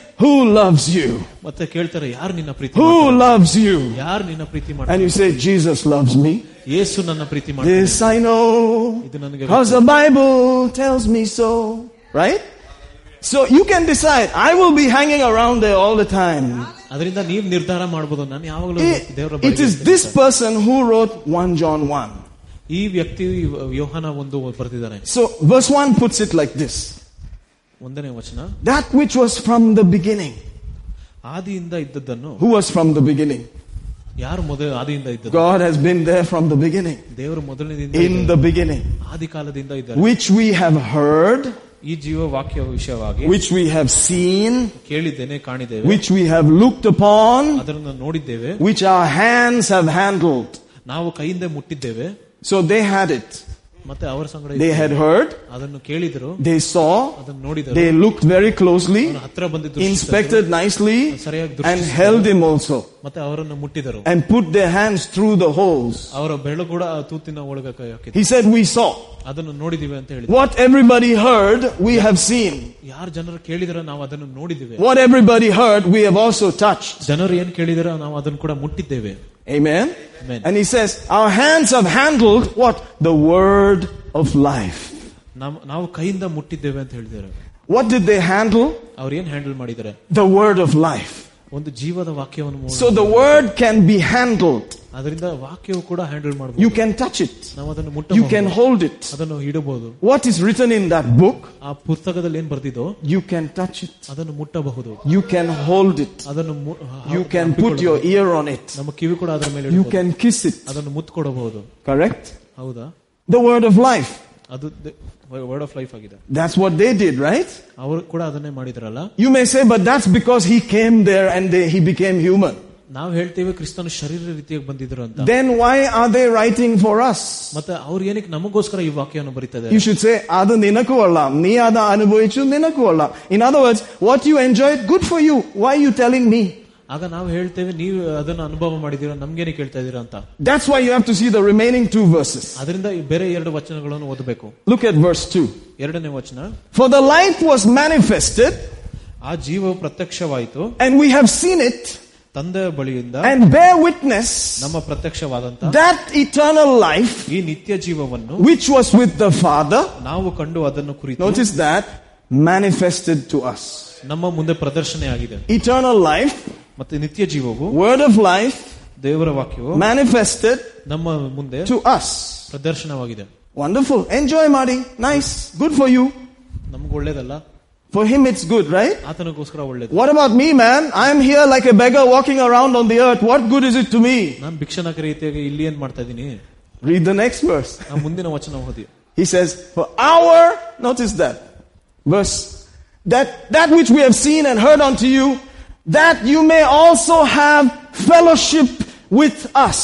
Who loves you? ಮತ್ತೆ ಕೇಳ್ತಾರೆ ಯಾರು ನಿನ್ನ ಪ್ರೀತಿ Who loves you? ಯಾರು ನಿನ್ನ ಪ್ರೀತಿ And ಮಾಡ್ತಾರೆ you say, Jesus loves me. ಯೇಸು ನನ್ನ ಪ್ರೀತಿ ಮಾಡ್ತಾರೆ This I know. ಇದು ನನಗೆ Because the Bible tells me so. Right? So you can decide. I will be hanging around there all the time. ಅದರಿಂದ ನೀವು ನಿರ್ಧಾರ ಮಾಡಬಹುದು ನಾನು ಯಾವಾಗಲೂ It, ದೇವರ it is this person who wrote 1 John 1. ಈ ವ್ಯಕ್ತಿ ಯೋಹನ ಒಂದು ಬರೆದಿದ್ದಾನೆ So verse 1 puts it like this. ಒಂದನೇ ವಚನ That which was from the beginning. ಆದಿಯಿಂದ ಇದ್ದದ್ದನ್ನು Who was from the beginning? ಯಾರು ಮೊದಲು ಆದಿಯಿಂದ ಇದ್ದದ್ದು God has been there from the beginning. ದೇವರು ಮೊದಲನೇದಿಂದ In ಇದ್ದಾರೆ. the beginning. ಆದಿ ಕಾಲದಿಂದ ಇದ್ದಾರೆ Which we have heard, ಈ ಜೀವ ವಾಕ್ಯ ವಿಷಯವಾಗಿ which we have seen, ಕೇಳಿದ್ದೇನೆ ಕಾಣಿದ್ದೇವೆ which we have looked upon, ಅದನ್ನು ನೋಡಿದ್ದೇವೆ which our hands have handled. ನಾವು ಕೈಯಿಂದ ಮುಟ್ಟಿದ್ದೇವೆ So they had it. ಮತ್ತೆ ಅವರ ಸಂಗಡ They ಇದ್ದೇವೆ. had heard, ಅದನ್ನು ಕೇಳಿದರು they saw, ಅದನ್ನು ನೋಡಿದರು they looked very closely, ಅವರ ಹತ್ರ ಬಂದು ದೃಷ್ಟಿಸಿದರು. inspected nicely, ಸರಿಯಾಗಿ and ದೃಷ್ಟಿಸಿದರು. held him also, ಮತ್ತೆ ಅವರನ್ನು ಮುಟ್ಟಿದರು and put their hands through the holes. ಅವರ ಬೆರಳು ಕೂಡ ಆ ತೂತಿನ ಒಳಗೆ ಕೈ ಹಾಕಿದ್ರು He said, We saw. ಅದನ್ನು ನೋಡಿದಿವಿ ಅಂತ ಹೇಳಿದ್ರು What everybody heard, we have seen. ಯಾರು ಜನರು ಕೇಳಿದ್ರೆ ನಾವು ಅದನ್ನು ನೋಡಿದ್ದೇವೆ What everybody heard, we have also touched. ಜನರು ಏನ್ ಕೇಳಿದ್ರೆ ನಾವು ಅದನ್ನು ಕೂಡ ಮುಟ್ಟಿದ್ದೇವೆ Amen. Amen. And he says, Our hands have handled what? The word of life. ನಾವು ನಾವು ಕೈಯಿಂದ ಮುಟ್ಟಿದ್ದೇವೆ ಅಂತ ಹೇಳಿದ್ದಾರೆ What did they handle? ಅವ್ರು ಏನ್ ಹ್ಯಾಂಡಲ್ ಮಾಡಿದ್ದಾರೆ The word of life. ಒಂದು ಜೀವದ ವಾಕ್ಯವನ್ನು ಮೂ- So the word can be handled. ಅದರಿಂದ ವಾಕ್ಯವು ಕೂಡ ಹ್ಯಾಂಡಲ್ ಮಾಡಬಹುದು You can touch it. ನಾವು ಅದನ್ನು You can ಮುಟ್ಟಬಹುದು hold it. ಅದನ್ನು ಇಡಬಹುದು What is written in that book, ಆ ಪುಸ್ತಕದಲ್ಲಿ ಏನ್ ಬರ್ದಿದೋ you can touch it. ಅದನ್ನು ಮುಟ್ಟಬಹುದು You can hold it. ಅದನ್ನು ಮು- You can put your ear on it. ನಮ್ಮ ಕಿವಿ ಕೂಡ ಅದರ ಮೇಲೆ You ಇಡಬಹುದು. can kiss it. ಅದನ್ನು ಮುತ್ತು ಕೊಡಬಹುದು Correct? ಹೌದಾ The word of life. ಅದು ವರ್ಡ್ ಆಫ್ ಲೈಫ್ ಆಗಿದೆ That's what they did, right? ಅವರು ಕೂಡ ಅದನ್ನೇ ಮಾಡಿದ್ರಲ್ಲ You may say, but that's because he came there and they, he became human. ನಾವು ಹೇಳ್ತೇವೆ ಕ್ರಿಸ್ತನು ಶರೀರ ರೀತಿಯಾಗಿ ಬಂದಿದ್ರು ಅಂತ Then why are they writing for us? ಮತ್ತೆ ಅವ್ರು ಏನಕ್ಕೆ ನಮಗೋಸ್ಕರ ಈ ವಾಕ್ಯವನ್ನು ಬರೀತದೆ You should say, ಅದು ನಿನಗೂ ಅಲ್ಲ ನೀ ಅದ ಅನುಭವಿಸು ನಿನಗೂ ಅಲ್ಲ In other words, what you enjoyed, good for you. Why are you telling me? ಆಗ ನಾವು ಹೇಳ್ತೇವೆ ನೀವು ಅದನ್ನು ಅನುಭವ ಮಾಡಿದೀರ ನಮ್ಗೇನೆ ಕೇಳ್ತಾ ಇದೀರಾ ಅಂತ That's why you have to see the remaining two verses. ಅದರಿಂದ ಈ ಬೇರೆ ಎರಡು ವಚನಗಳನ್ನು ಓದಬೇಕು Look at verse 2. ಎರಡನೇ ವಚನ For the life was manifested, ಆ ಜೀವವು ಪ್ರತ್ಯಕ್ಷವಾಯಿತು and we have seen it, ತಂದೆಯ ಬಳಿಯಿಂದ and bear witness ನಮ್ಮ ಪ್ರತ್ಯಕ್ಷವಾದಂತ that eternal life ಈ ನಿತ್ಯ ಜೀವವನ್ನು which was with the Father, ನಾವು ಕಂಡು ಅದನ್ನು ಕುರಿತು notice that, manifested to us. ನಮ್ಮ ಮುಂದೆ ಪ್ರದರ್ಶನ ಆಗಿದೆ Eternal life, ಮತ್ತೆ ನಿತ್ಯ ಜೀವವು word of life, ದೇವರ ವಾಕ್ಯವು manifested ನಮ್ಮ ಮುಂದೆ to us. ಪ್ರದರ್ಶನವಾಗಿದೆ Wonderful. Enjoy, Marty. Nice. Good for you. ನಮ್ಗೆ ಒಳ್ಳೇದಲ್ಲ For him, it's good, right? ಆತನಿಗೋಸ್ಕರ ಒಳ್ಳೇದು What about me, man? I'm here like a beggar walking around on the earth. What good is it to me? ನಾನು ಭಿಕ್ಷನಕ ರೀತಿಯಾಗಿ ಇಲ್ಲಿ ಏನ್ ಮಾಡ್ತಾ ಇದೀನಿ Read the next verse. ಆ ಮುಂದಿನ ವಚನ ಓದಿ He says, For our, notice that, verse, that, that which we have seen and heard unto you, that you may also have fellowship with us.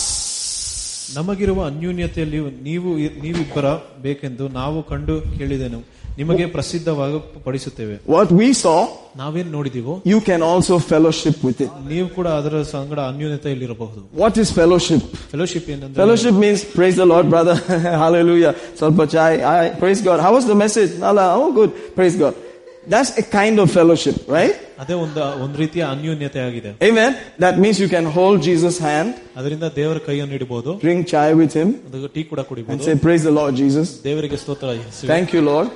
ನಮಗಿರುವ ಅನ್ಯೂನ್ಯತೆಯಲ್ಲಿ ನೀವು ನೀವಿಬ್ಬರ ಬೇಕೆಂದು ನಾವು ಕಂಡು ಕೇಳಿದೆನು ನಿಮಗೆ ಪ್ರಸಿದ್ಧವಾಗಿ ಪಡಿಸುತ್ತೇವೆ What we saw, ನಾವೇನ್ ನೋಡಿದೀವೋ you can also fellowship with it. ನೀವು ಕೂಡ ಅದರ ಸಂಗಡ ಅನ್ಯೂನ್ಯತೆಯಲ್ಲಿರಬಹುದು What is fellowship? ಫೆಲೋಶಿಪ್ ಏನಂದ್ರೆ Fellowship means, praise the Lord, brother. Hallelujah. Salpa chai. I, praise God. How was the message? Nala. Oh, good. Praise God. That's a kind of fellowship, right? ಅದೇ ಒಂದು ಒಂದ್ ರೀತಿಯ ಅನ್ಯೂನ್ಯತೆ ಆಗಿದೆ Amen. That means you can hold Jesus' hand, ಅದರಿಂದ ದೇವರ ಕೈಯನ್ನು ಇಡಬಹುದು drink chai with him, ಅದು ಟೀ ಕೂಡ and ಕುಡಿಬಹುದು say, Praise the Lord, Jesus. ದೇವರಿಗೆ ಸ್ತೋತ್ರ ಯೇಸುವೆ. Thank you, Lord.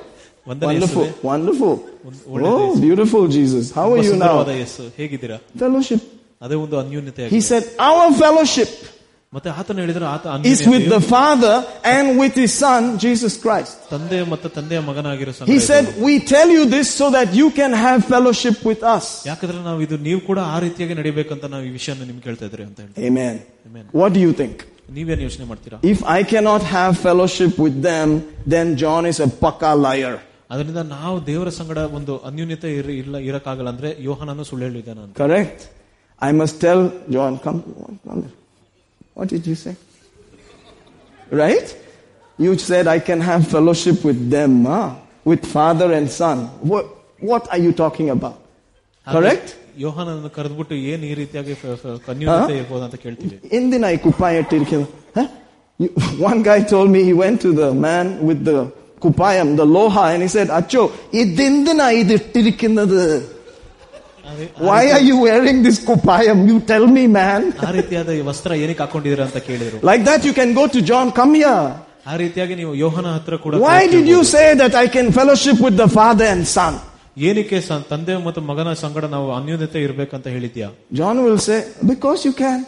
ವಂದನೆ Wonderful. ಯೇಸುವೆ. Wonderful. ಒಳ್ಳೆದು Oh, Yesu. beautiful Jesus. How are ತುಂಬಾ you ಸುಂದರವಾದ now? ಯೇಸು ಹೇಗಿದ್ದೀರಾ Fellowship. ಅದೇ ಒಂದು ಅನ್ಯೂನ್ಯತೆ He ಆಗಿದೆ said, Our fellowship ಮತ್ತೆ ಆತನ ಹೇಳಿದ್ರೆ ಆತ is with ಅನ್ಯೂನ್ಯತೆಯು the Father and with His Son, Jesus Christ. ತಂದೆ ಮತ್ತು ತಂದೆಯ ಮಗನಾಗಿರೋ ಸಂಗಡ He ಇದು. said, We tell you this so that you can have fellowship with us. ಯಾಕಂದ್ರೆ ನಾವು ಇದು ನೀವು ಕೂಡ ಆ ರೀತಿಯಾಗಿ ನಡಿಬೇಕಂತ ನಾವು ಈ ವಿಷಯನ ನಿಮ್ಗೆ ಕೇಳ್ತಾ ಇದ್ರಿ ಅಂತ ಹೇಳಿ Amen. Amen. What do you think? ನೀವೇನ್ ಯೋಚನೆ ಮಾಡ್ತೀರಾ If I cannot have fellowship with them, then John is a paka liar. ಅದರಿಂದ ನಾವು ದೇವರ ಸಂಗಡ ಒಂದು ಅನ್ಯೂನ್ಯತೆ ಇರ- ಇಲ್ಲ ಇರಕ್ಕಾಗಲ್ಲ ಅಂದ್ರೆ ಯೋಹನನ್ನು ಸುಳ್ಳು ಹೇಳಿದ್ದಾನೆ ಅಂತ Correct? I must tell John, come, come. What did you say? Right? You said I can have fellowship with them, huh? with father and son. What, what are you talking about? Correct? ಯೋಹನನ್ನು ಕರೆದ್ಬಿಟ್ಟು ಏನ್ ಈ ರೀತಿಯಾಗಿ ಫ- ಫ- ಅನ್ಯೂನ್ಯತೆ ಇರ್ಬೋದು ಅಂತ ಕೇಳ್ತೀವಿ Indina kuppaya tirkin. Huh? You- One guy told me he went to the man with the kupayam, the loha, and he said, Acho, idindina idittirikinnadu. ಅದೇ- Why are you wearing this kupayam? You tell me, man. ಆ ರೀತಿಯಾದ ಈ ವಸ್ತ್ರ ಏನಕ್ಕೆ ಹಾಕೊಂಡಿದ್ದೀರಾ ಅಂತ ಕೇಳಿದ್ರು Like that, you can go to John, come here. ಆ ರೀತಿಯಾಗಿ ನೀವು ಯೋಹನ ಹತ್ರ ಕೂಡ Why did you ಕೇಳ್ಬೋದು. say that I can fellowship with the Father and Son? ಏನಕ್ಕೆ ಸ- ತಂದೆ ಮತ್ತು ಮಗನ ಸಂಗಡ ನಾವು ಅನ್ಯೋನ್ಯತೆ ಇರ್ಬೇಕಂತ ಹೇಳಿದ್ಯಾ John will say, because you can.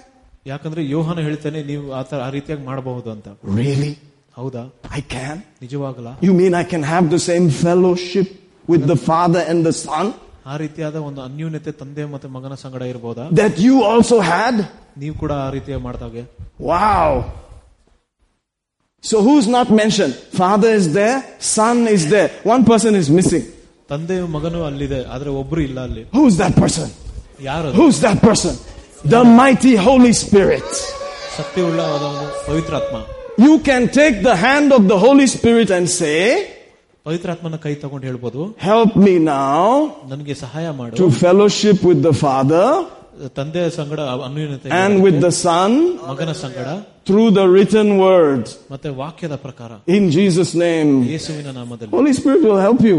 ಯಾಕಂದ್ರೆ ಯೋಹನ ಹೇಳ್ತಾನೆ ನೀವು ಆ ತರ ಆ ರೀತಿಯಾಗಿ ಮಾಡಬಹುದು ಅಂತ Really? ಹೌದಾ I can? ನಿಜವಾಗಲ್ಲ You mean I can have the same fellowship with the Father and the Son ಆ ರೀತಿಯಾದ ಒಂದು ಅನ್ಯೂನ್ಯತೆ ತಂದೆ ಮತ್ತು ಮಗನ ಸಂಗಡ ಇರಬಹುದಾ that you also had? ನೀವು ಕೂಡ ಆ ರೀತಿಯಾಗಿ ಮಾಡ್ದಾಗೆ Wow. So who's not mentioned? Father is there, Son is there. One person is missing. ತಂದೆ ಮಗನು ಅಲ್ಲಿದೆ ಆದ್ರೆ ಒಬ್ರು ಇಲ್ಲ ಅಲ್ಲಿ Who's that person? ಯಾರು ಅದು? Who's that person? The mighty Holy Spirit. ಶಕ್ತಿ ಉಳ್ಳವಾದ ಒಂದು ಪವಿತ್ರಾತ್ಮ You can take the hand of the Holy Spirit and say, ಪವಿತ್ರಾತ್ಮನ ಕೈ ತಗೊಂಡು ಹೇಳ್ಬೋದು Help me now ನನಗೆ ಸಹಾಯ ಮಾಡು to fellowship with the Father ತಂದೆಯ ಸಂಗಡ ಅನ್ಯೂನ್ಯತೆ and with the Son ಮಗನ ಸಂಗಡ through the written word. ಮತ್ತೆ ವಾಕ್ಯದ ಪ್ರಕಾರ In Jesus' name. ಯೇಸುವಿನ ನಾಮದಲ್ಲಿ Holy Spirit will help you.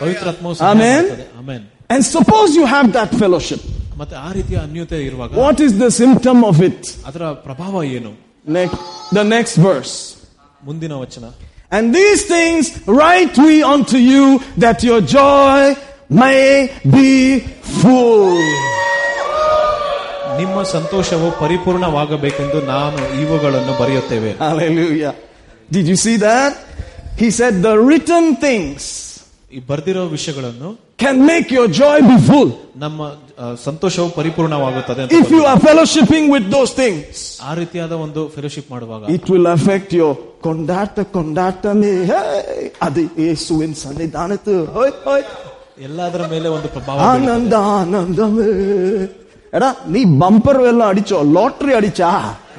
ಪವಿತ್ರಾತ್ಮವು Amen. Amen And suppose you have that fellowship. ಮತ್ತೆ ಆ ರೀತಿಯ ಅನ್ಯೂತೆ ಇರುವಾಗ What is the symptom of it? ಅದರ ಪ್ರಭಾವ ಏನು Next, the next verse. ಮುಂದಿನ ವಚನ And these things write we unto you that your joy may be full. ನಿಮ್ಮ ಸಂತೋಷವು ಪರಿಪೂರ್ಣವಾಗಬೇಕೆಂದು ನಾನು ಇವುಗಳನ್ನು ಬರೆಯುತ್ತೇವೆ Hallelujah. Did you see that? He said the written things ಈ ಬರ್ದಿರೋ ವಿಷಯಗಳನ್ನು can make your joy be full. ನಮ್ಮ ಆ, ಸಂತೋಷವು ಪರಿಪೂರ್ಣವಾಗುತ್ತದೆ ಅಂತ If you are fellowshipping with those things, ಆ ರೀತಿಯಾದ ಒಂದು ಫೆಲೋಶಿಪ್ ಮಾಡುವಾಗ it will affect your kondata kondata me. Hey, adi ಯೇಸುವಿನ ಸನ್ನಿಧಾನದ ಹೋಯ್ ಹೋಯ್ ಎಲ್ಲದರ ಮೇಲೆ ಒಂದು ಪ್ರಭಾವ ಬೀಳುತ್ತದೆ. ಆನಂದ ಆನಂದಮೇ ಎಡಾ ನೀ ಬಂಪರ್ ಎಲ್ಲ ಅಡಿಚೋ ಲಾಟ್ರಿ ಅಡಿಚಾ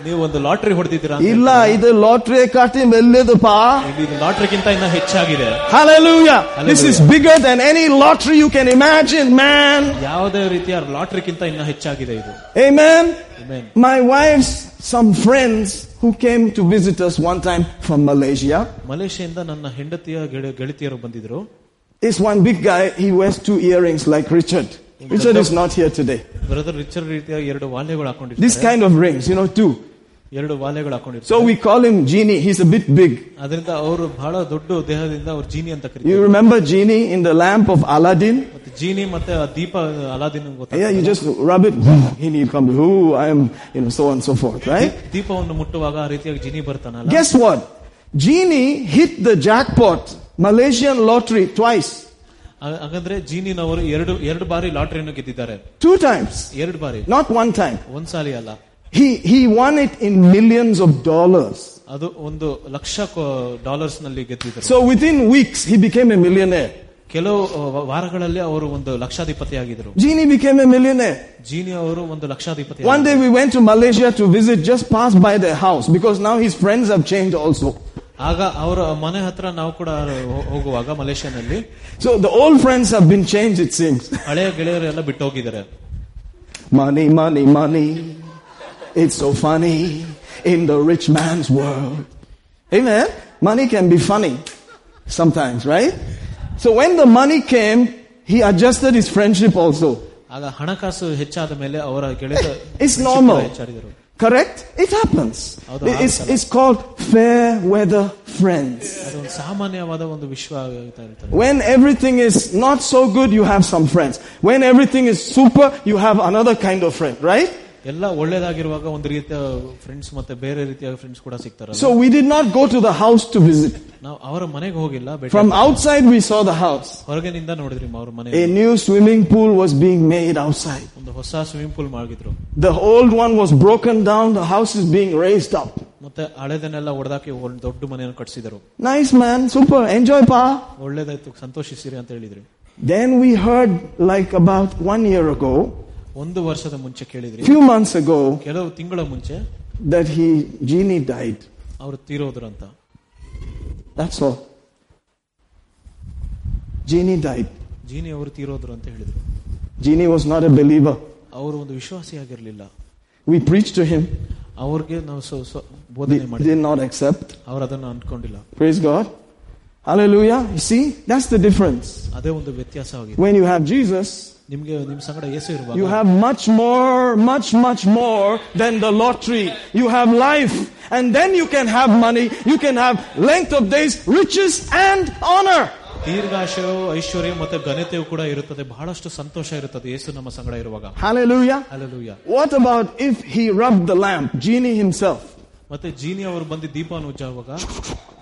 ನೀವು ಒಂದು ಲಾಟ್ರಿ ಹೊಡೆದಿದ್ದೀರಾ ಇಲ್ಲ ಇದು ಲಾಟ್ರಿ ಕಾಟಿ ಮೆಲ್ಲದಪ್ಪ ಇದು ಲಾಟ್ರಿಗಿಂತ ಇನ್ನ ಹೆಚ್ಚಾಗಿದೆ Hallelujah. This is Hallelujah. bigger than any lottery you can imagine, man. ಯಾವುದೇ ರೀತಿಯ ಲಾಟ್ರಿಗಿಂತ ಇನ್ನ ಹೆಚ್ಚಾಗಿದೆ ಇದು Amen. Amen. My wife's some friends who came to visit us one time from Malaysia. ಮಲೇಷ್ಯಾದಿಂದ ನನ್ನ ಹೆಂಡತಿಯ ಗೆಳೆ- ಗೆಳತಿಯರು ಬಂದಿದ್ರು This one big guy, he wears two earrings like Richard. Richard is not here today. Brother richer ರೀತಿಯ ಎರಡು ವಾಲ್ಯಗಳು This ಹಾಕೊಂಡಿರ್ತಾರೆ kind of rings, you know, two. ಎರಡು ವಾಲ್ಯಗಳು ಹಾಕೊಂಡಿರ್ತಾರೆ So we call him Genie. He's a bit big. ಅದರಿಂದ ಅವರು ಬಹಳ ದೊಡ್ಡ ದೇಹದಿಂದ ಅವ್ರು ಜೀನಿ ಅಂತ You ಕರೀತಾರೆ remember Genie in the lamp of Aladdin? ಮತ್ತೆ ಜೀನಿ ಮತ್ತೆ ಆ ದೀಪ ಅಲಾದಿನ Yeah, you just rub it. He need come. Ooh, I am, you know, so on and so forth, right? ದೀಪವನ್ನು ಮುಟ್ಟುವಾಗ ಆ ರೀತಿಯಾಗಿ ಜಿನಿ ಬರ್ತಾನಲ್ಲ Guess what? Genie hit the jackpot, Malaysian lottery twice, ಆ- ಹಾಗಂದ್ರೆ ಜೀನಿನವರು ಎರಡು ಎರಡು ಬಾರಿ ಲಾಟ್ರಿಯನ್ನು ಗೆದ್ದಿದ್ದಾರೆ two times, ಎರಡು ಬಾರಿ not one time. ಒಂದ್ಸಾಲಿ ಅಲ್ಲ He he won it in millions of dollars. ಅದು ಒಂದು ಲಕ್ಷ ಡಾಲರ್ಸ್ ನಲ್ಲಿ ಗೆದ್ದಿದ್ದಾರೆ So within weeks, he became a millionaire. ಕೆಲವು ಆ, ವಾರಗಳಲ್ಲಿ ಅವರು ಒಂದು ಲಕ್ಷಾಧಿಪತಿ ಆಗಿದ್ರು Genie became a millionaire. Jeeni ಅವರು ಒಂದು ಲಕ್ಷಾಧಿಪತಿ One day we went to Malaysia to visit, just passed by their house because now his friends have changed also. ಆಗ ಅವರ ಮನೆ ಹತ್ರ ನಾವು ಕೂಡ ಹೋ- ಹೋಗುವಾಗ ಮಲೇಷ್ಯಾನಲ್ಲಿ So the old friends have been changed, it seems. ಹಳೆಯ ಗೆಳೆಯರೆಲ್ಲ ಬಿಟ್ಟು ಹೋಗಿದ್ದಾರೆ Money, money, money. It's so funny in the rich man's world. Amen. Money can be funny sometimes, right? So when the money came, he adjusted his friendship also. ಆಗ ಹಣಕಾಸು ಹೆಚ್ಚಾದ ಮೇಲೆ ಅವರ ಗೆಳೆಯ [LAUGHS] It's normal. ಹೆಚ್ಚಾಡಿದರು Correct? It happens. ಹೌದು, It's, ಆಗುತ್ತಲ್ಲ. it's called fair weather friends. ಅದೊಂದು ಸಾಮಾನ್ಯವಾದ ಒಂದು ವಿಶ್ವ ಆಗ್ತಾ ಇರ್ತದೆ When everything is not so good, you have some friends. When everything is super, you have another kind of friend, right? ಎಲ್ಲ ಒಳ್ಳೇದಾಗಿರುವಾಗ ಒಂದು ರೀತಿಯ ಫ್ರೆಂಡ್ಸ್ ಮತ್ತೆ ಬೇರೆ ರೀತಿಯ ಫ್ರೆಂಡ್ಸ್ ಕೂಡ ಸಿಗ್ತಾರಲ್ಲ So we did not go to the house to visit. ನಾವು ಅವರ ಮನೆಗೆ ಹೋಗಿಲ್ಲ ಭೇಟಿ From outside, we saw the house. ಹೊರಗಿನಿಂದ ನೋಡಿದ್ರಿ ಅವ್ರ ಮನೆ A new swimming pool was being made outside. ಒಂದು ಹೊಸ ಸ್ವಿಮ್ಮಿಂಗ್ ಪೂಲ್ ಮಾಡಿದ್ರು The old one was broken down. The house is being raised up. ಮತ್ತೆ ಹಳೆದನ್ನೆಲ್ಲ ಹೊಡೆದಾಕಿ ಒಂದು ದೊಡ್ಡ ಮನೆಯನ್ನು ಕಟ್ಸಿದ್ರು Nice man, super. Enjoy, pa. ಒಳ್ಳೇದಾಯ್ತು ಸಂತೋಷಿಸಿರಿ ಅಂತ ಹೇಳಿದ್ರಿ Then we heard, like about one year ago, ಒಂದು ವರ್ಷದ ಮುಂಚೆ ಕೇಳಿದ್ರಿ few months ago ಕೆಲವು ತಿಂಗಳ ಮುಂಚೆ that he Genie died ಅವರು ತೀರೋದ್ರಂತ that's all Genie died Jeeni ಅವರು ತೀರೋದ್ರು ಅಂತ ಹೇಳಿದ್ರು Genie was not a believer ಅವರು ಒಂದು ವಿಶ್ವಾಸಿಯಾಗಿರಲಿಲ್ಲ ವಿ ಪ್ರೀಚ್ ಟು ಹಿಮ್ ಅವರಿಗೆ ನಾವು ಬೋಧನೆ ಮಾಡಿದ್ವಿ ನಾಟ್ ಅಕ್ಸೆಪ್ಟ್ ಅವರು ಅದನ್ನು ಅನ್ಕೊಂಡಿಲ್ಲ praise God Hallelujah. You see, that's the difference. When you have Jesus, ನಿಮ್ಗೆ ನಿಮ್ ಸಂಗಡ ಯೇಸು you ಇರುವಾಗ have much more, much, much more than the lottery. You have life. And then you can have money. You can have length of days, riches and honor. ದೀರ್ಘಾಶಯವು ಐಶ್ವರ್ಯ ಮತ್ತೆ ಘನತೆಯು ಕೂಡ ಇರುತ್ತದೆ ಬಹಳಷ್ಟು ಸಂತೋಷ ಇರುತ್ತದೆ ಯೇಸು ನಮ್ಮ ಸಂಗಡ ಇರುವಾಗ Hallelujah. Alleluia What about if he rubbed the lamp, genie himself, ಮತ್ತೆ ಜೀನಿ ಅವರು ಬಂದು ದೀಪವನ್ನು ಉಜ್ಜುವಾಗ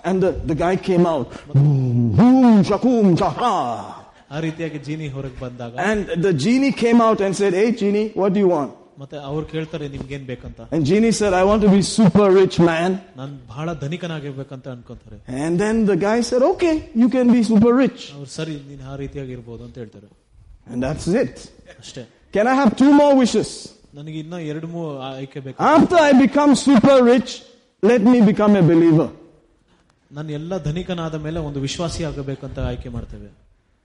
and the, the guy came out, boom, shakum, shaka. ಆ ರೀತಿಯಾಗಿ ಜೀನಿ ಹೊರಗೆ ಬಂದಾಗ And the genie came out and said, Hey, genie, what do you want? ಮತ್ತೆ ಅವ್ರು ಕೇಳ್ತಾರೆ ನಿಮ್ಗೇನ್ ಬೇಕಂತ And genie said, I want to be super rich man. ನಾನ್ ಬಹಳ ಧನಿಕನಾಗಿರ್ಬೇಕಂತ ಅನ್ಕೊಂತಾರೆ And then the guy said, Okay, you can be super rich. ಅವ್ರು ಸರಿ ನೀನ್ ಆ ರೀತಿಯಾಗಿ ಇರ್ಬೋದು ಅಂತ ಹೇಳ್ತಾರೆ And that's it. ಅಷ್ಟೇ Can I have two more wishes? ನನಗೆ ಇನ್ನ ಎರಡು ಮೂರು ಆಯ್ಕೆ ಬೇಕು After I become super rich, let me become a believer. ನಾನು ಎಲ್ಲ ಧನಿಕನಾದ ಮೇಲೆ ಒಂದು ವಿಶ್ವಾಸಿ ಆಗಬೇಕಂತ ಆಯ್ಕೆ ಮಾಡ್ತೇವೆ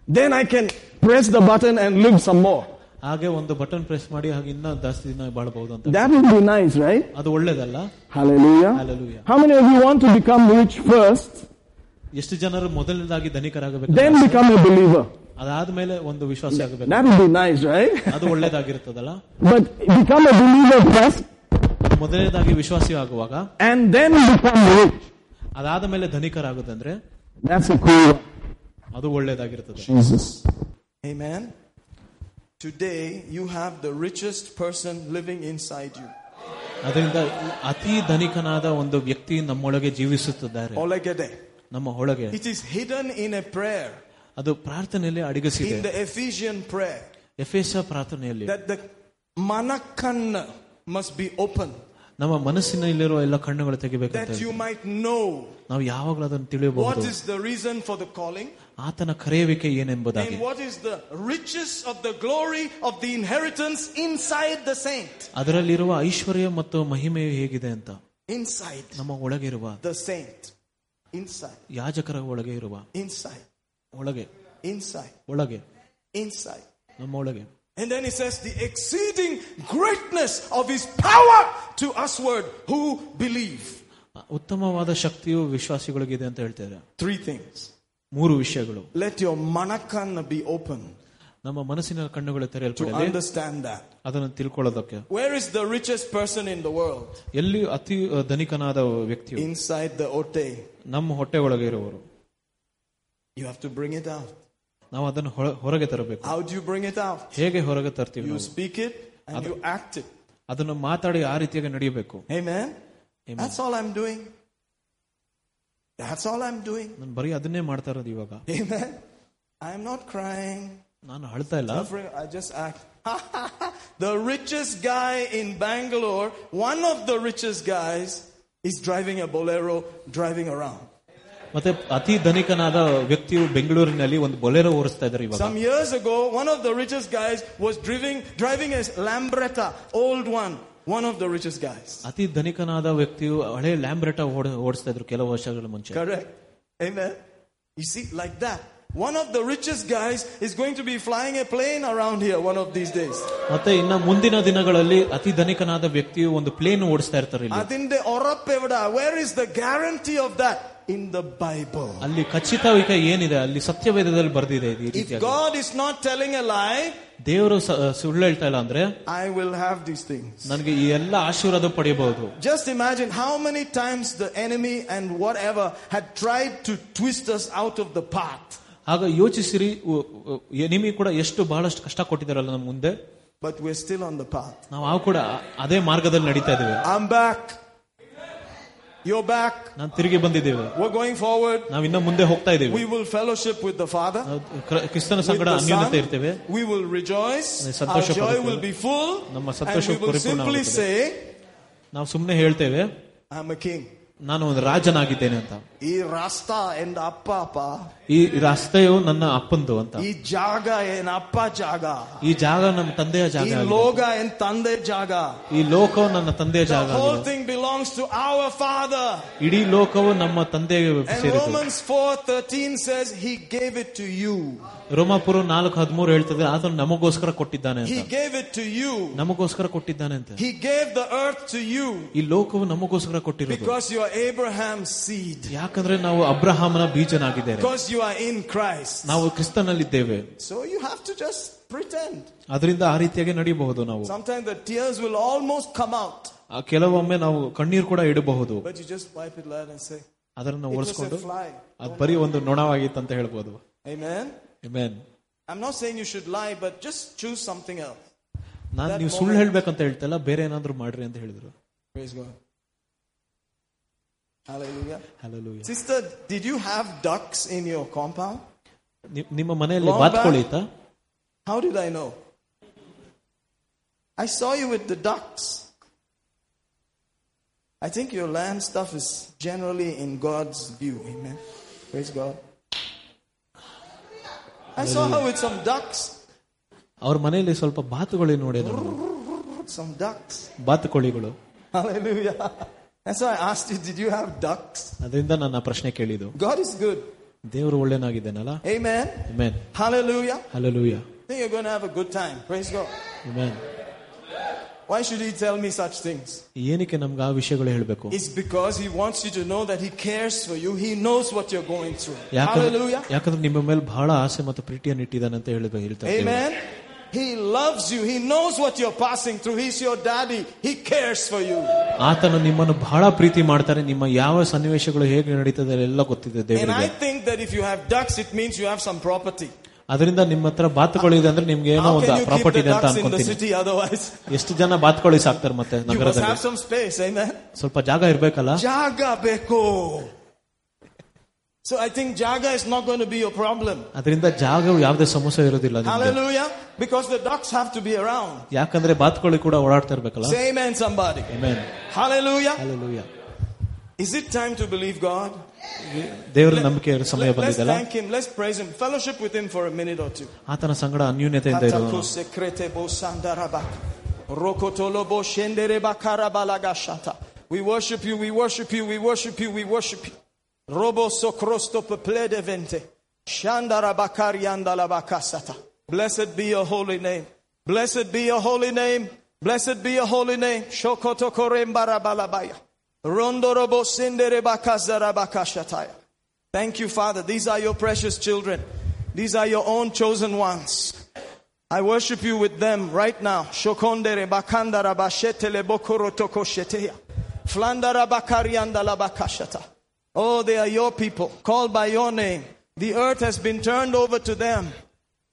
Then I can press the button and live some more. ಹಾಗೆ ಒಂದು ಬಟನ್ ಪ್ರೆಸ್ ಮಾಡಿ ಹಾಗೆ ಇನ್ನ ಜಾಸ್ತಿ ದಿನ ಬಾಳಬಹುದು ಅಂತ That would be nice, right? ಅದು ಒಳ್ಳೇದಲ್ಲ Hallelujah. Hallelujah. How many of you want to become rich first, ಎಷ್ಟು ಜನರು ಮೊದಲನೇದಾಗಿ ಧನಿಕರಾಗಬೇಕು then become a believer? ಅದಾದ್ಮೇಲೆ ಒಂದು ವಿಶ್ವಾಸಿ ಆಗಬೇಕು That would be nice, right? ಅದು ಒಳ್ಳೇದಾಗಿರ್ತದಲ್ಲ But become a believer first ಮೊದಲನೇದಾಗಿ ವಿಶ್ವಾಸಿ ಆಗುವಾಗ and then become rich. ಅದಾದ ಮೇಲೆ ಧನಿಕರಾಗುದಂದ್ರೆ That's a cool one. ಅದು ಒಳ್ಳೇದಾಗಿರ್ತದೆ Jesus. Amen. Today, you have the richest person living inside you. ಅದರಿಂದ ಅತಿ ಧನಿಕನಾದ ಒಂದು ವ್ಯಕ್ತಿ ನಮ್ಮೊಳಗೆ ಜೀವಿಸುತ್ತಿದ್ದಾರೆ Olegede. ನಮ್ಮ ಒಳಗೆ It is hidden in a prayer, ಅದು ಪ್ರಾರ್ಥನೆಯಲ್ಲಿ ಅಡಗಿಸಿದೆ in the Ephesian prayer, ಎಫೆಸ ಪ್ರಾರ್ಥನೆಯಲ್ಲಿ that the manakan must be open, ನಮ್ಮ ಮನಸ್ಸಿನಲ್ಲಿರುವ ಎಲ್ಲ ಕಣ್ಣುಗಳು ತೆಗಿಬೇಕು ಯು ನಾವು ಯಾವಾಗಲೂ ಅದನ್ನು ತಿಳಿಯಬಹುದು. ರೀಸನ್ ಫಾರ್ ದ ಕಾಲಿಂಗ್ ಆತನ ಕರೆಯುವಿಕೆ ಏನೆಂಬುದಾಗಿ. What the riches of the glory of the inheritance the saint ಅದರಲ್ಲಿರುವ ಐಶ್ವರ್ಯ ಮತ್ತು ಮಹಿಮೆಯು ಹೇಗಿದೆ ಅಂತ. ಇನ್ಸೈಡ್ ನಮ್ಮ ಒಳಗಿರುವ ದ ಸೈಂಟ್ ಇನ್ಸೈಡ್ ಯಾಜಕರ ಒಳಗೆ ಇರುವ. ಇನ್ಸೈಡ್ ಒಳಗೆ. ಇನ್ಸೈಡ್ ಒಳಗೆ. ಇನ್ಸೈಡ್ ನಮ್ಮ ಒಳಗೆ. And then it says, the exceeding greatness of his power to usward who believe. ಉತ್ತಮವಾದ ಶಕ್ತಿಯು ವಿಶ್ವಾಸಿಗಳಿಗಿದೆ ಅಂತ ಹೇಳ್ತಾರೆ Three things. ಮೂರು ವಿಷಯಗಳು Let your manakan be open ನಮ್ಮ ಮನಸ್ಸಿನ ಕಣ್ಣುಗಳು to ತೆರೆಯಲ್ಪಡಲಿ understand that. ಅದನ್ನು ತಿಳ್ಕೊಳ್ಳೋದಕ್ಕೆ Where is the richest person in the world? ಎಲ್ಲಿ ಅತಿ ಧನಿಕನಾದ ವ್ಯಕ್ತಿಯು Inside the ote. ನಮ್ಮ ಹೊಟ್ಟೆ ಒಳಗೆ ಇರುವವರು You have to bring it out. ನಾವು ಅದನ್ನು ಹೊರ- ಹೊರಗೆ ತರಬೇಕು How do you bring it out? ಹೇಗೆ ಹೊರಗೆ ತರ್ತೀವಿ You ನಾವು? speak it and you act it. ಅದನ್ನು ಮಾತಾಡಿ ಆ ರೀತಿಯಾಗಿ ನಡೆಯಬೇಕು Amen? Amen. That's all I'm doing. That's all I'm doing. ನಾನು ಬರೀ ಅದನ್ನೇ ಮಾಡ್ತಾ ಇರೋದು ಇವಾಗ Amen? I'm not crying. ನಾನು ಅಳ್ತಾ ಇಲ್ಲ Suffering, I just act. [LAUGHS] the richest guy in Bangalore, one of the richest guys, is driving a bolero, driving around. ಮತ್ತೆ ಅತಿ ಧನಿಕನಾದ ವ್ಯಕ್ತಿಯು ಬೆಂಗಳೂರಿನಲ್ಲಿ ಒಂದು ಬೊಲೆರೋ ಓಡಿಸ್ತಾ ಇದ್ದಾರೆ ಇವಾಗ Some years ago, one of the richest guys was driving, driving a Lambretta, old one. One of the richest guys. ಅತಿ ಧನಿಕನಾದ ವ್ಯಕ್ತಿಯು ಹಳೆ ಲ್ಯಾಂಬ್ರೆಟ ಓಡಿಸ್ತಾ ಇದ್ರು ಕೆಲವು ವರ್ಷಗಳ ಮುಂಚೆ Correct? Amen. You see, like that. One of the richest guys is going to be flying a plane around here one of these days. ಮತ್ತೆ ಇನ್ನ ಮುಂದಿನ ದಿನಗಳಲ್ಲಿ ಅತಿ ಧನಿಕನಾದ ವ್ಯಕ್ತಿಯು ಒಂದು ಪ್ಲೇನ್ ಓಡಿಸ್ತಾ ಇರ್ತಾರೆ ಇಲ್ಲಿ Adinde orapevada. Where is the guarantee of that? In the Bible. ಅಲ್ಲಿ ಖಚಿತವಿಕೆ ಏನಿದೆ ಅಲ್ಲಿ ಸತ್ಯವೇದದಲ್ಲಿ ಬರ್ದಿದೆ ಇದು ಈ If ರೀತಿಯಾಗಿ God is not telling a lie, ದೇವರು ಸ- ಸುಳ್ಳು ಹೇಳ್ತಾ ಇಲ್ಲ ಅಂದ್ರೆ I will have these things. ನನಗೆ ಈ ಎಲ್ಲ ಆಶೀರ್ವಾದ ಪಡೆಯಬಹುದು Just imagine how many times the enemy and whatever had tried to twist us out of the path. ಆಗ ಯೋಚಿಸಿರಿ ನಿಮಗೆ ಕೂಡ ಎಷ್ಟು ಬಹಳಷ್ಟು ಕಷ್ಟ ಕೊಟ್ಟಿದ್ದಾರಲ್ಲ ನಮ್ಮ ಮುಂದೆ But we're still on the path. ನಾವು ಆ ಕೂಡ ಅದೇ ಮಾರ್ಗದಲ್ಲಿ ನಡೀತಾ ಇದ್ದೇವೆ I'm back. You're back. ನಾನು ತಿರುಗಿ ಬಂದಿದ್ದೇವೆ We're going forward. ನಾವು ಇನ್ನ ಮುಂದೆ ಹೋಗ್ತಾ ಇದ್ದೇವೆ We will fellowship with the Father. ನಾವು ಕ್ರ- ಕ್ರಿಸ್ತನ with ಸಂಗಡ the ಅನ್ಯೋನ್ಯತೆ Son. ಇರ್ತೇವೆ We will rejoice. Our Santhosh joy ಪಡುತ್ತೇವೆ. will be full. ನಮ್ಮ And Santhosh we will simply ಪರಿಪೂರ್ಣವಾಗುತ್ತದೆ. say, ನಾವು ಸುಮ್ಮನೆ ಹೇಳ್ತೇವೆ I'm a king. ನಾನು ಒಂದು ರಾಜನಾಗಿದ್ದೇನೆ ಅಂತ. ಈ ರಾಸ್ತಾ ಎಂದ ಅಪ್ಪ ಅಪ್ಪ. ಈ ರಸ್ತೆಯು ನನ್ನ ಅಪ್ಪಂದು ಅಂತ. ಈ ಜಾಗ ಏನ್ ಅಪ್ಪ ಜಾಗ? ಈ ಜಾಗ ನಮ್ಮ ತಂದೆಯ ಜಾಗ ಈ ಲೋಕ ಏನ್ ತಂದೆ ಜಾಗ? ಈ ಲೋಕವು ನನ್ನ ತಂದೆಯ ಜಾಗ whole belongs to our Father. ಇಡೀ ಲೋಕವು ನಮ್ಮ ತಂದೆಗೆ ಸೇರಿದೆ. Romans 4:13 says he gave it to you. ರೋಮಾಪುರ ನಾಲ್ಕು ಹದಿಮೂರು ಹೇಳ್ತದೆ ಆತನು ನಮಗೋಸ್ಕರ ಕೊಟ್ಟಿದ್ದಾನೆ He ಅಂತ gave it to you. ನಮಗೋಸ್ಕರ ಕೊಟ್ಟಿದ್ದಾನೆ ಅಂತ He gave the earth to you ಈ ಲೋಕವು ನಮಗೋಸ್ಕರ ಕೊಟ್ಟಿರೋದು because you are Abraham's seed. ಯಾಕಂದ್ರೆ ನಾವು ಅಬ್ರಹಾಮನ ಬೀಜನಾಗಿದ್ದೇವೆ Because you are in Christ. ನಾವು ಕ್ರಿಸ್ತನಲ್ಲಿದ್ದೇವೆ So you have to just pretend. ಅದರಿಂದ ಆ ರೀತಿಯಾಗಿ ನಡಿಬಹುದು ನಾವು Sometimes the tears will almost come out. ಆ ಕೆಲವೊಮ್ಮೆ ನಾವು ಕಣ್ಣೀರು ಕೂಡ ಇಡಬಹುದು But you just wipe it out and say, ಅದನ್ನ It was ಒರೆಸ್ಕೊಂಡು a fly. ಅದು ಬರೀ ಒಂದು ನೊಣವಾಗಿತ್ತು ಅಂತ ಹೇಳ್ಬೋದು Amen. Amen. I'm not saying you should lie, but just choose something else. Non That ನೀವು ಸುಳ್ಳು moment- ಹೇಳ್ಬೇಕಂತ ಹೇಳ್ತಲ್ಲ ಬೇರೆ ಏನಾದ್ರು ಮಾಡ್ರಿ ಅಂತ ಹೇಳಿದ್ರು Praise God. Hallelujah. Hallelujah. Sister, did you have ducks in your compound? ನಿ- ನಿಮ್ಮ ಮನೆಯಲ್ಲಿ Long ಬಾತ್ಕೊಳ್ಳಿತಾ How did I know? I saw you with the ducks. I think your land stuff is generally in God's view. Amen. Praise God. I saw her with some ducks. ಅವ್ರ ಮನೆಯಲ್ಲಿ ಸ್ವಲ್ಪ ಬಾತುಗಳು ನೋಡಿದ್ರು Some ducks. ಬಾತುಕೋಳಿಗಳು Hallelujah. That's why I asked you, did you have ducks? ಅದರಿಂದ ನನ್ನ ಪ್ರಶ್ನೆ ಕೇಳಿದ್ದು God is good. ದೇವರು ಒಳ್ಳೆನಾಗಿದ್ದೇನಲ್ಲ Amen. Amen. Hallelujah. Hallelujah. I think you're going to have a good time. Praise God. Amen. Why should He tell me such things? ಏನಕ್ಕೆ ನಮ್ಗೆ ಆ ವಿಷಯಗಳು ಹೇಳ್ಬೇಕು It's because He wants you to know that He cares for you. He knows what you're going through. ಯಾಕಂದ್ರೆ Hallelujah. ಯಾಕಂದ್ರೆ ನಿಮ್ಮ ಮೇಲೆ ಬಹಳ ಆಸೆ ಮತ್ತು ಪ್ರೀತಿಯನ್ನು ಇಟ್ಟಿದ್ದಾನೆ ಅಂತ ಹೇಳ್ಬೇಕು ಹೇಳ್ತಾರೆ ದೇವರು. Amen. He loves you. He knows what you're passing through. He's your daddy. He cares for you. ಆತನು ನಿಮ್ಮನ್ನು ಬಹಳ ಪ್ರೀತಿ ಮಾಡ್ತಾರೆ ನಿಮ್ಮ ಯಾವ ಸನ್ನಿವೇಶಗಳು ಹೇಗೆ ನಡೀತದೆ ಎಲ್ಲ ಗೊತ್ತಿದೆ And ದೇವರಿಗೆ I think that if you have ducks, it means you have some property. ಅದರಿಂದ ನಿಮ್ಮ ಹತ್ರ ಬಾತುಗಳಿದೆ ಅಂದ್ರೆ ನಿಮ್ಗೆ ಏನೋ ಒಂದು ಪ್ರಾಪರ್ಟಿ ಇದೆ ಅಂತ ಅನ್ಕೊಂತೀನಿ ಎಷ್ಟು ಜನ ಬಾತುಕೋಳಿ ಸಾಕ್ತಾರೆ ಮತ್ತೆ ನಗರದಲ್ಲಿ. ಸ್ವಲ್ಪ ಜಾಗ ಇರ್ಬೇಕಲ್ಲ ಜಾಗ ಬೇಕು So I think jaga is not going to be your problem. ಅದರಿಂದ ಜಾಗವು ಯಾವುದೇ ಸಮಸ್ಯೆ ಇರೋದಿಲ್ಲ ನಿಮ್ಗೆ. Hallelujah. Because the ducks have to be around. ಯಾಕಂದ್ರೆ ಬಾತುಕೋಳಿ ಕೂಡ ಓಡಾಡ್ತಾ ಇರಬೇಕಲ್ಲ. Say amen, somebody. Amen. Hallelujah. Hallelujah. Is it time to believe God? ದೇವರ ನಂಬಿಕೆ ಇರೋ ಸಮಯ Let, us ಬಂದಿದೆಲ್ಲ thank Him. Let's praise Him. Fellowship with Him for a minute or two. ಆತನ ಸಂಗಡ ಅನ್ಯೂನ್ಯತೆಯಿಂದ ಇರೋಣ Hatakusekrete bo sandaraba. Rokotolo bo shendere bakara balagashata. We worship you, we worship you, we worship you, we worship you. Robo sokrosto peplede vente. Shandara bakari andala bakasata. Blessed be your holy name. Blessed be your holy name. Blessed be your holy name. Shokoto korembara Thank you, Father. These are your precious children. These are your own chosen ones. I worship you with them right now. Shokondere bakandara bashetele. Flandara. Oh, they are your people, called by your name. The earth has been turned over to them.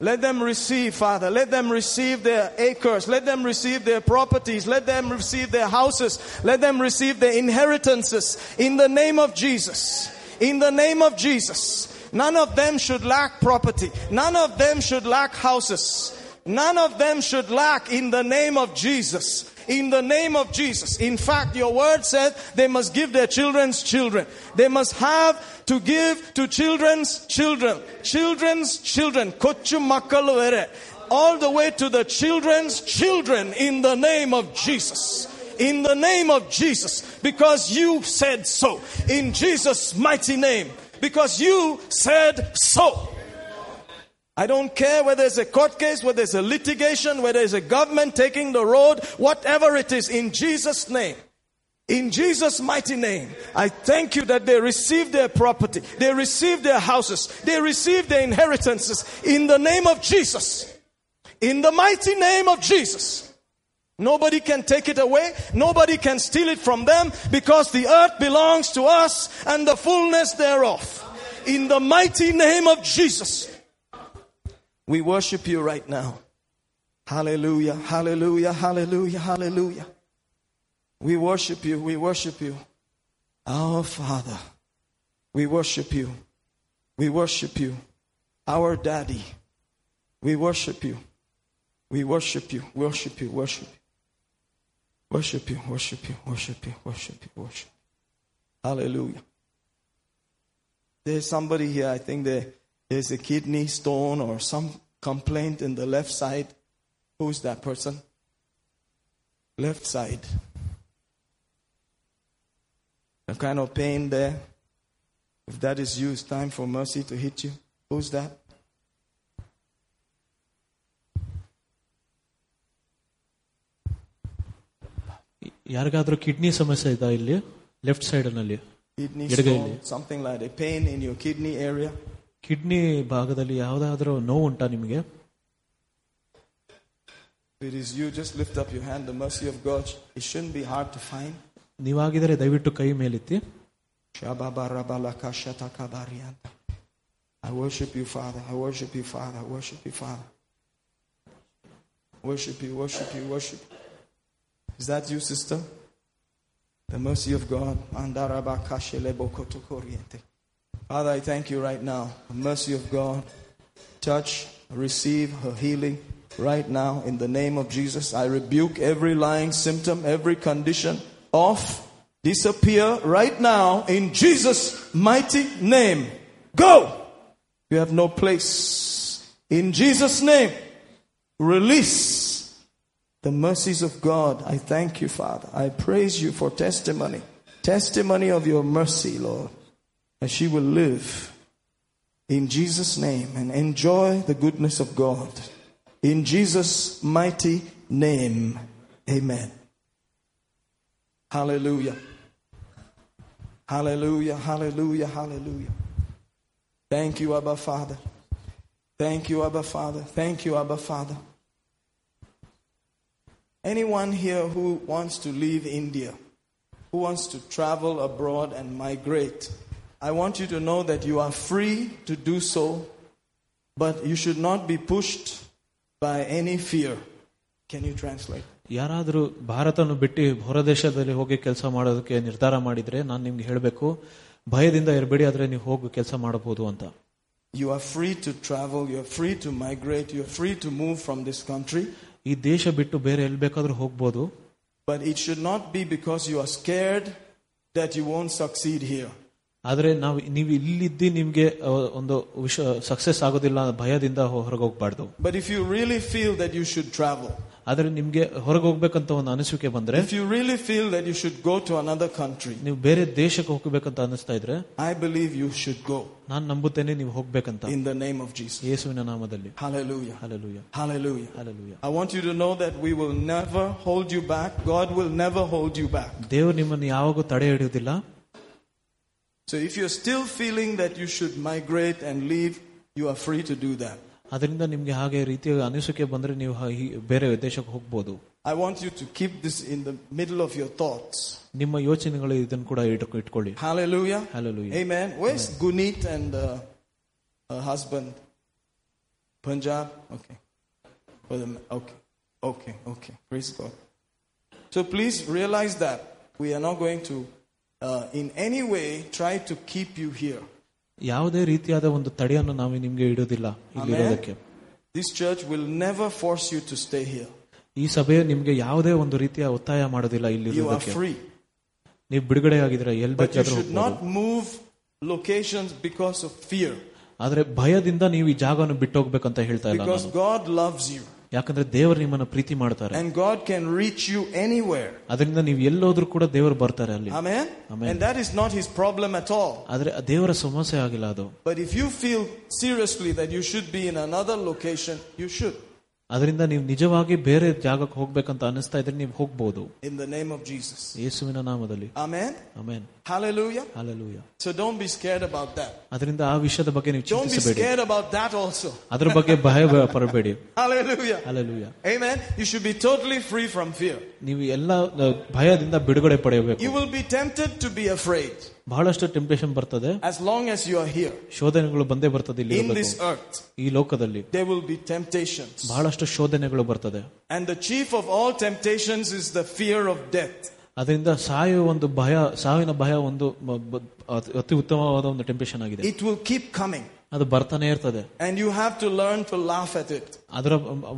Let them receive, Father. Let them receive their acres. Let them receive their properties. Let them receive their houses. Let them receive their inheritances. In the name of Jesus. In the name of Jesus. None of them should lack property. None of them should lack houses. None of them should lack in the name of Jesus. In the name of Jesus. In fact, your word said they must give their children's children. They must have to give to children's children. Children's children. All the way to the children's children in the name of Jesus. In the name of Jesus. Because you said so. In Jesus' mighty name. Because you said so. I don't care whether it's a court case, whether it's a litigation, whether it's a government taking the road, whatever it is, in Jesus' name. In Jesus' mighty name, I thank you that they receive their property, they receive their houses, they receive their inheritances in the name of Jesus. In the mighty name of Jesus. Nobody can take it away. Nobody can steal it from them because the earth belongs to us and the fullness thereof. In the mighty name of Jesus. We worship you right now. Hallelujah, hallelujah, hallelujah, hallelujah. We worship you, we worship you. Our Father, we worship you. We worship you. Our Daddy, we worship you. We worship you, worship you, worship you. Worship you, worship you, worship you, worship you, worship you. Hallelujah. There's somebody here, I think there, there's a kidney stone or some complaint in the left side. Who's that person? Left side. A kind of pain there. If that is you, it's time for mercy to hit you. Who's that? ಯಾರಿಗಾದ್ರೂ kidney ಸಮಸ್ಯೆ ಇದಾ ಇಲ್ಲಿ left side ನಲ್ಲಿ Kidney ಎಡಗೈಲಿ. stone, something like a pain in your kidney area. Kidney ಭಾಗದಲ್ಲಿ ಯಾವ್ದಾದ್ರೂ ನೋವು ಉಂಟಾ ನಿಮಗೆ If it is you, just lift up your hand. The mercy of God, it shouldn't be hard to find. ನೀವಾಗಿದ್ರೆ ದಯವಿಟ್ಟು ಕೈ ಮೇಲೆತ್ತಿ Shababarabalakashatakabarianta. I worship you, Father. I worship you, Father. I worship you, Father. Worship you, worship you, worship you. Is that you, sister? The mercy of God. Andarabakashelebokotokoriente. Father, I thank you right now. Mercy of God. Touch, receive her healing right now in the name of Jesus. I rebuke every lying symptom, every condition off, disappear right now in Jesus' mighty name. Go! You have no place. In Jesus' name, release the mercies of God. I thank you, Father. I praise you for testimony. Testimony of your mercy, Lord. That she will live in Jesus' name and enjoy the goodness of God. In Jesus' mighty name. Amen. Hallelujah. Hallelujah, hallelujah, hallelujah. Thank you, Abba Father. Thank you, Abba Father. Thank you, Abba Father. Anyone here who wants to leave India, who wants to travel abroad and migrate, I want you to know that you are free to do so, but you should not be pushed by any fear. Can you translate? ಯಾರಾದ್ರೂ ಭಾರತವನ್ನು ಬಿಟ್ಟು ಹೊರದೇಶದಲ್ಲಿ ಹೋಗಿ ಕೆಲಸ ಮಾಡೋದಕ್ಕೆ ನಿರ್ಧಾರ ಮಾಡಿದ್ರೆ ನಾನು ನಿಮ್ಗೆ ಹೇಳಬೇಕು ಭಯದಿಂದ ಇರಬೇಡಿ ಆದ್ರೆ ನೀವು ಹೋಗಿ ಕೆಲಸ ಮಾಡಬಹುದು ಅಂತ You are free to travel, you are free to migrate, you are free to move from this country, ಈ ದೇಶ ಬಿಟ್ಟು ಬೇರೆ ಎಲ್ಲಿ ಬೇಕಾದ್ರೂ ಹೋಗ್ಬೋದು but it should not be because you are scared that you won't succeed here. ಆದ್ರೆ ನಾವು ನೀವು ಇಲ್ಲಿದ್ದಿ ನಿಮ್ಗೆ ಆ, ಒಂದು ವಿಷ ಸಕ್ಸಸ್ ಆಗೋದಿಲ್ಲ ಭಯದಿಂದ ಹೊರಗೆ ಹೋಗ್ಬಾರ್ದು But if you really feel that you should travel, ಆದ್ರೆ ನಿಮ್ಗೆ ಹೊರಗೆ ಹೋಗ್ಬೇಕಂತ ಒಂದು ಅನಿಸಿಕೆ ಬಂದ್ರೆ if you really feel that you should go to another country, ನೀವು ಬೇರೆ ದೇಶಕ್ಕೆ ಹೋಗ್ಬೇಕಂತ ಅನಿಸ್ತಾ ಇದ್ರೆ I believe you should go ನಾನ್ ನಂಬುತ್ತೇನೆ ನೀವು ಹೋಗ್ಬೇಕಂತ in the name of Jesus. ಯೇಸುವಿನ ನಾಮದಲ್ಲಿ Hallelujah. Hallelujah Hallelujah. Hallelujah I want you to know that we will never hold you back. God will never hold you back. ದೇವರು ನಿಮ್ಮನ್ನು ಯಾವಾಗೂ ತಡೆ ಹಿಡಿಯೋದಿಲ್ಲ So if you're still feeling that you should migrate and leave, you are free to do that. ಅದರಿಂದ ನಿಮ್ಗೆ ಹಾಗೆ ರೀತಿಯ ಅನಿಸಿಕೆ ಬಂದ್ರೆ ನೀವು ಹ- ಈ ಬೇರೆ ದೇಶಕ್ಕೆ ಹೋಗ್ಬೋದು I want you to keep this in the middle of your thoughts. ನಿಮ್ಮ ಯೋಚನೆಗಳು ಇದನ್ನು ಕೂಡ ಇಟ್ಕೊ- ಇಟ್ಕೊಳ್ಳಿ Hallelujah. Hallelujah. Amen. Where's Gunit and uh, her husband? Punjab? Okay. For the- Okay. Okay. Okay. Praise God. So please realize that we are not going to, uh, in any way, try to keep you here. ಯಾವುದೇ ರೀತಿಯಾದ ಒಂದು ತಡೆಯನ್ನು ನಾವು ನಿಮ್ಗೆ ಇಡೋದಿಲ್ಲ ಇಲ್ಲಿರೋದಕ್ಕೆ This church will never force you to stay here. ಈ ಸಭೆಯು ನಿಮ್ಗೆ ಯಾವುದೇ ಒಂದು ರೀತಿಯ ಒತ್ತಾಯ ಮಾಡೋದಿಲ್ಲ You are ಇಲ್ಲಿರೋದಕ್ಕೆ free. ನೀವು ಬಿಡುಗಡೆ ಆಗಿದ್ರೆ ಎಲ್ But you ಬೇಕಾದ್ರೂ should ಹೋಗ್ಬೋದು not move locations because of fear. ಆದ್ರೆ ಭಯದಿಂದ ನೀವು ಈ ಜಾಗವನ್ನು ಬಿಟ್ಟು ಹೋಗ್ಬೇಕಂತ ಹೇಳ್ತಾ ಇಲ್ಲ Because ನಾನು. God loves you. ಯಾಕಂದ್ರೆ ದೇವರು ನಿಮ್ಮನ್ನ ಪ್ರೀತಿ ಮಾಡ್ತಾರೆ And God can reach you anywhere. ಅದರಿಂದ ನೀವು ಎಲ್ಲೋದ್ರೂ ಕೂಡ ದೇವರು ಬರ್ತಾರೆ ಅಲ್ಲಿ Amen? Amen. And that is not his problem at all. ಆದ್ರೆ ದೇವರ ಸಮಸ್ಯೆ ಆಗಿಲ್ಲ ಅದು But if you feel seriously that you should be in another location, you should. ಅದರಿಂದ ನೀವು ನಿಜವಾಗಿ ಬೇರೆ ಜಾಗಕ್ಕೆ ಹೋಗ್ಬೇಕಂತ ಅನಿಸ್ತಾ ಇದ್ರೆ ನೀವು ಹೋಗ್ಬೋದು In the name of Jesus. ಯೇಸುವಿನ ನಾಮದಲ್ಲಿ Amen? Amen Hallelujah. Hallelujah So don't be scared about that. ಅದರಿಂದ ಆ ವಿಷಯದ ಬಗ್ಗೆ ನೀವು Don't be ಚಿಂತಿಸಬೇಡಿ scared about that also. [LAUGHS] ಅದ್ರ ಬಗ್ಗೆ ಭಯ ಬ- ಪಡಬೇಡಿ Hallelujah. Hallelujah Amen. You should be totally free from fear. ನೀವು ಎಲ್ಲ ಆ, ಭಯದಿಂದ ಬಿಡುಗಡೆ You ಪಡೆಯಬೇಕು will be tempted to be afraid ಬಹಳಷ್ಟು ಟೆಂಪ್ಟೇಷನ್ ಬರ್ತದೆ as long as you are here ಶೋಧನೆಗಳು ಬಂದೇ ಬರ್ತದೆ ಇಲ್ಲಿ in ಇರ್ಬೇಕು. this earth. ಈ ಲೋಕದಲ್ಲಿ There will be temptations. ಬಹಳಷ್ಟು ಶೋಧನೆಗಳು ಬರ್ತದೆ And the chief of all temptations is the fear of death. ಅದರಿಂದ ಸಾಯುವ ಒಂದು ಭಯ ಸಾವಿನ ಭಯ ಒಂದು ಮ- ಬ- ಅತಿ- ಅತಿ ಉತ್ತಮವಾದ ಒಂದು ಟೆಂಪ್ಟೇಷನ್ ಆಗಿದೆ It will keep coming. ಅದು ಬರ್ತಾನೆ ಇರ್ತದೆ And you have to learn to laugh at it. ಅದರ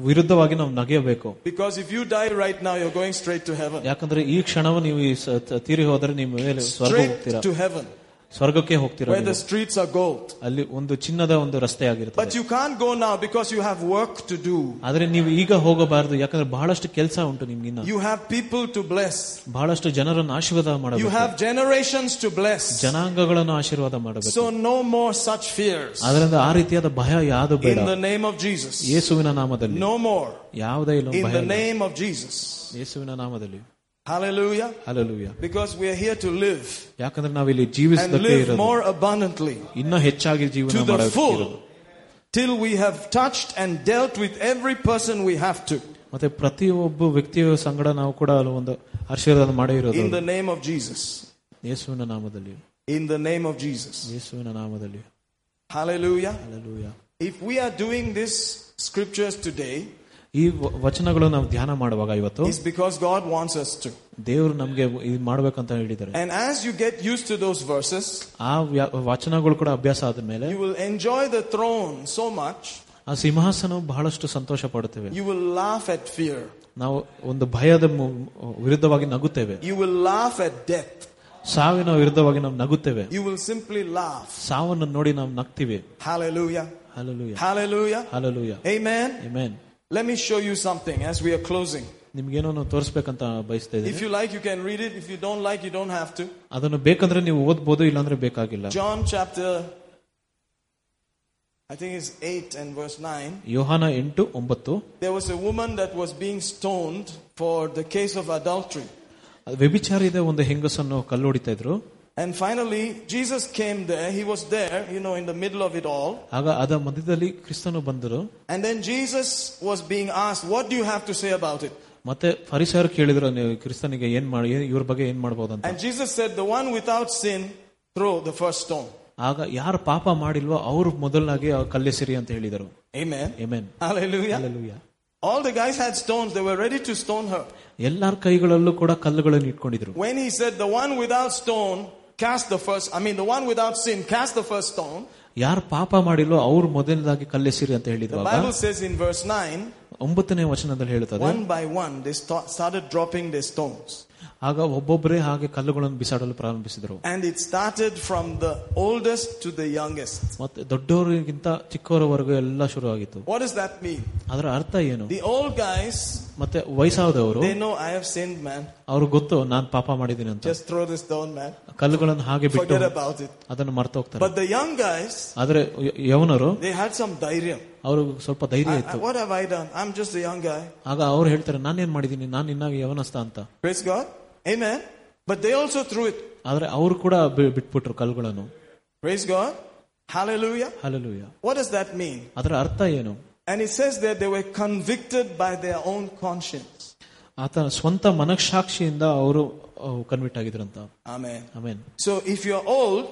ವಿರುದ್ಧವಾಗಿ ನಾವು ನಗೆಯಬೇಕು Because if you die right now, you're going straight to heaven. ಯಾಕಂದ್ರೆ ಈ ಕ್ಷಣವ ನೀವು ಈ ಸ- ತ- ತೀರಿ ಹೋದ್ರೆ ನಿಮ್ಮ ಮೇಲೆ ಸ್ವರ್ಗ Straight ಹೋಗ್ತೀರಾ to heaven. ಸ್ವರ್ಗಕ್ಕೆ ಹೋಗ್ತೀರಾ where the ನೀವು. streets are gold. ಅಲ್ಲಿ ಒಂದು ಚಿನ್ನದ ಒಂದು ರಸ್ತೆ ಆಗಿರ್ತದೆ But you can't go now because you have work to do. ಆದ್ರೆ ನೀವು ಈಗ ಹೋಗಬಾರದು ಯಾಕಂದ್ರೆ ಬಹಳಷ್ಟು ಕೆಲಸ ಉಂಟು ನಿಮ್ಗಿನ್ನ You have people to bless. ಬಹಳಷ್ಟು ಜನರನ್ನು ಆಶೀರ್ವಾದ You ಮಾಡಬೇಕು have generations to bless. ಜನಾಂಗಗಳನ್ನು ಆಶೀರ್ವಾದ ಮಾಡಬೇಕು So no more such fears. ಅದರಿಂದ ಆ ರೀತಿಯಾದ ಭಯ ಯಾವುದು ಬೇಡ In the name of Jesus. ಯೇಸುವಿನ ನಾಮದಲ್ಲಿ No more. ಯಾವುದೇ ಇಲ್ಲ In ಭಯ the ಇಲ್ಲ. name of Jesus. ಯೇಸುವಿನ ನಾಮದಲ್ಲಿ Hallelujah. ಅಲ್ಲಲುಯ್ಯ Because we are here to live ಯಾಕಂದ್ರೆ ನಾವಿಲ್ಲಿ and ಜೀವಿಸದಕ್ಕೆ live ಇರೋದು more abundantly ಇನ್ನ ಹೆಚ್ಚಾಗಿ ಜೀವನ to the ಮಾಡೋಕೆ full ಇರೋದು. till we have touched and dealt with every person we have to. ಮತ್ತೆ ಪ್ರತಿಯೊಬ್ಬ ವ್ಯಕ್ತಿಯ ಸಂಗಡ ನಾವು ಕೂಡ ಅಲ್ಲಿ ಒಂದು ಆಶೀರ್ವಾದ ಮಾಡೇ ಇರೋದು In the name of Jesus. ಯೇಸುವಿನ ನಾಮದಲ್ಲಿ In the name of Jesus. ಯೇಸುವಿನ ನಾಮದಲ್ಲಿ Hallelujah. ಅಲ್ಲಲುಯ್ಯ If we are doing these scriptures today, ಈ ವ- ವಚನಗಳು ನಾವು ಧ್ಯಾನ ಮಾಡುವಾಗ ಇವತ್ತು it's because God wants us to. ದೇವರು ನಮ್ಗೆ ಇದು ಮಾಡ್ಬೇಕಂತ ಹೇಳಿದ್ದಾರೆ And as you get used to those verses, ಆ ವ್ಯ- ವಚನಗಳು ಕೂಡ ಅಭ್ಯಾಸ ಆದ್ಮೇಲೆ you will enjoy the throne so much, ಆ ಸಿಂಹಾಸನ ಬಹಳಷ್ಟು ಸಂತೋಷ ಪಡುತ್ತೇವೆ you will laugh at fear. ನಾವು ಒಂದು ಭಯದ ಮು- ವಿರುದ್ಧವಾಗಿ ನಗುತ್ತೇವೆ You will laugh at death. ಸಾವಿನ ವಿರುದ್ಧವಾಗಿ ನಾವು ನಗುತ್ತೇವೆ You will simply laugh. ಸಾವನ್ನು ನೋಡಿ ನಾವು ನಗ್ತೀವಿ Hallelujah. Hallelujah Hallelujah. Hallelujah Amen. Amen. Let me show you something as we are closing. ನಿಮ್ಗೇನೋ ನಾವು ತೋರಿಸ್ಬೇಕಂತ ಬಯಸ್ತಾ If ಇದ್ದೀನಿ you like, you can read it. If you don't like, you don't have to. ಅದನ್ನು ಬೇಕಂದ್ರೆ ನೀವು ಓದ್ಬೋದು ಇಲ್ಲಾಂದ್ರೆ ಬೇಕಾಗಿಲ್ಲ John chapter, I think it's 8 and verse 9. ಯೋಹಾನ ಎಂಟು ಒಂಬತ್ತು There was a woman that was being stoned for the case of adultery. ವ್ಯಭಿಚಾರಿದ ಒಂದು ಹೆಂಗಸನ್ನು ಕಲ್ಲೊಡಿತಾ ಇದ್ರು And finally, Jesus came there. He was there, you know, in the middle of it all. ಆಗ ಅದ ಮಧ್ಯದಲ್ಲಿ ಕ್ರಿಸ್ತನು ಬಂದರು And then Jesus was being asked, What do you have to say about it? ಮತ್ತೆ ಫರಿಸಾಯರು ಕೇಳಿದ್ರು ನೀವು ಕ್ರಿಸ್ತನಿಗೆ ಏನ್ ಮಾಡಿ ಏನ್- ಇವ್ರ ಬಗ್ಗೆ ಏನ್ ಮಾಡ್ಬೋದಂತ And Jesus said, The one without sin, throw the first stone. ಆಗ ಯಾರು ಪಾಪ ಮಾಡಿಲ್ವೋ ಅವ್ರು ಮೊದಲನಾಗಿ ಆ ಕಲ್ಲೆಸಿರಿ ಅಂತ ಹೇಳಿದರು Amen. Yemen Hallelujah. Hallelujah. All the guys had stones. They were ready to stone her. ಎಲ್ಲಾರ ಕೈಗಳಲ್ಲೂ ಕೂಡ ಕಲ್ಲುಗಳನ್ನು ಇಟ್ಕೊಂಡಿದ್ರು When he said, The one without stone, cast the first, I mean, the one without sin, cast the first stone. ಯಾರು ಪಾಪ ಮಾಡಿಲ್ವೋ ಅವ್ರು ಮೊದಲನಾಗಿ ಕಲ್ಲೆಸಿರಿ ಅಂತ The ಹೇಳಿದ್ವಾಗ Bible says in verse 9, ಒಂಬತ್ತನೇ ವಚನದಲ್ಲಿ ಹೇಳುತ್ತದೆ one by one, they sta- started dropping their stones. ಆಗ ಒಬ್ಬೊಬ್ಬರೇ ಹಾಗೆ ಕಲ್ಲುಗಳನ್ನು ಬಿಸಾಡಲು ಪ್ರಾರಂಭಿಸಿದರು And it started from the oldest to the youngest. ಮತ್ತೆ ದೊಡ್ಡವರಿಗಿಂತ ಚಿಕ್ಕವರವರೆಗೂ ಎಲ್ಲ ಶುರು ಆಗಿತ್ತು What does that mean? ಅದರ ಅರ್ಥ ಏನು The old guys, ಮತ್ತೆ ವಯಸ್ಸಾದವರು they know I have sinned, man. ಅವ್ರಿಗೆ ಗೊತ್ತು ನಾನ್ ಪಾಪ ಮಾಡಿದ್ದೀನಿ ಅಂತ Just throw the stone, man. ಕಲ್ಲುಗಳನ್ನು ಹಾಗೆ ಬಿಟ್ಟು Forget about it. ಅದನ್ನು ಮರ್ತೋಗ್ತಾರೆ But the young guys, ಆದ್ರೆ ಯ- ಯವನರು they had some dhairyam. ಅವರು ಸ್ವಲ್ಪ ಧೈರ್ಯ I- ಇತ್ತು I- what have I done? I'm just a young guy. ಆಗ ಅವ್ರು ಹೇಳ್ತಾರೆ ನಾನೇನ್ ಮಾಡಿದ್ದೀನಿ ನಾನು ಇನ್ನಾಗ ಯವನಸ್ಥ ಅಂತ Praise God. Amen. But they also threw it. ಆದ್ರೆ ಅವರು ಕೂಡ ಬಿ- ಬಿಟ್ಬಿಟ್ರು ಕಲ್ಲುಗಳನ್ನು Praise God. Hallelujah. Hallelujah What does that mean? ಅದರ ಅರ್ಥ ಏನು And it says that they were convicted by their own conscience. ಆತ ಸ್ವಂತ ಮನಃಸಾಕ್ಷಿಯಿಂದ ಅವರು convict ಆಗಿದ್ರಂತ Amen. Amen So if you're old,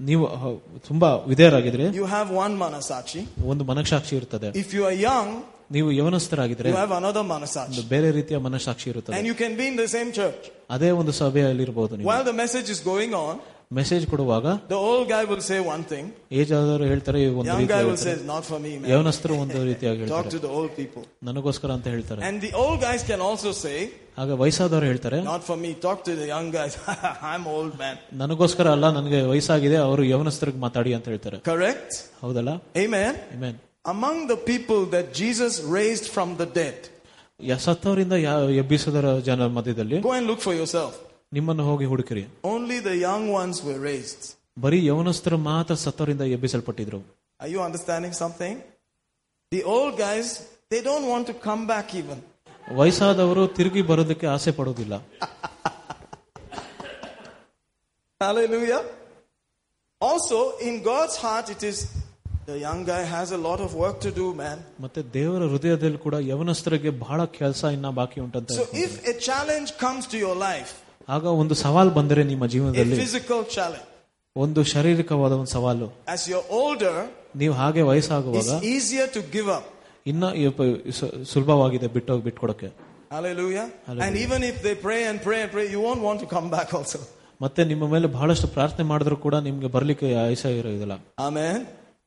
ನೀವು ಅಹ್, ತುಂಬಾ ವಿಧೇಯರಾಗಿದ್ರೆ you have one manasachi. ಒಂದು ಮನಃಸಾಕ್ಷಿ ಇರ್ತದೆ If you are young, ನೀವು ಯವನಸ್ಥರಾಗಿದ್ರೆ you have another ಒಂದು manasachi. ಬೇರೆ ರೀತಿಯ ಮನಃಸಾಕ್ಷಿ ಇರುತ್ತದೆ And you can be in the same church. ಅದೇ ಒಂದು ಸಭೆಯಲ್ಲಿ ಇರಬಹುದು ನೀವು While the message is going on, message ಕೊಡುವಾಗ the old guy will say one thing, age ಆದವರು ಹೇಳ್ತಾರೆ ಒಂದು young ರೀತಿ guy will say, ಹೇಳ್ತಾರೆ. Not for me, man. ಯವನಸ್ಥರು ಒಂದು ರೀತಿಯಾಗಿ Talk ಹೇಳ್ತಾರೆ to the old people. ನನಗೋಸ್ಕರ ಅಂತ ಹೇಳ್ತಾರೆ And the old guys can also say, ಆಗ ವಯಸ್ಸಾದವರು ಹೇಳ್ತಾರೆ Not for me. Talk to the young guys. I'm old, man. ನನಗೋಸ್ಕರ ಅಲ್ಲ ನನಗೆ ವಯಸ್ಸಾಗಿದೆ ಅವರು ಯವನಸ್ಥರಿಗೆ ಮಾತಾಡಿ ಅಂತ ಹೇಳ್ತಾರೆ Correct? ಹೌದಲ್ಲ Amen. Amen. Among the people that Jesus raised from the dead, ಯ- ಸತ್ತವರಿಂದ ಯಾ- ಎಬ್ಬಿಸದರ ಜನರ ಮಧ್ಯದಲ್ಲಿ go and look for yourself. ನಿಮ್ಮನ್ನು ಹೋಗಿ ಹುಡುಕಿರಿ Only the young ones were raised. ಬರೀ ಯವನಸ್ಥರು ಮಾತ್ರ ಸತ್ತವರಿಂದ ಎಬ್ಬಿಸಲ್ಪಟ್ಟಿದ್ರು Are you understanding something? The old guys, they don't want to come back even. ವಯಸ್ಸಾದವರು ತಿರುಗಿ ಬರೋದಕ್ಕೆ ಆಸೆ ಪಡೋದಿಲ್ಲ Hallelujah. Also, in God's heart, it is the young guy has a lot of work to do, man. ಮತ್ತೆ ದೇವರ ಹೃದಯದಲ್ಲಿ ಕೂಡ ಯವನಸ್ಥರಿಗೆ ಬಹಳ ಕೆಲಸ ಇನ್ನ ಬಾಕಿ ಉಂಟಂತ So, if a challenge comes to your life, ಆಗ ಒಂದು ಸವಾಲ್ ಬಂದರೆ ನಿಮ್ಮ a ಜೀವನದಲ್ಲಿ physical challenge, ಒಂದು ಶಾರೀರಿಕವಾದ ಒಂದು ಸವಾಲು as you're older, ನೀವು ಹಾಗೆ ವಯಸ್ಸಾಗುವಾಗ it's easier to give up. ಇನ್ನ ಈ ಪ- ಸು- ಸುಲಭವಾಗಿದೆ ಬಿಟ್ಟೋಗಿ ಬಿಟ್ಕೊಡಕ್ಕೆ Hallelujah. Hallelujah. And even if they pray and pray and pray, you won't want to come back also. ಮತ್ತೆ ನಿಮ್ಮ ಮೇಲೆ ಬಹಳಷ್ಟು ಪ್ರಾರ್ಥನೆ ಮಾಡಿದ್ರು ಕೂಡ ನಿಮ್ಗೆ ಬರ್ಲಿಕ್ಕೆ ಆಯಸ ಇರೋದಿಲ್ಲ Amen.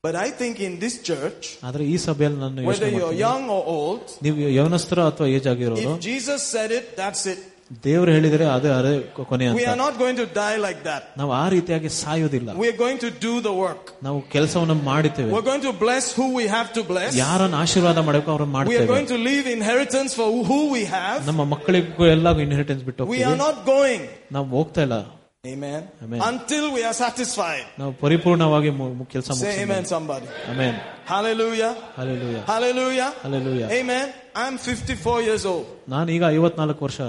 But I think in this church, ಆದ್ರೆ ಈ ಸಭೆಯಲ್ಲಿ ನಾನು whether ಯೋಚನೆ you're ಮಾಡ್ತೀನಿ, young or old, ನೀವು ಯವನಸ್ಥರ ಅಥವಾ ಏಜ್ ಆಗಿರೋರು if Jesus said it, that's it. ದೇವರು ಹೇಳಿದರೆ ಅದೇ ಅದೇ ಕೊನೆ We are ಅಂತ not going to die like that. ನಾವು ಆ ರೀತಿಯಾಗಿ ಸಾಯೋದಿಲ್ಲ We are going to do the work. ನಾವು ಕೆಲಸವನ್ನು ಮಾಡುತ್ತೇವೆ We're going to bless who we have to bless. ಯಾರನ್ನ ಆಶೀರ್ವಾದ ಮಾಡಬೇಕು ಅವ್ರನ್ನ We are ಮಾಡ್ತೇವೆ going to leave inheritance for who we have. ನಮ್ಮ ಮಕ್ಕಳಿಗೂ ಎಲ್ಲ ಇನ್ಹೆರಿಟೆನ್ಸ್ ಬಿಟ್ಟು We are ಹೋಗ್ತೀವಿ not going. ನಾವು ಹೋಗ್ತಾ ಇಲ್ಲ Amen. Amen. Until we are satisfied. ನಾವು ಪರಿಪೂರ್ಣವಾಗಿ ಕೆಲಸ Say amen, somebody. Amen Hallelujah. Hallelujah Hallelujah. Hallelujah. Amen. I'm 54 years old. ನಾನು ಈಗ ಐವತ್ನಾಲ್ಕು ವರ್ಷ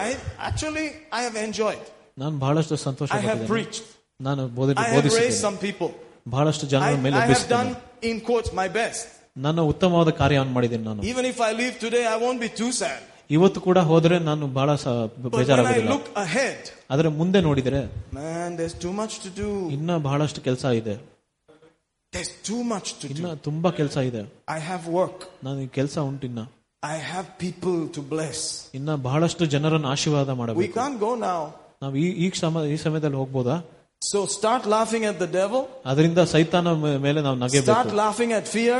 I actually I have enjoyed. ನಾನು ಬಹಳಷ್ಟು ಸಂತೋಷ I have ಪಟ್ಟಿದ್ದೇನೆ. preached. ನಾನು ಬೋಧನೆ I have raised ಬೋಧಿಸಿದ್ದೇನೆ some people. ಬಹಳಷ್ಟು I, ಜನರ ಮೇಲೆ I have ಎಬ್ಬಿಸಿದ್ದೇನೆ. done in quotes my best. ನನ್ನ ಉತ್ತಮವಾದ ಕಾರ್ಯವನ್ನು ಮಾಡಿದ್ದೇನೆ ನಾನು Even if I leave today, I won't be too sad. ಇವತ್ತು ಕೂಡ ಹೋದ್ರೆ ನಾನು ಬಹಳ ಸ- But when I ಬೇಜಾರಾಗೋದಿಲ್ಲ look ahead, ಆದ್ರೆ ಮುಂದೆ ನೋಡಿದ್ರೆ man, there's too much to do. ಇನ್ನ ಬಹಳಷ್ಟು ಕೆಲಸ ಇದೆ There's too much to ಇನ್ನ do. ತುಂಬಾ ಕೆಲಸ ಇದೆ I have work. ನಾನು ಈ ಕೆಲಸ ಉಂಟಿನ್ನ I have people to bless. ಇನ್ನ ಬಹಳಷ್ಟು ಜನರನ್ನು ಆಶೀರ್ವಾದ We ಮಾಡಬೇಕು can't go now. ನಾವು ಈ ಈ ಸಮ ಈ ಸಮಯದಲ್ಲಿ ಹೋಗ್ಬೋದಾ So start laughing at the devil. ಅದರಿಂದ ಸೈತಾನ ಮೇ- ಮೇಲೆ ನಾವು Start ನಗೆಬೇಕು laughing at fear.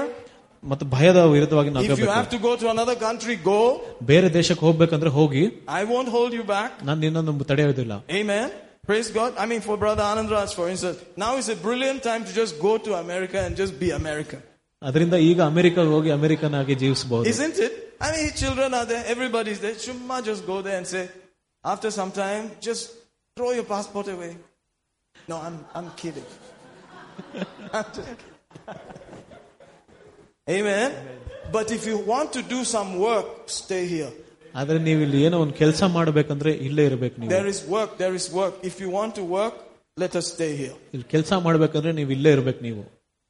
ಮತ್ತೆ ಭಯದ ವಿರುದ್ಧವಾಗಿ If you ನಗಬೇಕು have to go to another country, go. ಬೇರೆ ದೇಶಕ್ಕೆ ಹೋಗ್ಬೇಕಂದ್ರೆ ಹೋಗಿ I won't hold you back. ನಾನು ನಿನ್ನನ್ನು ತಡೆಯೋದಿಲ್ಲ Amen. Praise God. I mean, for Brother Anand Raj, for instance, now is a brilliant time to just go to America and just be American. ಅದರಿಂದ ಈಗ ಅಮೆರಿಕಾಗೆ ಹೋಗಿ American ಆಗಿ ಜೀವಿಸಬಹುದು Isn't it? I mean, his children are there, everybody's there. Shumma just go there and say, after some time, just throw your passport away. No, I'm, I'm kidding. [LAUGHS] I'm just kidding. Amen. But if you want to do some work, stay here. ಆದ್ರೆ ನೀವು ಇಲ್ಲಿ ಏನೋ ಒಂದು ಕೆಲಸ ಮಾಡ್ಬೇಕಂದ್ರೆ ಇಲ್ಲೇ ಇರ್ಬೇಕು ನೀವು There is work, there is work. If you want to work, let us stay here. ಇಲ್ಲಿ ಕೆಲಸ ಮಾಡ್ಬೇಕಂದ್ರೆ ನೀವು ಇಲ್ಲೇ ಇರ್ಬೇಕು ನೀವು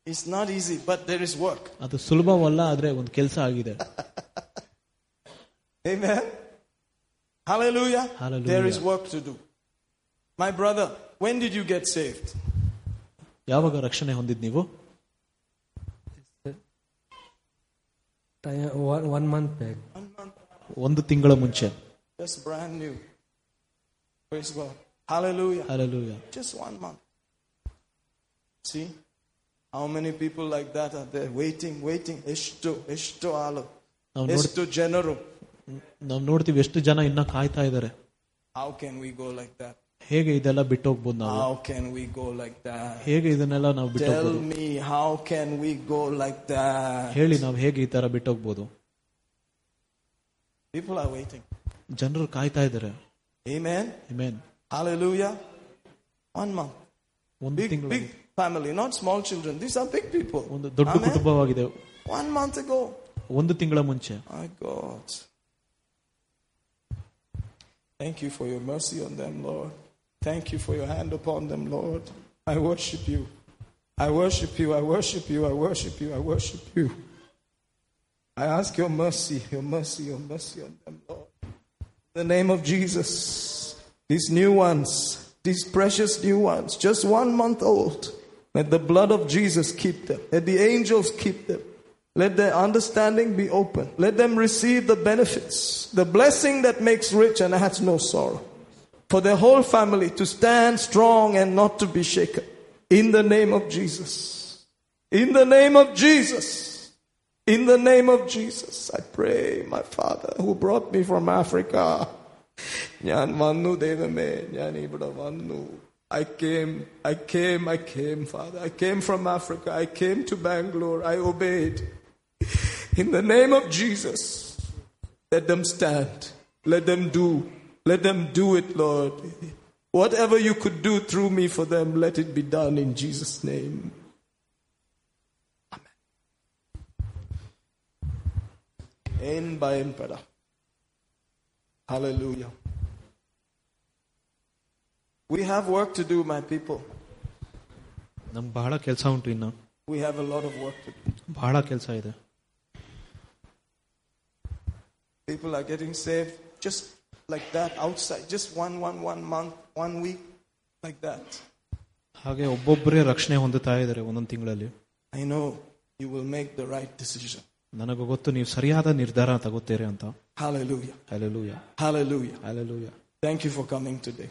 It's not easy, but there is work. [LAUGHS] ಅದು ಸುಲಭವಲ್ಲ ಆದ್ರೆ ಒಂದು ಕೆಲಸ ಆಗಿದೆ [LAUGHS] Amen. Hallelujah. Hallelujah. There is work to do. My brother, when did you get saved? ಯಾವಾಗ ರಕ್ಷಣೆ ಹೊಂದಿದ್ ನೀವು Time- One, one month back. One month. ಒಂದು ತಿಂಗಳ ಮುಂಚೆ Just brand new. Praise God. Hallelujah. Alleluia Just one month. See? How many people like that are there waiting, waiting? Eshto, eshto alo. ನಾವು ನೋಡ್ Eshto general. ನಾವು ನೋಡ್ತೀವಿ ಎಷ್ಟು ಜನ ಇನ್ನ ಕಾಯ್ತಾ ಇದ್ದಾರೆ How can we go like that? ಹೇಗೆ ಇದೆಲ್ಲ ಬಿಟ್ಟು ಹೋಗ್ಬೋದು ನಾವು How can we go like that? ಹೇಗೆ ಇದನ್ನೆಲ್ಲ ನಾವು ಬಿಟ್ಟು Tell ಹೋಗ್ಬೋದು me, how can we go like that? ಹೇಳಿ ನಾವು ಹೇಗೆ ಈ ತರ ಬಿಟ್ಟು ಹೋಗ್ಬೋದು People are waiting. ಜನರು ಕಾಯ್ತಾ ಇದ್ದಾರೆ Amen. Main Hallelujah. One month. ಒಂದು Big, ತಿಂಗಳು big family, not small children. These are big people. ಒಂದು ದೊಡ್ಡ Amen. ಕುಟುಂಬವಾಗಿದೆ One month ago. ಒಂದು ತಿಂಗಳ ಮುಂಚೆ My God. Thank you for your mercy on them, Lord. Thank you for your hand upon them, Lord. I worship you. I worship you. I worship you. I worship you. I worship you. I ask your mercy, your mercy, your mercy on them, Lord. In the name of Jesus, these new ones, these precious new ones, just one month old, let the blood of Jesus keep them. Let the angels keep them. Let their understanding be open. Let them receive the benefits, the blessing that makes rich and has no sorrow. For their whole family to stand strong and not to be shaken. In the name of Jesus. In the name of Jesus. In the name of Jesus, I pray, my Father, who brought me from Africa. [LAUGHS] ഞാൻ വന്നു ദൈവമേ ഞാൻ ഇവിടെ വന്നു I came, I came, I came, Father. I came from Africa. I came to Bangalore. I obeyed. In the name of Jesus, let them stand. Let them do. Let them do it, Lord. Whatever you could do through me for them, let it be done in Jesus' name. En by Emperor. Hallelujah. We have work to do, my people. ನಮ್ಗೆ ಬಹಳ ಕೆಲಸ ಉಂಟು ಇನ್ನು We have a lot of work to do. ಬಹಳ ಕೆಲಸ ಇದೆ People are getting saved just like that outside, just one, one, one month, one week, like that. ಹಾಗೆ ಒಬ್ಬೊಬ್ಬರೇ ರಕ್ಷಣೆ ಹೊಂದುತ್ತಾ ಇದ್ದಾರೆ ಒಂದೊಂದು ತಿಂಗಳಲ್ಲಿ I know you will make the right decision. ನನಗೆ ಗೊತ್ತು ನೀವು ಸರಿಯಾದ ನಿರ್ಧಾರ ತಗೋತೀರಿ ಅಂತ Hallelujah. ಅಲೆಲೂಯ Hallelujah. ಅಲೆಲೂಯ Thank you for coming today.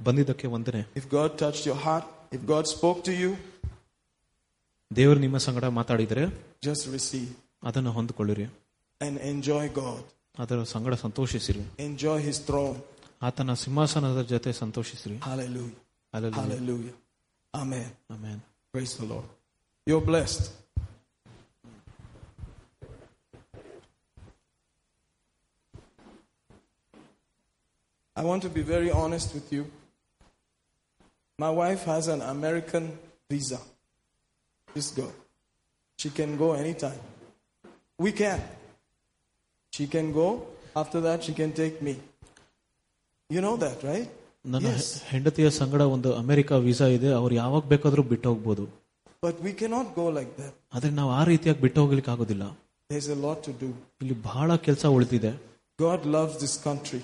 ಬಂದಿದ್ದಕ್ಕೆ ವಂದನೆ If God touched your heart, if God spoke to you, ದೇವರು ನಿಮ್ಮ ಸಂಗಡ ಮಾತಾಡಿದರೆ just receive ಅದನ್ನು ಹೊಂದ್ಕೊಳ್ಳಿರಿ and enjoy God. ಅದರ ಸಂಗಡ ಸಂತೋಷಿಸಿರಿ Enjoy His throne. ಆತನ ಸಿಂಹಾಸನದ ಜೊತೆ ಸಂತೋಷಿಸ್ರಿ Hallelujah. Hallelujah. Hallelujah. Amen. Amen. Praise the Lord. You're blessed. I want to be very honest with you. My wife has an American visa. This girl. She can go anytime. We can. She can go. After that, she can take me. You know that, right? ನನ್ನ Yes. ಹೆಂಡತಿಯ ಸಂಗಡ ಒಂದು America visa ಇದೆ ಅವ್ರು ಯಾವಾಗ ಬೇಕಾದ್ರೂ ಬಿಟ್ಟು ಹೋಗ್ಬೋದು But we cannot go like that. ಆದ್ರೆ ನಾವು ಆ ರೀತಿಯಾಗಿ ಬಿಟ್ಟು ಹೋಗ್ಲಿಕ್ಕೆ ಆಗೋದಿಲ್ಲ There's a lot to do. ಇಲ್ಲಿ ಬಹಳ ಕೆಲಸ ಉಳಿದಿದೆ God loves this country.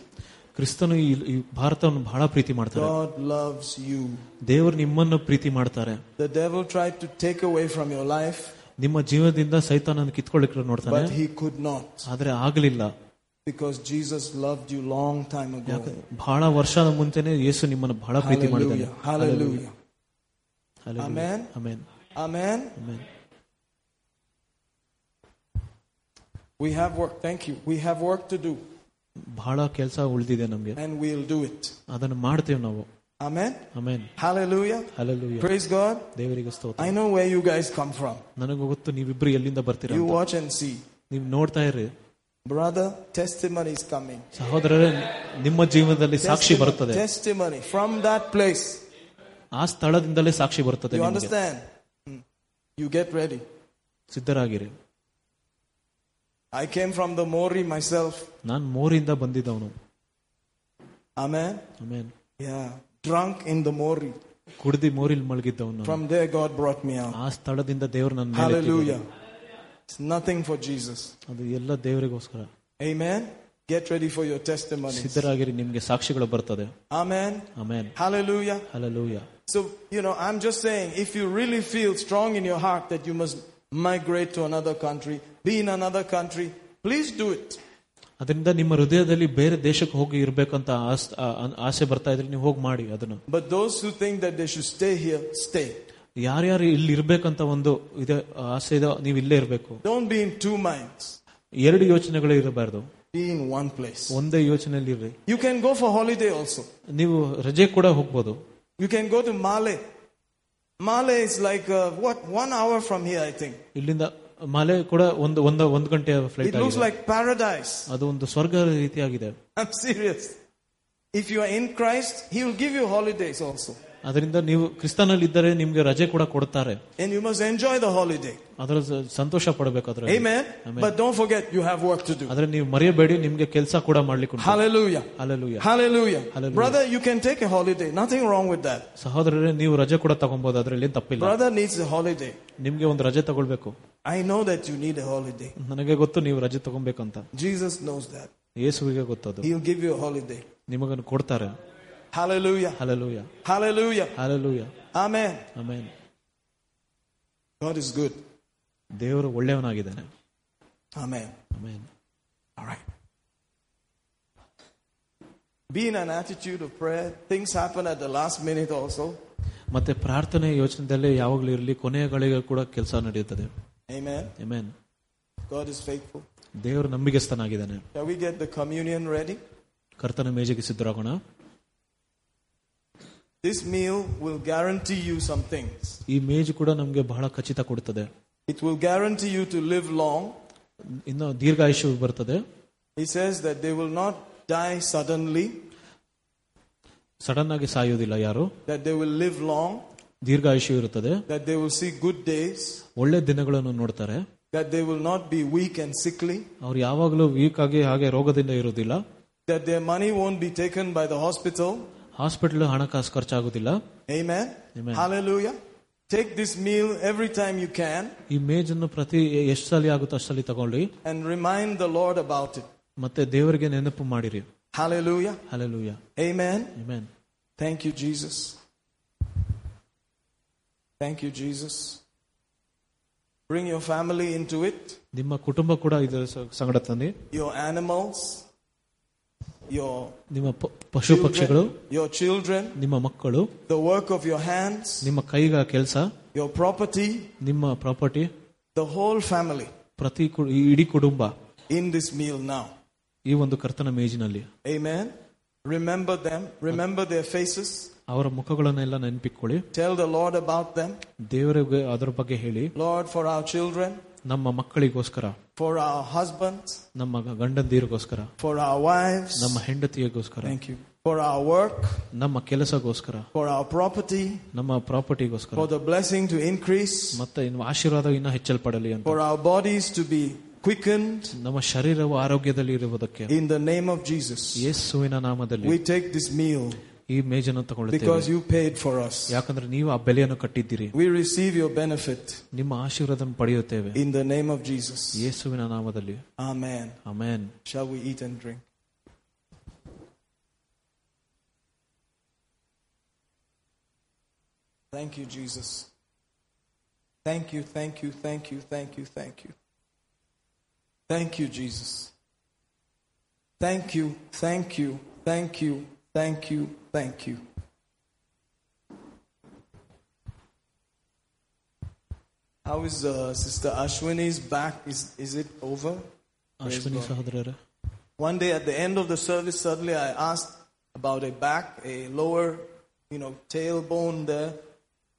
ಕ್ರಿಸ್ತನು ಈ ಭಾರತವನ್ನು ಬಹಳ ಪ್ರೀತಿ ಮಾಡ್ತಾರೆ. ದೇವರು ನಿಮ್ಮನ್ನು ಪ್ರೀತಿ ಮಾಡ್ತಾರೆ. ನಿಮ್ಮ ಜೀವನದಿಂದ ಸೈತಾನ ಕಿತ್ಕೊಳ್ಳಿಕ್ಕೆ ನೋಡ್ತಾರೆ ಆದ್ರೆ ಆಗಲಿಲ್ಲ. Because Jesus love you long time ಬಹಳ ವರ್ಷದ ಮುಂಚೆನೆ ಯೇಸು ನಿಮ್ಮನ್ನು ಬಹಳ ಪ್ರೀತಿ ಮಾಡಿದ್ದಾರೆ We have work. Thank you. We have work to do. ಬಹಳ ಕೆಲಸ ಉಳಿದಿದೆ ನಮ್ಗೆ and we'll do it. ಅದನ್ನು ಮಾಡ್ತೇವೆ ನಾವು Amen. Amen Hallelujah. Hallelujah Praise God. ದೇವರಿಗೆ ಸ್ತೋತ್ರ I know where you guys come from. ನನಗೂ ಗೊತ್ತು ನೀವಿಬ್ರು ಎಲ್ಲಿಂದ ಬರ್ತೀರಾ You ಅಂತ. watch and see. ನೀವು ನೋಡ್ತಾ ಇರ್ರಿ Brother, testimony is coming. ಸಹೋದರರೇ ನಿಮ್ಮ ಜೀವನದಲ್ಲಿ ಸಾಕ್ಷಿ Testimony, ಬರುತ್ತದೆ testimony from that place. ಆ ಸ್ಥಳದಿಂದಲೇ ಸಾಕ್ಷಿ ಬರುತ್ತದೆ You ನಿಮಗೆ. understand? Hmm. You get ready. ಸಿದ್ಧರಾಗಿರಿ I came from the Mori myself. ನಾನು ಮೋರಿಂದ ಬಂದಿದ್ದವನು Amen. Amen Yeah. Drunk in the Mori. ಕುಡ್ದಿ ಮೋರಿಲ್ ಮಲಗಿದ್ದವನು ನಾನು. From there, God brought me out. ಆ ಸ್ಥಳದಿಂದ ದೇವರು ನನ್ನ ಮೇಲೆ ಎತ್ತಿದ್ದಾನೆ. Hallelujah. It's nothing for Jesus. ಅದು ಎಲ್ಲ ದೇವರಿಗೋಸ್ಕರ Amen. Get ready for your testimonies. ಸಿದ್ಧರಾಗಿರಿ ನಿಮ್ಗೆ ಸಾಕ್ಷಿಗಳು ಬರ್ತದೆ Amen. Amen Hallelujah. Hallelujah So, you know, I'm just saying, if you really feel strong in your heart that you must migrate to another country, be in another country, please do it. ಅದರಿಂದ ನಿಮ್ಮ ಹೃದಯದಲ್ಲಿ ಬೇರೆ ದೇಶಕ್ಕೆ ಹೋಗಿ ಇರ್ಬೇಕಂತ as- ಆ- ಆ- ಆಸೆ ಬರ್ತಾ ಇದ್ರೆ ನೀವು ಹೋಗಿ ಮಾಡಿ ಅದನ್ನು But those who think that they should stay here, stay. ಯಾರ್ಯಾರು ಇಲ್ಲಿ ಇರ್ಬೇಕಂತ ಒಂದು ಇದೆ ಆಸೆ ಇದೆ ನೀವು ಇಲ್ಲೇ ಇರಬೇಕು Don't be in two minds. ಎರಡು ಯೋಚನೆಗಳು ಇರಬಾರ್ದು Be in one place. ಒಂದೇ ಯೋಚನೆಯಲ್ಲಿ ಇರ್ರಿ You can go for holiday also. ನೀವು ರಜೆ ಕೂಡ ಹೋಗ್ಬೋದು You can go to Male. Male is like, uh, what, one hour from here, I think. ಇಲ್ಲಿಂದ ಮಲೆ ಕೂಡ ಒಂದು ಒಂದು ಒಂದು ಗಂಟೆಯ It flight looks like paradise. ಅದು ಒಂದು ಸ್ವರ್ಗ ರೀತಿಯಾಗಿದೆ I'm serious. If you are in Christ, He will give you holidays also. ಅದರಿಂದ ನೀವು ಕ್ರಿಸ್ತನಲ್ಲಿ ಇದ್ದರೆ ನಿಮ್ಗೆ ರಜೆ ಕೂಡ ಕೊಡ್ತಾರೆ And you must enjoy the holiday. ಅದರ ಸ- ಸಂತೋಷ ಪಡಬೇಕಾದ್ರೆ Amen. But don't forget, you have work to do. ಆದ್ರೆ ನೀವು ಮರೆಯಬೇಡಿ ನಿಮ್ಗೆ ಕೆಲಸ ಕೂಡ ಮಾಡ್ಲಿಕ್ಕೆ ಉಂಟು. Hallelujah. Hallelujah. Hallelujah. Hallelujah. Brother, you can take a holiday. Nothing wrong with that. ಸಹೋದರರೇ ನೀವು ರಜೆ ಕೂಡ ತಗೊಬಹುದು ಅದ್ರಲ್ಲಿ ಏನ್ ತಪ್ಪಿಲ್ಲ Brother needs a holiday. ನಿಮ್ಗೆ ಒಂದು ರಜೆ ತಗೊಳ್ಬೇಕು I know that you need a holiday. ನನಗೆ ಗೊತ್ತು ನೀವು ರಜೆ ತಗೊಬೇಕಂತ Jesus knows that. ಯೇಸುವಿಗೆ ಗೊತ್ತದು He'll give you a holiday. ನಿಮಗನ್ನು ಕೊಡ್ತಾರೆ Hallelujah. Hallelujah Hallelujah. Hallelujah Amen. Amen God is good. ದೇವರು ಒಳ್ಳೆಯವನಾಗಿದ್ದಾನೆ Amen. Amen All right. Be in an attitude of prayer. Things happen at the last minute also. ಮತ್ತೆ ಪ್ರಾರ್ಥನೆ ಯೋಚನೆದಲ್ಲೇ ಯಾವಾಗ್ಲೂ ಇರಲಿ ಕೊನೆಯ ಗಳಿಗೆ ಕೂಡ ಕೆಲಸ ನಡೆಯುತ್ತದೆ Amen. Amen God is faithful. ದೇವರು ನಂಬಿಕೆಸ್ತನಾಗಿದ್ದಾನೆ Shall we get the communion ready? ಕರ್ತನ ಮೇಜಿಗೆ ಸಿದ್ಧರಾಗೋಣ This meal will guarantee you some things. ಈ ಮೇಜು ಕೂಡ ನಮ್ಗೆ ಬಹಳ ಖಚಿತ ಕೊಡುತ್ತದೆ It will guarantee you to live long. ಇನ್ನು ದೀರ್ಘಾಯುಷ್ಯ ಬರ್ತದೆ He says that they will not die suddenly, sudden ಆಗಿ ಸಾಯೋದಿಲ್ಲ ಯಾರು that they will live long, ದೀರ್ಘಾಯುಷ್ಯ ಇರುತ್ತದೆ that they will see good days, ಒಳ್ಳೆ ದಿನಗಳನ್ನು ನೋಡ್ತಾರೆ that they will not be weak and sickly, ಅವ್ರು ಯಾವಾಗಲೂ ವೀಕ್ ಆಗಿ ಹಾಗೆ ರೋಗದಿಂದ ಇರುವುದಿಲ್ಲ that their money won't be taken by the hospital. Hospital ಹಣಕಾಸು ಖರ್ಚಾಗುದಿಲ್ಲ Amen. Amen. Hallelujah. Take this meal every time you can ಈ ಮೇಜನ್ನು ಪ್ರತಿ ಎಷ್ಟು ಸಲ ಆಗುತ್ತೋ ಅಷ್ಟು ಸಲ ತಗೊಳ್ಳಿ and remind the Lord about it. ಮತ್ತೆ ದೇವರಿಗೆ ನೆನಪು ಮಾಡಿರಿ Hallelujah. Hallelujah Amen. Amen Thank you, Jesus. Thank you, Jesus. Bring your family into it, ನಿಮ್ಮ ಕುಟುಂಬ ಕೂಡ ಇದರ ಸ- ಸಂಗಡ ತಂದಿ your animals, your ನಿಮ್ಮ ಪ- ಪಶು ಪಕ್ಷಿಗಳು children, your children, ನಿಮ್ಮ ಮಕ್ಕಳು the work of your hands, ನಿಮ್ಮ ಕೈಗ ಕೆಲಸ your property, ನಿಮ್ಮ ಪ್ರಾಪರ್ಟಿ the whole family ಪ್ರತಿ ಕು- ಈ ಇಡೀ ಕುಟುಂಬ in this meal now. ಈ ಒಂದು ಕರ್ತನ ಮೇಜಿನಲ್ಲಿ Amen. Remember them, remember their faces, ಅವರ ಮುಖಗಳನ್ನೆಲ್ಲ ನೆನಪಿಕೊಳ್ಳಿ tell the Lord about them. ದೇವರಿಗೆ ಅದರ ಬಗ್ಗೆ ಹೇಳಿ Lord, for our children, ನಮ್ಮ ಮಕ್ಕಳಿಗೋಸ್ಕರ for our husbands, ನಮ್ಮ ಗಂಡಂದಿರಿಗೋಸ್ಕರ for our wives. ನಮ್ಮ ಹೆಂಡತಿಯಗೋಸ್ಕರ Thank you. For our work, ನಮ್ಮ ಕೆಲಸಗೋಸ್ಕರ for our property, ನಮ್ಮ ಪ್ರಾಪರ್ಟಿಗೋಸ್ಕರ for the blessing to increase, ಮತ್ತೆ ಇನ್ನು ಆಶೀರ್ವಾದ ಇನ್ನ ಹೆಚ್ಚಲ್ಪಡಲಿ ಅಂತ for our bodies to be quickened ನಮ್ಮ ಶರೀರವು ಆರೋಗ್ಯದಲ್ಲಿ ಇರುವುದಕ್ಕೆ in the name of Jesus. ಯೇಸುವಿನ ನಾಮದಲ್ಲಿ We take this meal ಈ ಮೇಜನ್ನು ತಗೊಳ್ಳುತ್ತೇವೆ because you paid for us. ಯಾಕಂದ್ರೆ ನೀವು ಆ ಬೆಲೆಯನ್ನು ಕಟ್ಟಿದ್ದೀರಿ We receive your benefit ನಿಮ್ಮ ಆಶೀರ್ವಾದ ಪಡೆಯುತ್ತೇವೆ in the name of Jesus. ಯೇಸುವಿನ ನಾಮದಲ್ಲಿ Amen. Amen Shall we eat and drink? Thank you, Jesus. Thank you, thank you, thank you, thank you, thank you. Thank you, Jesus. Thank you, thank you, thank you, Thank you. Thank you. How is uh, Sister Ashwini's back? Is, is it over? Ashwini Sahadrara. One day at the end of the service, suddenly I asked about a back, a lower, you know, tailbone there.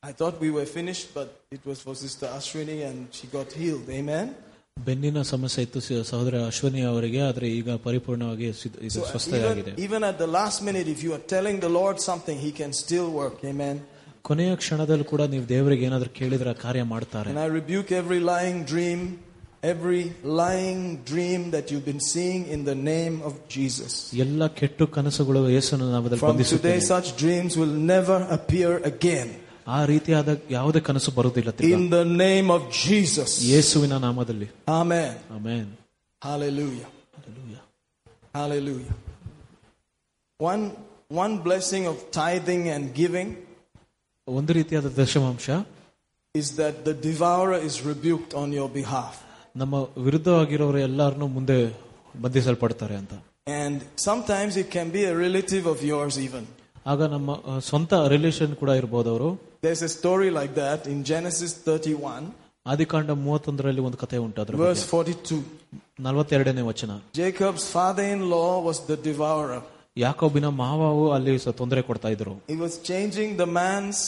I thought we were finished, but it was for Sister Ashwini and she got healed. Amen? ಬೆನ್ನಿನ ಸಮಸ್ಯೆ ಇತ್ತು ಸ- ಸಹೋದರ ಅಶ್ವಿನಿ ಅವರಿಗೆ ಆದ್ರೆ ಈಗ ಪರಿಪೂರ್ಣವಾಗಿ ಸಿದ್ಧ- ಇದು So ಸ್ವಸ್ಥವಾಗಿದೆ even, even at the last minute, if you are telling the Lord something, He can still work. Amen? ಕೊನೆಯ ಕ್ಷಣದಲ್ಲಿ ಕೂಡ ನೀವು ದೇವರಿಗೆ ಏನಾದ್ರೂ ಕೇಳಿದ್ರೆ ಆ ಕಾರ್ಯ ಮಾಡ್ತಾರೆ And I rebuke every lying dream, every lying dream that you've been seeing in the name of Jesus. ಎಲ್ಲ ಕೆಟ್ಟು ಕನಸುಗಳು ಯೇಸುವಿನ ನಾಮದಲ್ಲಿ From today, ಬಂಧಿಸುತ್ತೇನೆ such dreams will never appear again. ಆ ರೀತಿಯಾದ ಯಾವುದೇ ಕನಸು ಬರುವುದಿಲ್ಲ in the name of Jesus ಯೇಸುವಿನ ನಾಮದಲ್ಲಿ. Amen amen hallelujah hallelujah hallelujah one one blessing of tithing and giving ಒಂದು ರೀತಿಯಾದ ದಶಮಾಂಶ. Is that the devourer is rebuked on your behalf ನಮ್ಮ ವಿರುದ್ಧವಾಗಿರೋರು ಎಲ್ಲರನ್ನೂ ಮುಂದೆ ಬಂಧಿಸಲ್ಪಡ್ತಾರೆ ಅಂತ. And sometimes it can be a relative of yours even ಆಗ ನಮ್ಮ ಸ್ವಂತ ರಿಲೇಷನ್ ಕೂಡ ಇರಬಹುದು ಅವರು There's a story like that in Genesis 31, ಆದಿಕಾಂಡ ಮೂವತ್ತೊಂದರಲ್ಲಿ ಒಂದು ಕಥೆ ಉಂಟು ಅದ್ರ verse 42. ನಲವತ್ತೆರಡನೇ ವಚನ Jacob's father in law was the devourer. ಯಾಕೊಬ್ಬಿನ ಮಾವವು ಅಲ್ಲಿ ಸ- ತೊಂದರೆ ಕೊಡ್ತಾ ಇದ್ರು He was changing the man's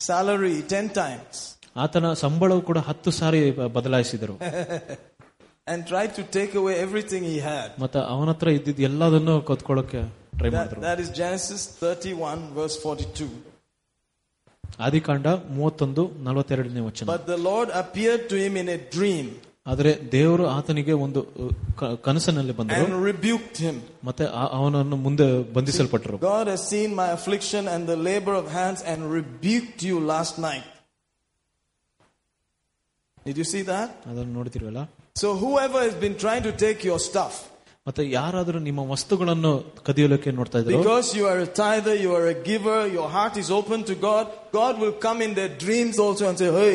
salary 10 times ಆತನ ಸಂಬಳವು ಕೂಡ ಹತ್ತು ಸಾರಿ ಬ- ಬದಲಾಯಿಸಿದರು [LAUGHS] and tried to take away everything he had. ಮತ್ತೆ ಅವನ ಹತ್ರ ಇದ್ದಿದ್ದು ಎಲ್ಲದನ್ನು ಕತ್ಕೊಳ್ಳೋಕೆ ಟ್ರೈ That, ಮಾಡಿದ್ರು that is Genesis 31, verse 42. ಆದಿಕಾಂಡ ಮೂವತ್ತೊಂದು ನಲವತ್ತೆರಡನೇ ವಚನ. To him in a dream ಆದರೆ ದೇವರು ಆತನಿಗೆ ಒಂದು ಕನಸಿನಲ್ಲಿ ಬಂದರು. ಮತ್ತೆ ಅವನನ್ನು ಮುಂದೆ ಬಂಧಿಸಲ್ಪಟ್ಟರು. Seen my labour hands and rebuked you last night you see that ಅದನ್ನು ನೋಡ್ತಿರಲ್ಲ so whoever been try to take your stuff ಮತ್ತೆ ಯಾರಾದರೂ ನಿಮ್ಮ ವಸ್ತುಗಳನ್ನು ಕದಿಯಲಿಕ್ಕೆ ನೋಡ್ತಾ ಇದ್ದಾರೆ because you are tither you are a giver your heart is open to God God will come in the dreams also ಅಂತ ಹೇ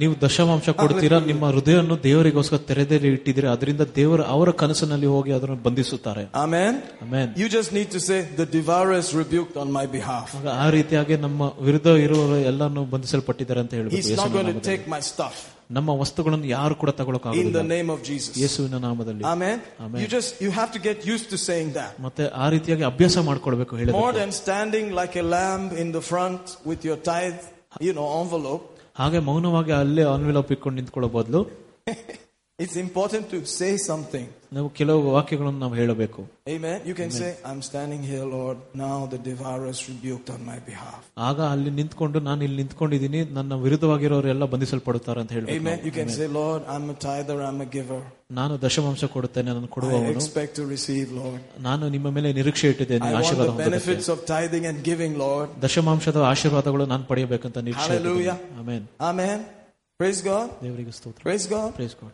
ನೀವು ದಶಮಾಂಶ ಕೊಡ್ತೀರಾ? ನಿಮ್ಮ ಹೃದಯವನ್ನು ದೇವರಿಗೋಸ್ಕರ ತೆರೆದೇ ಇಟ್ಟಿದ್ರೆ ಅದರಿಂದ ದೇವರ ಅವರ ಕನಸಿನಲ್ಲಿ ಹೋಗಿ ಅದನ್ನು ಬಂಧಿಸುತ್ತಾರೆ. Amen amen you just need to say the devourers rebuke on my behalf ಆ ರೀತಿಯಾಗಿ ನಮ್ಮ ವಿರುದ್ಧ ಇರುವವರು ಎಲ್ಲಾನು ಬಂಧಿಸಲ್ಪಟ್ಟಿದ್ದಾರೆ ಅಂತ ಹೇಳಿ take my staff going to ನಾಮದಲ್ಲಿ. take my stuff. ನಮ್ಮ ವಸ್ತುಗಳನ್ನು ಯಾರು ಕೂಡ In ತಗೊಳಕ್ಕಾಗೋದಿಲ್ಲ the name of Jesus. ಯೇಸುವಿನ ನಾಮದಲ್ಲಿ Amen. Amen. You just, you have to get used to saying that. ಮತ್ತೆ ಆ ರೀತಿಯಾಗಿ ಅಭ್ಯಾಸ ಮಾಡ್ಕೊಳ್ಬೇಕು ಹೇಳಿದ More than standing like a lamb in the front with your tithe, you know, envelope. ಹಾಗೆ ಮೌನವಾಗಿ ಅಲ್ಲೇ ಅನ್ವಿಲೋಪ್ ಇಟ್ಕೊಂಡು ನಿಂತ್ಕೊಳ್ಳೋ ಬದಲು It's important to say something. ನಾವು ಕೆಲವು ವಾಕ್ಯಗಳನ್ನು ನಾವು ಹೇಳಬೇಕು Amen. You can say, I'm standing here, Lord. Now the devourer is rebuked on my behalf. ಆಗ ಅಲ್ಲಿ ನಿಂತ್ಕೊಂಡು ನಾನು ಇಲ್ಲಿ ನಿಂತ್ಕೊಂಡಿದ್ದೀನಿ ನನ್ನ ವಿರುದ್ಧವಾಗಿರೋರು ಎಲ್ಲ ಬಂಧಿಸಲ್ಪಡುತ್ತಾರೆ ಅಂತ ಹೇಳ್ಬೇಕು Amen. ನಾವು. You can say, Lord, I'm a tither, I'm a giver. ನಾನು ದಶಮಾಂಶ ಕೊಡುತ್ತೇನೆ ನಾನು I ಕೊಡುವವನು expect to receive, Lord. ನಾನು ನಿಮ್ಮ ಮೇಲೆ ನಿರೀಕ್ಷೆ ಇಟ್ಟಿದ್ದೇನೆ I want ಆಶೀರ್ವಾದ the ಹೊಂದೋದಕ್ಕೆ. benefits of tithing and giving, Lord. ದಶಮಾಂಶದ ಆಶೀರ್ವಾದಗಳು ನಾನು ಪಡೆಯಬೇಕಂತ ನಿರೀಕ್ಷೆ Hallelujah. ಆಮೇನ್ Amen. Praise God. ದೇವರಿಗೆ ಸ್ತೋತ್ರ Praise God. Praise God.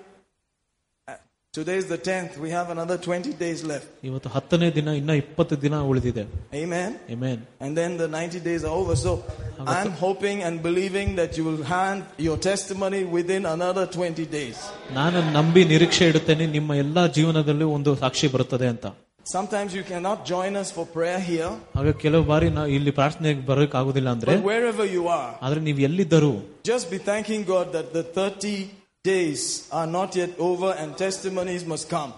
Uh, Today is the 10th. We have another 20 days left. ಇವತ್ತು ಹತ್ತನೇ ದಿನ ಇನ್ನ ಇಪ್ಪತ್ತು ದಿನ ಉಳಿದಿದೆ Amen. Amen And then the 90 days are over. So I'm hoping and believing that you will hand your testimony within another 20 days. ನಾನು ನಂಬಿ ನಿರೀಕ್ಷೆ ಇಡುತ್ತೇನೆ ನಿಮ್ಮ ಎಲ್ಲಾ ಜೀವನದಲ್ಲಿ ಒಂದು ಸಾಕ್ಷಿ ಬರುತ್ತದೆ ಅಂತ Sometimes you cannot join us for prayer here, ಹಾಗೆ ಕೆಲವು ಬಾರಿ ನಾವು ಇಲ್ಲಿ ಪ್ರಾರ್ಥನೆಗೆ ಬರೋಕ್ ಆಗುದಿಲ್ಲ ಅಂದ್ರೆ but wherever you are, ಆದ್ರೆ ನೀವು ಎಲ್ಲಿದ್ದರೂ just be thanking God that the 30 days are not yet over and testimonies must come.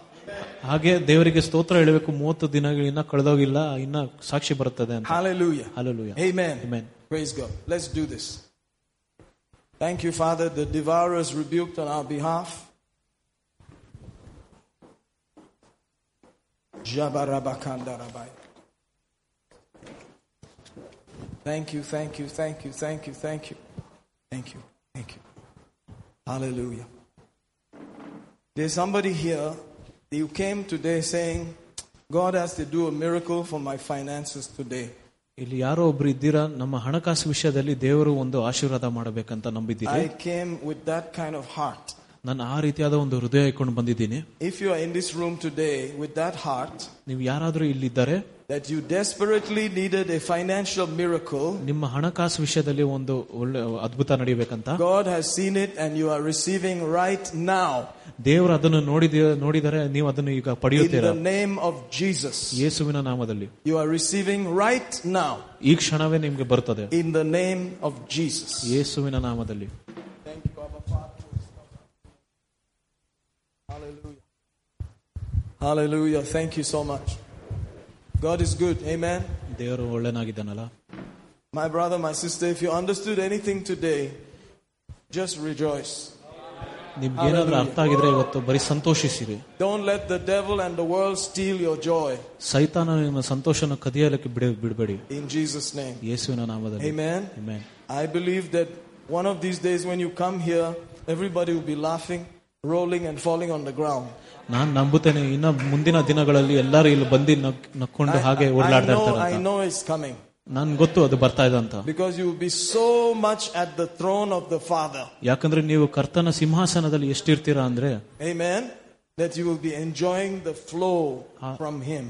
ಹಾಗೆ ದೇವರಿಗೆ ಸ್ತೋತ್ರ ಹೇಳಬೇಕು ಮೂವತ್ತು ದಿನಗಳು ಇನ್ನ ಕಳೆದೋಗಿಲ್ಲ ಇನ್ನ ಸಾಕ್ಷಿ ಬರುತ್ತದೆ ಅಂತ Hallelujah. Hallelujah. Amen. Amen. Praise God. Let's do this. Thank you, Father. The devourer is rebuked on our behalf. Jabarabakandarabai. Thank you, thank you, thank you, thank you, thank you. Thank you, thank you. Hallelujah. There's somebody here, you came today saying, God has to do a miracle for my finances today. ಇಲ್ಲಿ ಯಾರೋ ಒಬ್ರು ಇದ್ದೀರಾ ನಮ್ಮ ಹಣಕಾಸು ವಿಷಯದಲ್ಲಿ ದೇವರು ಒಂದು ಆಶೀರ್ವಾದ ಮಾಡಬೇಕಂತ ನಂಬಿದ್ದೀರಿ I came with that kind of heart. ನಾನು ಆ ರೀತಿಯಾದ ಒಂದು ಹೃದಯ ಇಟ್ಕೊಂಡು ಬಂದಿದ್ದೀನಿ If you are in this room today with that heart, ನೀವು ಯಾರಾದ್ರೂ ಇಲ್ಲಿದ್ದಾರೆ that you desperately needed a financial miracle, ನಿಮ್ಮ ಹಣಕಾಸು ವಿಷಯದಲ್ಲಿ ಒಂದು ಒಳ್ಳೆ ಅದ್ಭುತ ನಡಿಬೇಕಂತ God has seen it and you are receiving right now. ದೇವರು ಅದನ್ನು ನೋಡಿದ ನೋಡಿದರೆ ನೀವು ಅದನ್ನು ಈಗ In ಪಡೆಯುತ್ತೀರಾ the name of Jesus. ಯೇಸುವಿನ ನಾಮದಲ್ಲಿ You are receiving right now. ಈ ಕ್ಷಣವೇ ನಿಮ್ಗೆ ಬರ್ತದೆ In the name of Jesus. ಯೇಸುವಿನ ನಾಮದಲ್ಲಿ Thank you, Abba Father. Hallelujah. Hallelujah. Thank you so much. God is good. Amen. ದೇವರು ಒಳ್ಳೆನಾಗಿದ್ದಾನಲ್ಲ My brother, my sister, if you understood anything today, just rejoice. ನಿಮ್ಗೆ ಏನಾದ್ರೂ ಅರ್ಥ ಆಗಿದ್ರೆ ಇವತ್ತು ಬರೀ ಸಂತೋಷಿಸಿರಿ Don't let the devil and the world steal your joy. ಸೈತಾನ ನಿಮ್ಮ ಸಂತೋಷನ ಕದಿಯಲಿಕ್ಕೆ ಬಿಡ ಬಿಡಬೇಡಿ In Jesus' name. ಯೇಸುವಿನ ನಾಮದಲ್ಲಿ Amen. Amen. I believe that one of these days when you come here, everybody will be laughing, rolling, and falling on the ground. ನಾನ್ ನಂಬುತ್ತೇನೆ ಇನ್ನ ಮುಂದಿನ ದಿನಗಳಲ್ಲಿ ಎಲ್ಲರೂ ಇಲ್ಲಿ ಬಂದು ನಕ್- ನಕ್ಕೊಂಡು ಹಾಗೆ I, I ಓಡಾಡ್ತಾ know, ಇರ್ತಾರೆ I ಅಂತ know it's coming. ನನ್ ಗೊತ್ತು ಅದು ಬರ್ತಾ ಇದೆ ಅಂತ Because you will be so much at the throne of the Father. ಯಾಕಂದ್ರೆ ನೀವು ಕರ್ತನ ಸಿಂಹಾಸನದಲ್ಲಿ ಎಷ್ಟಿರ್ತೀರಾ ಅಂದ್ರೆ Amen. That you will be enjoying the flow from Him.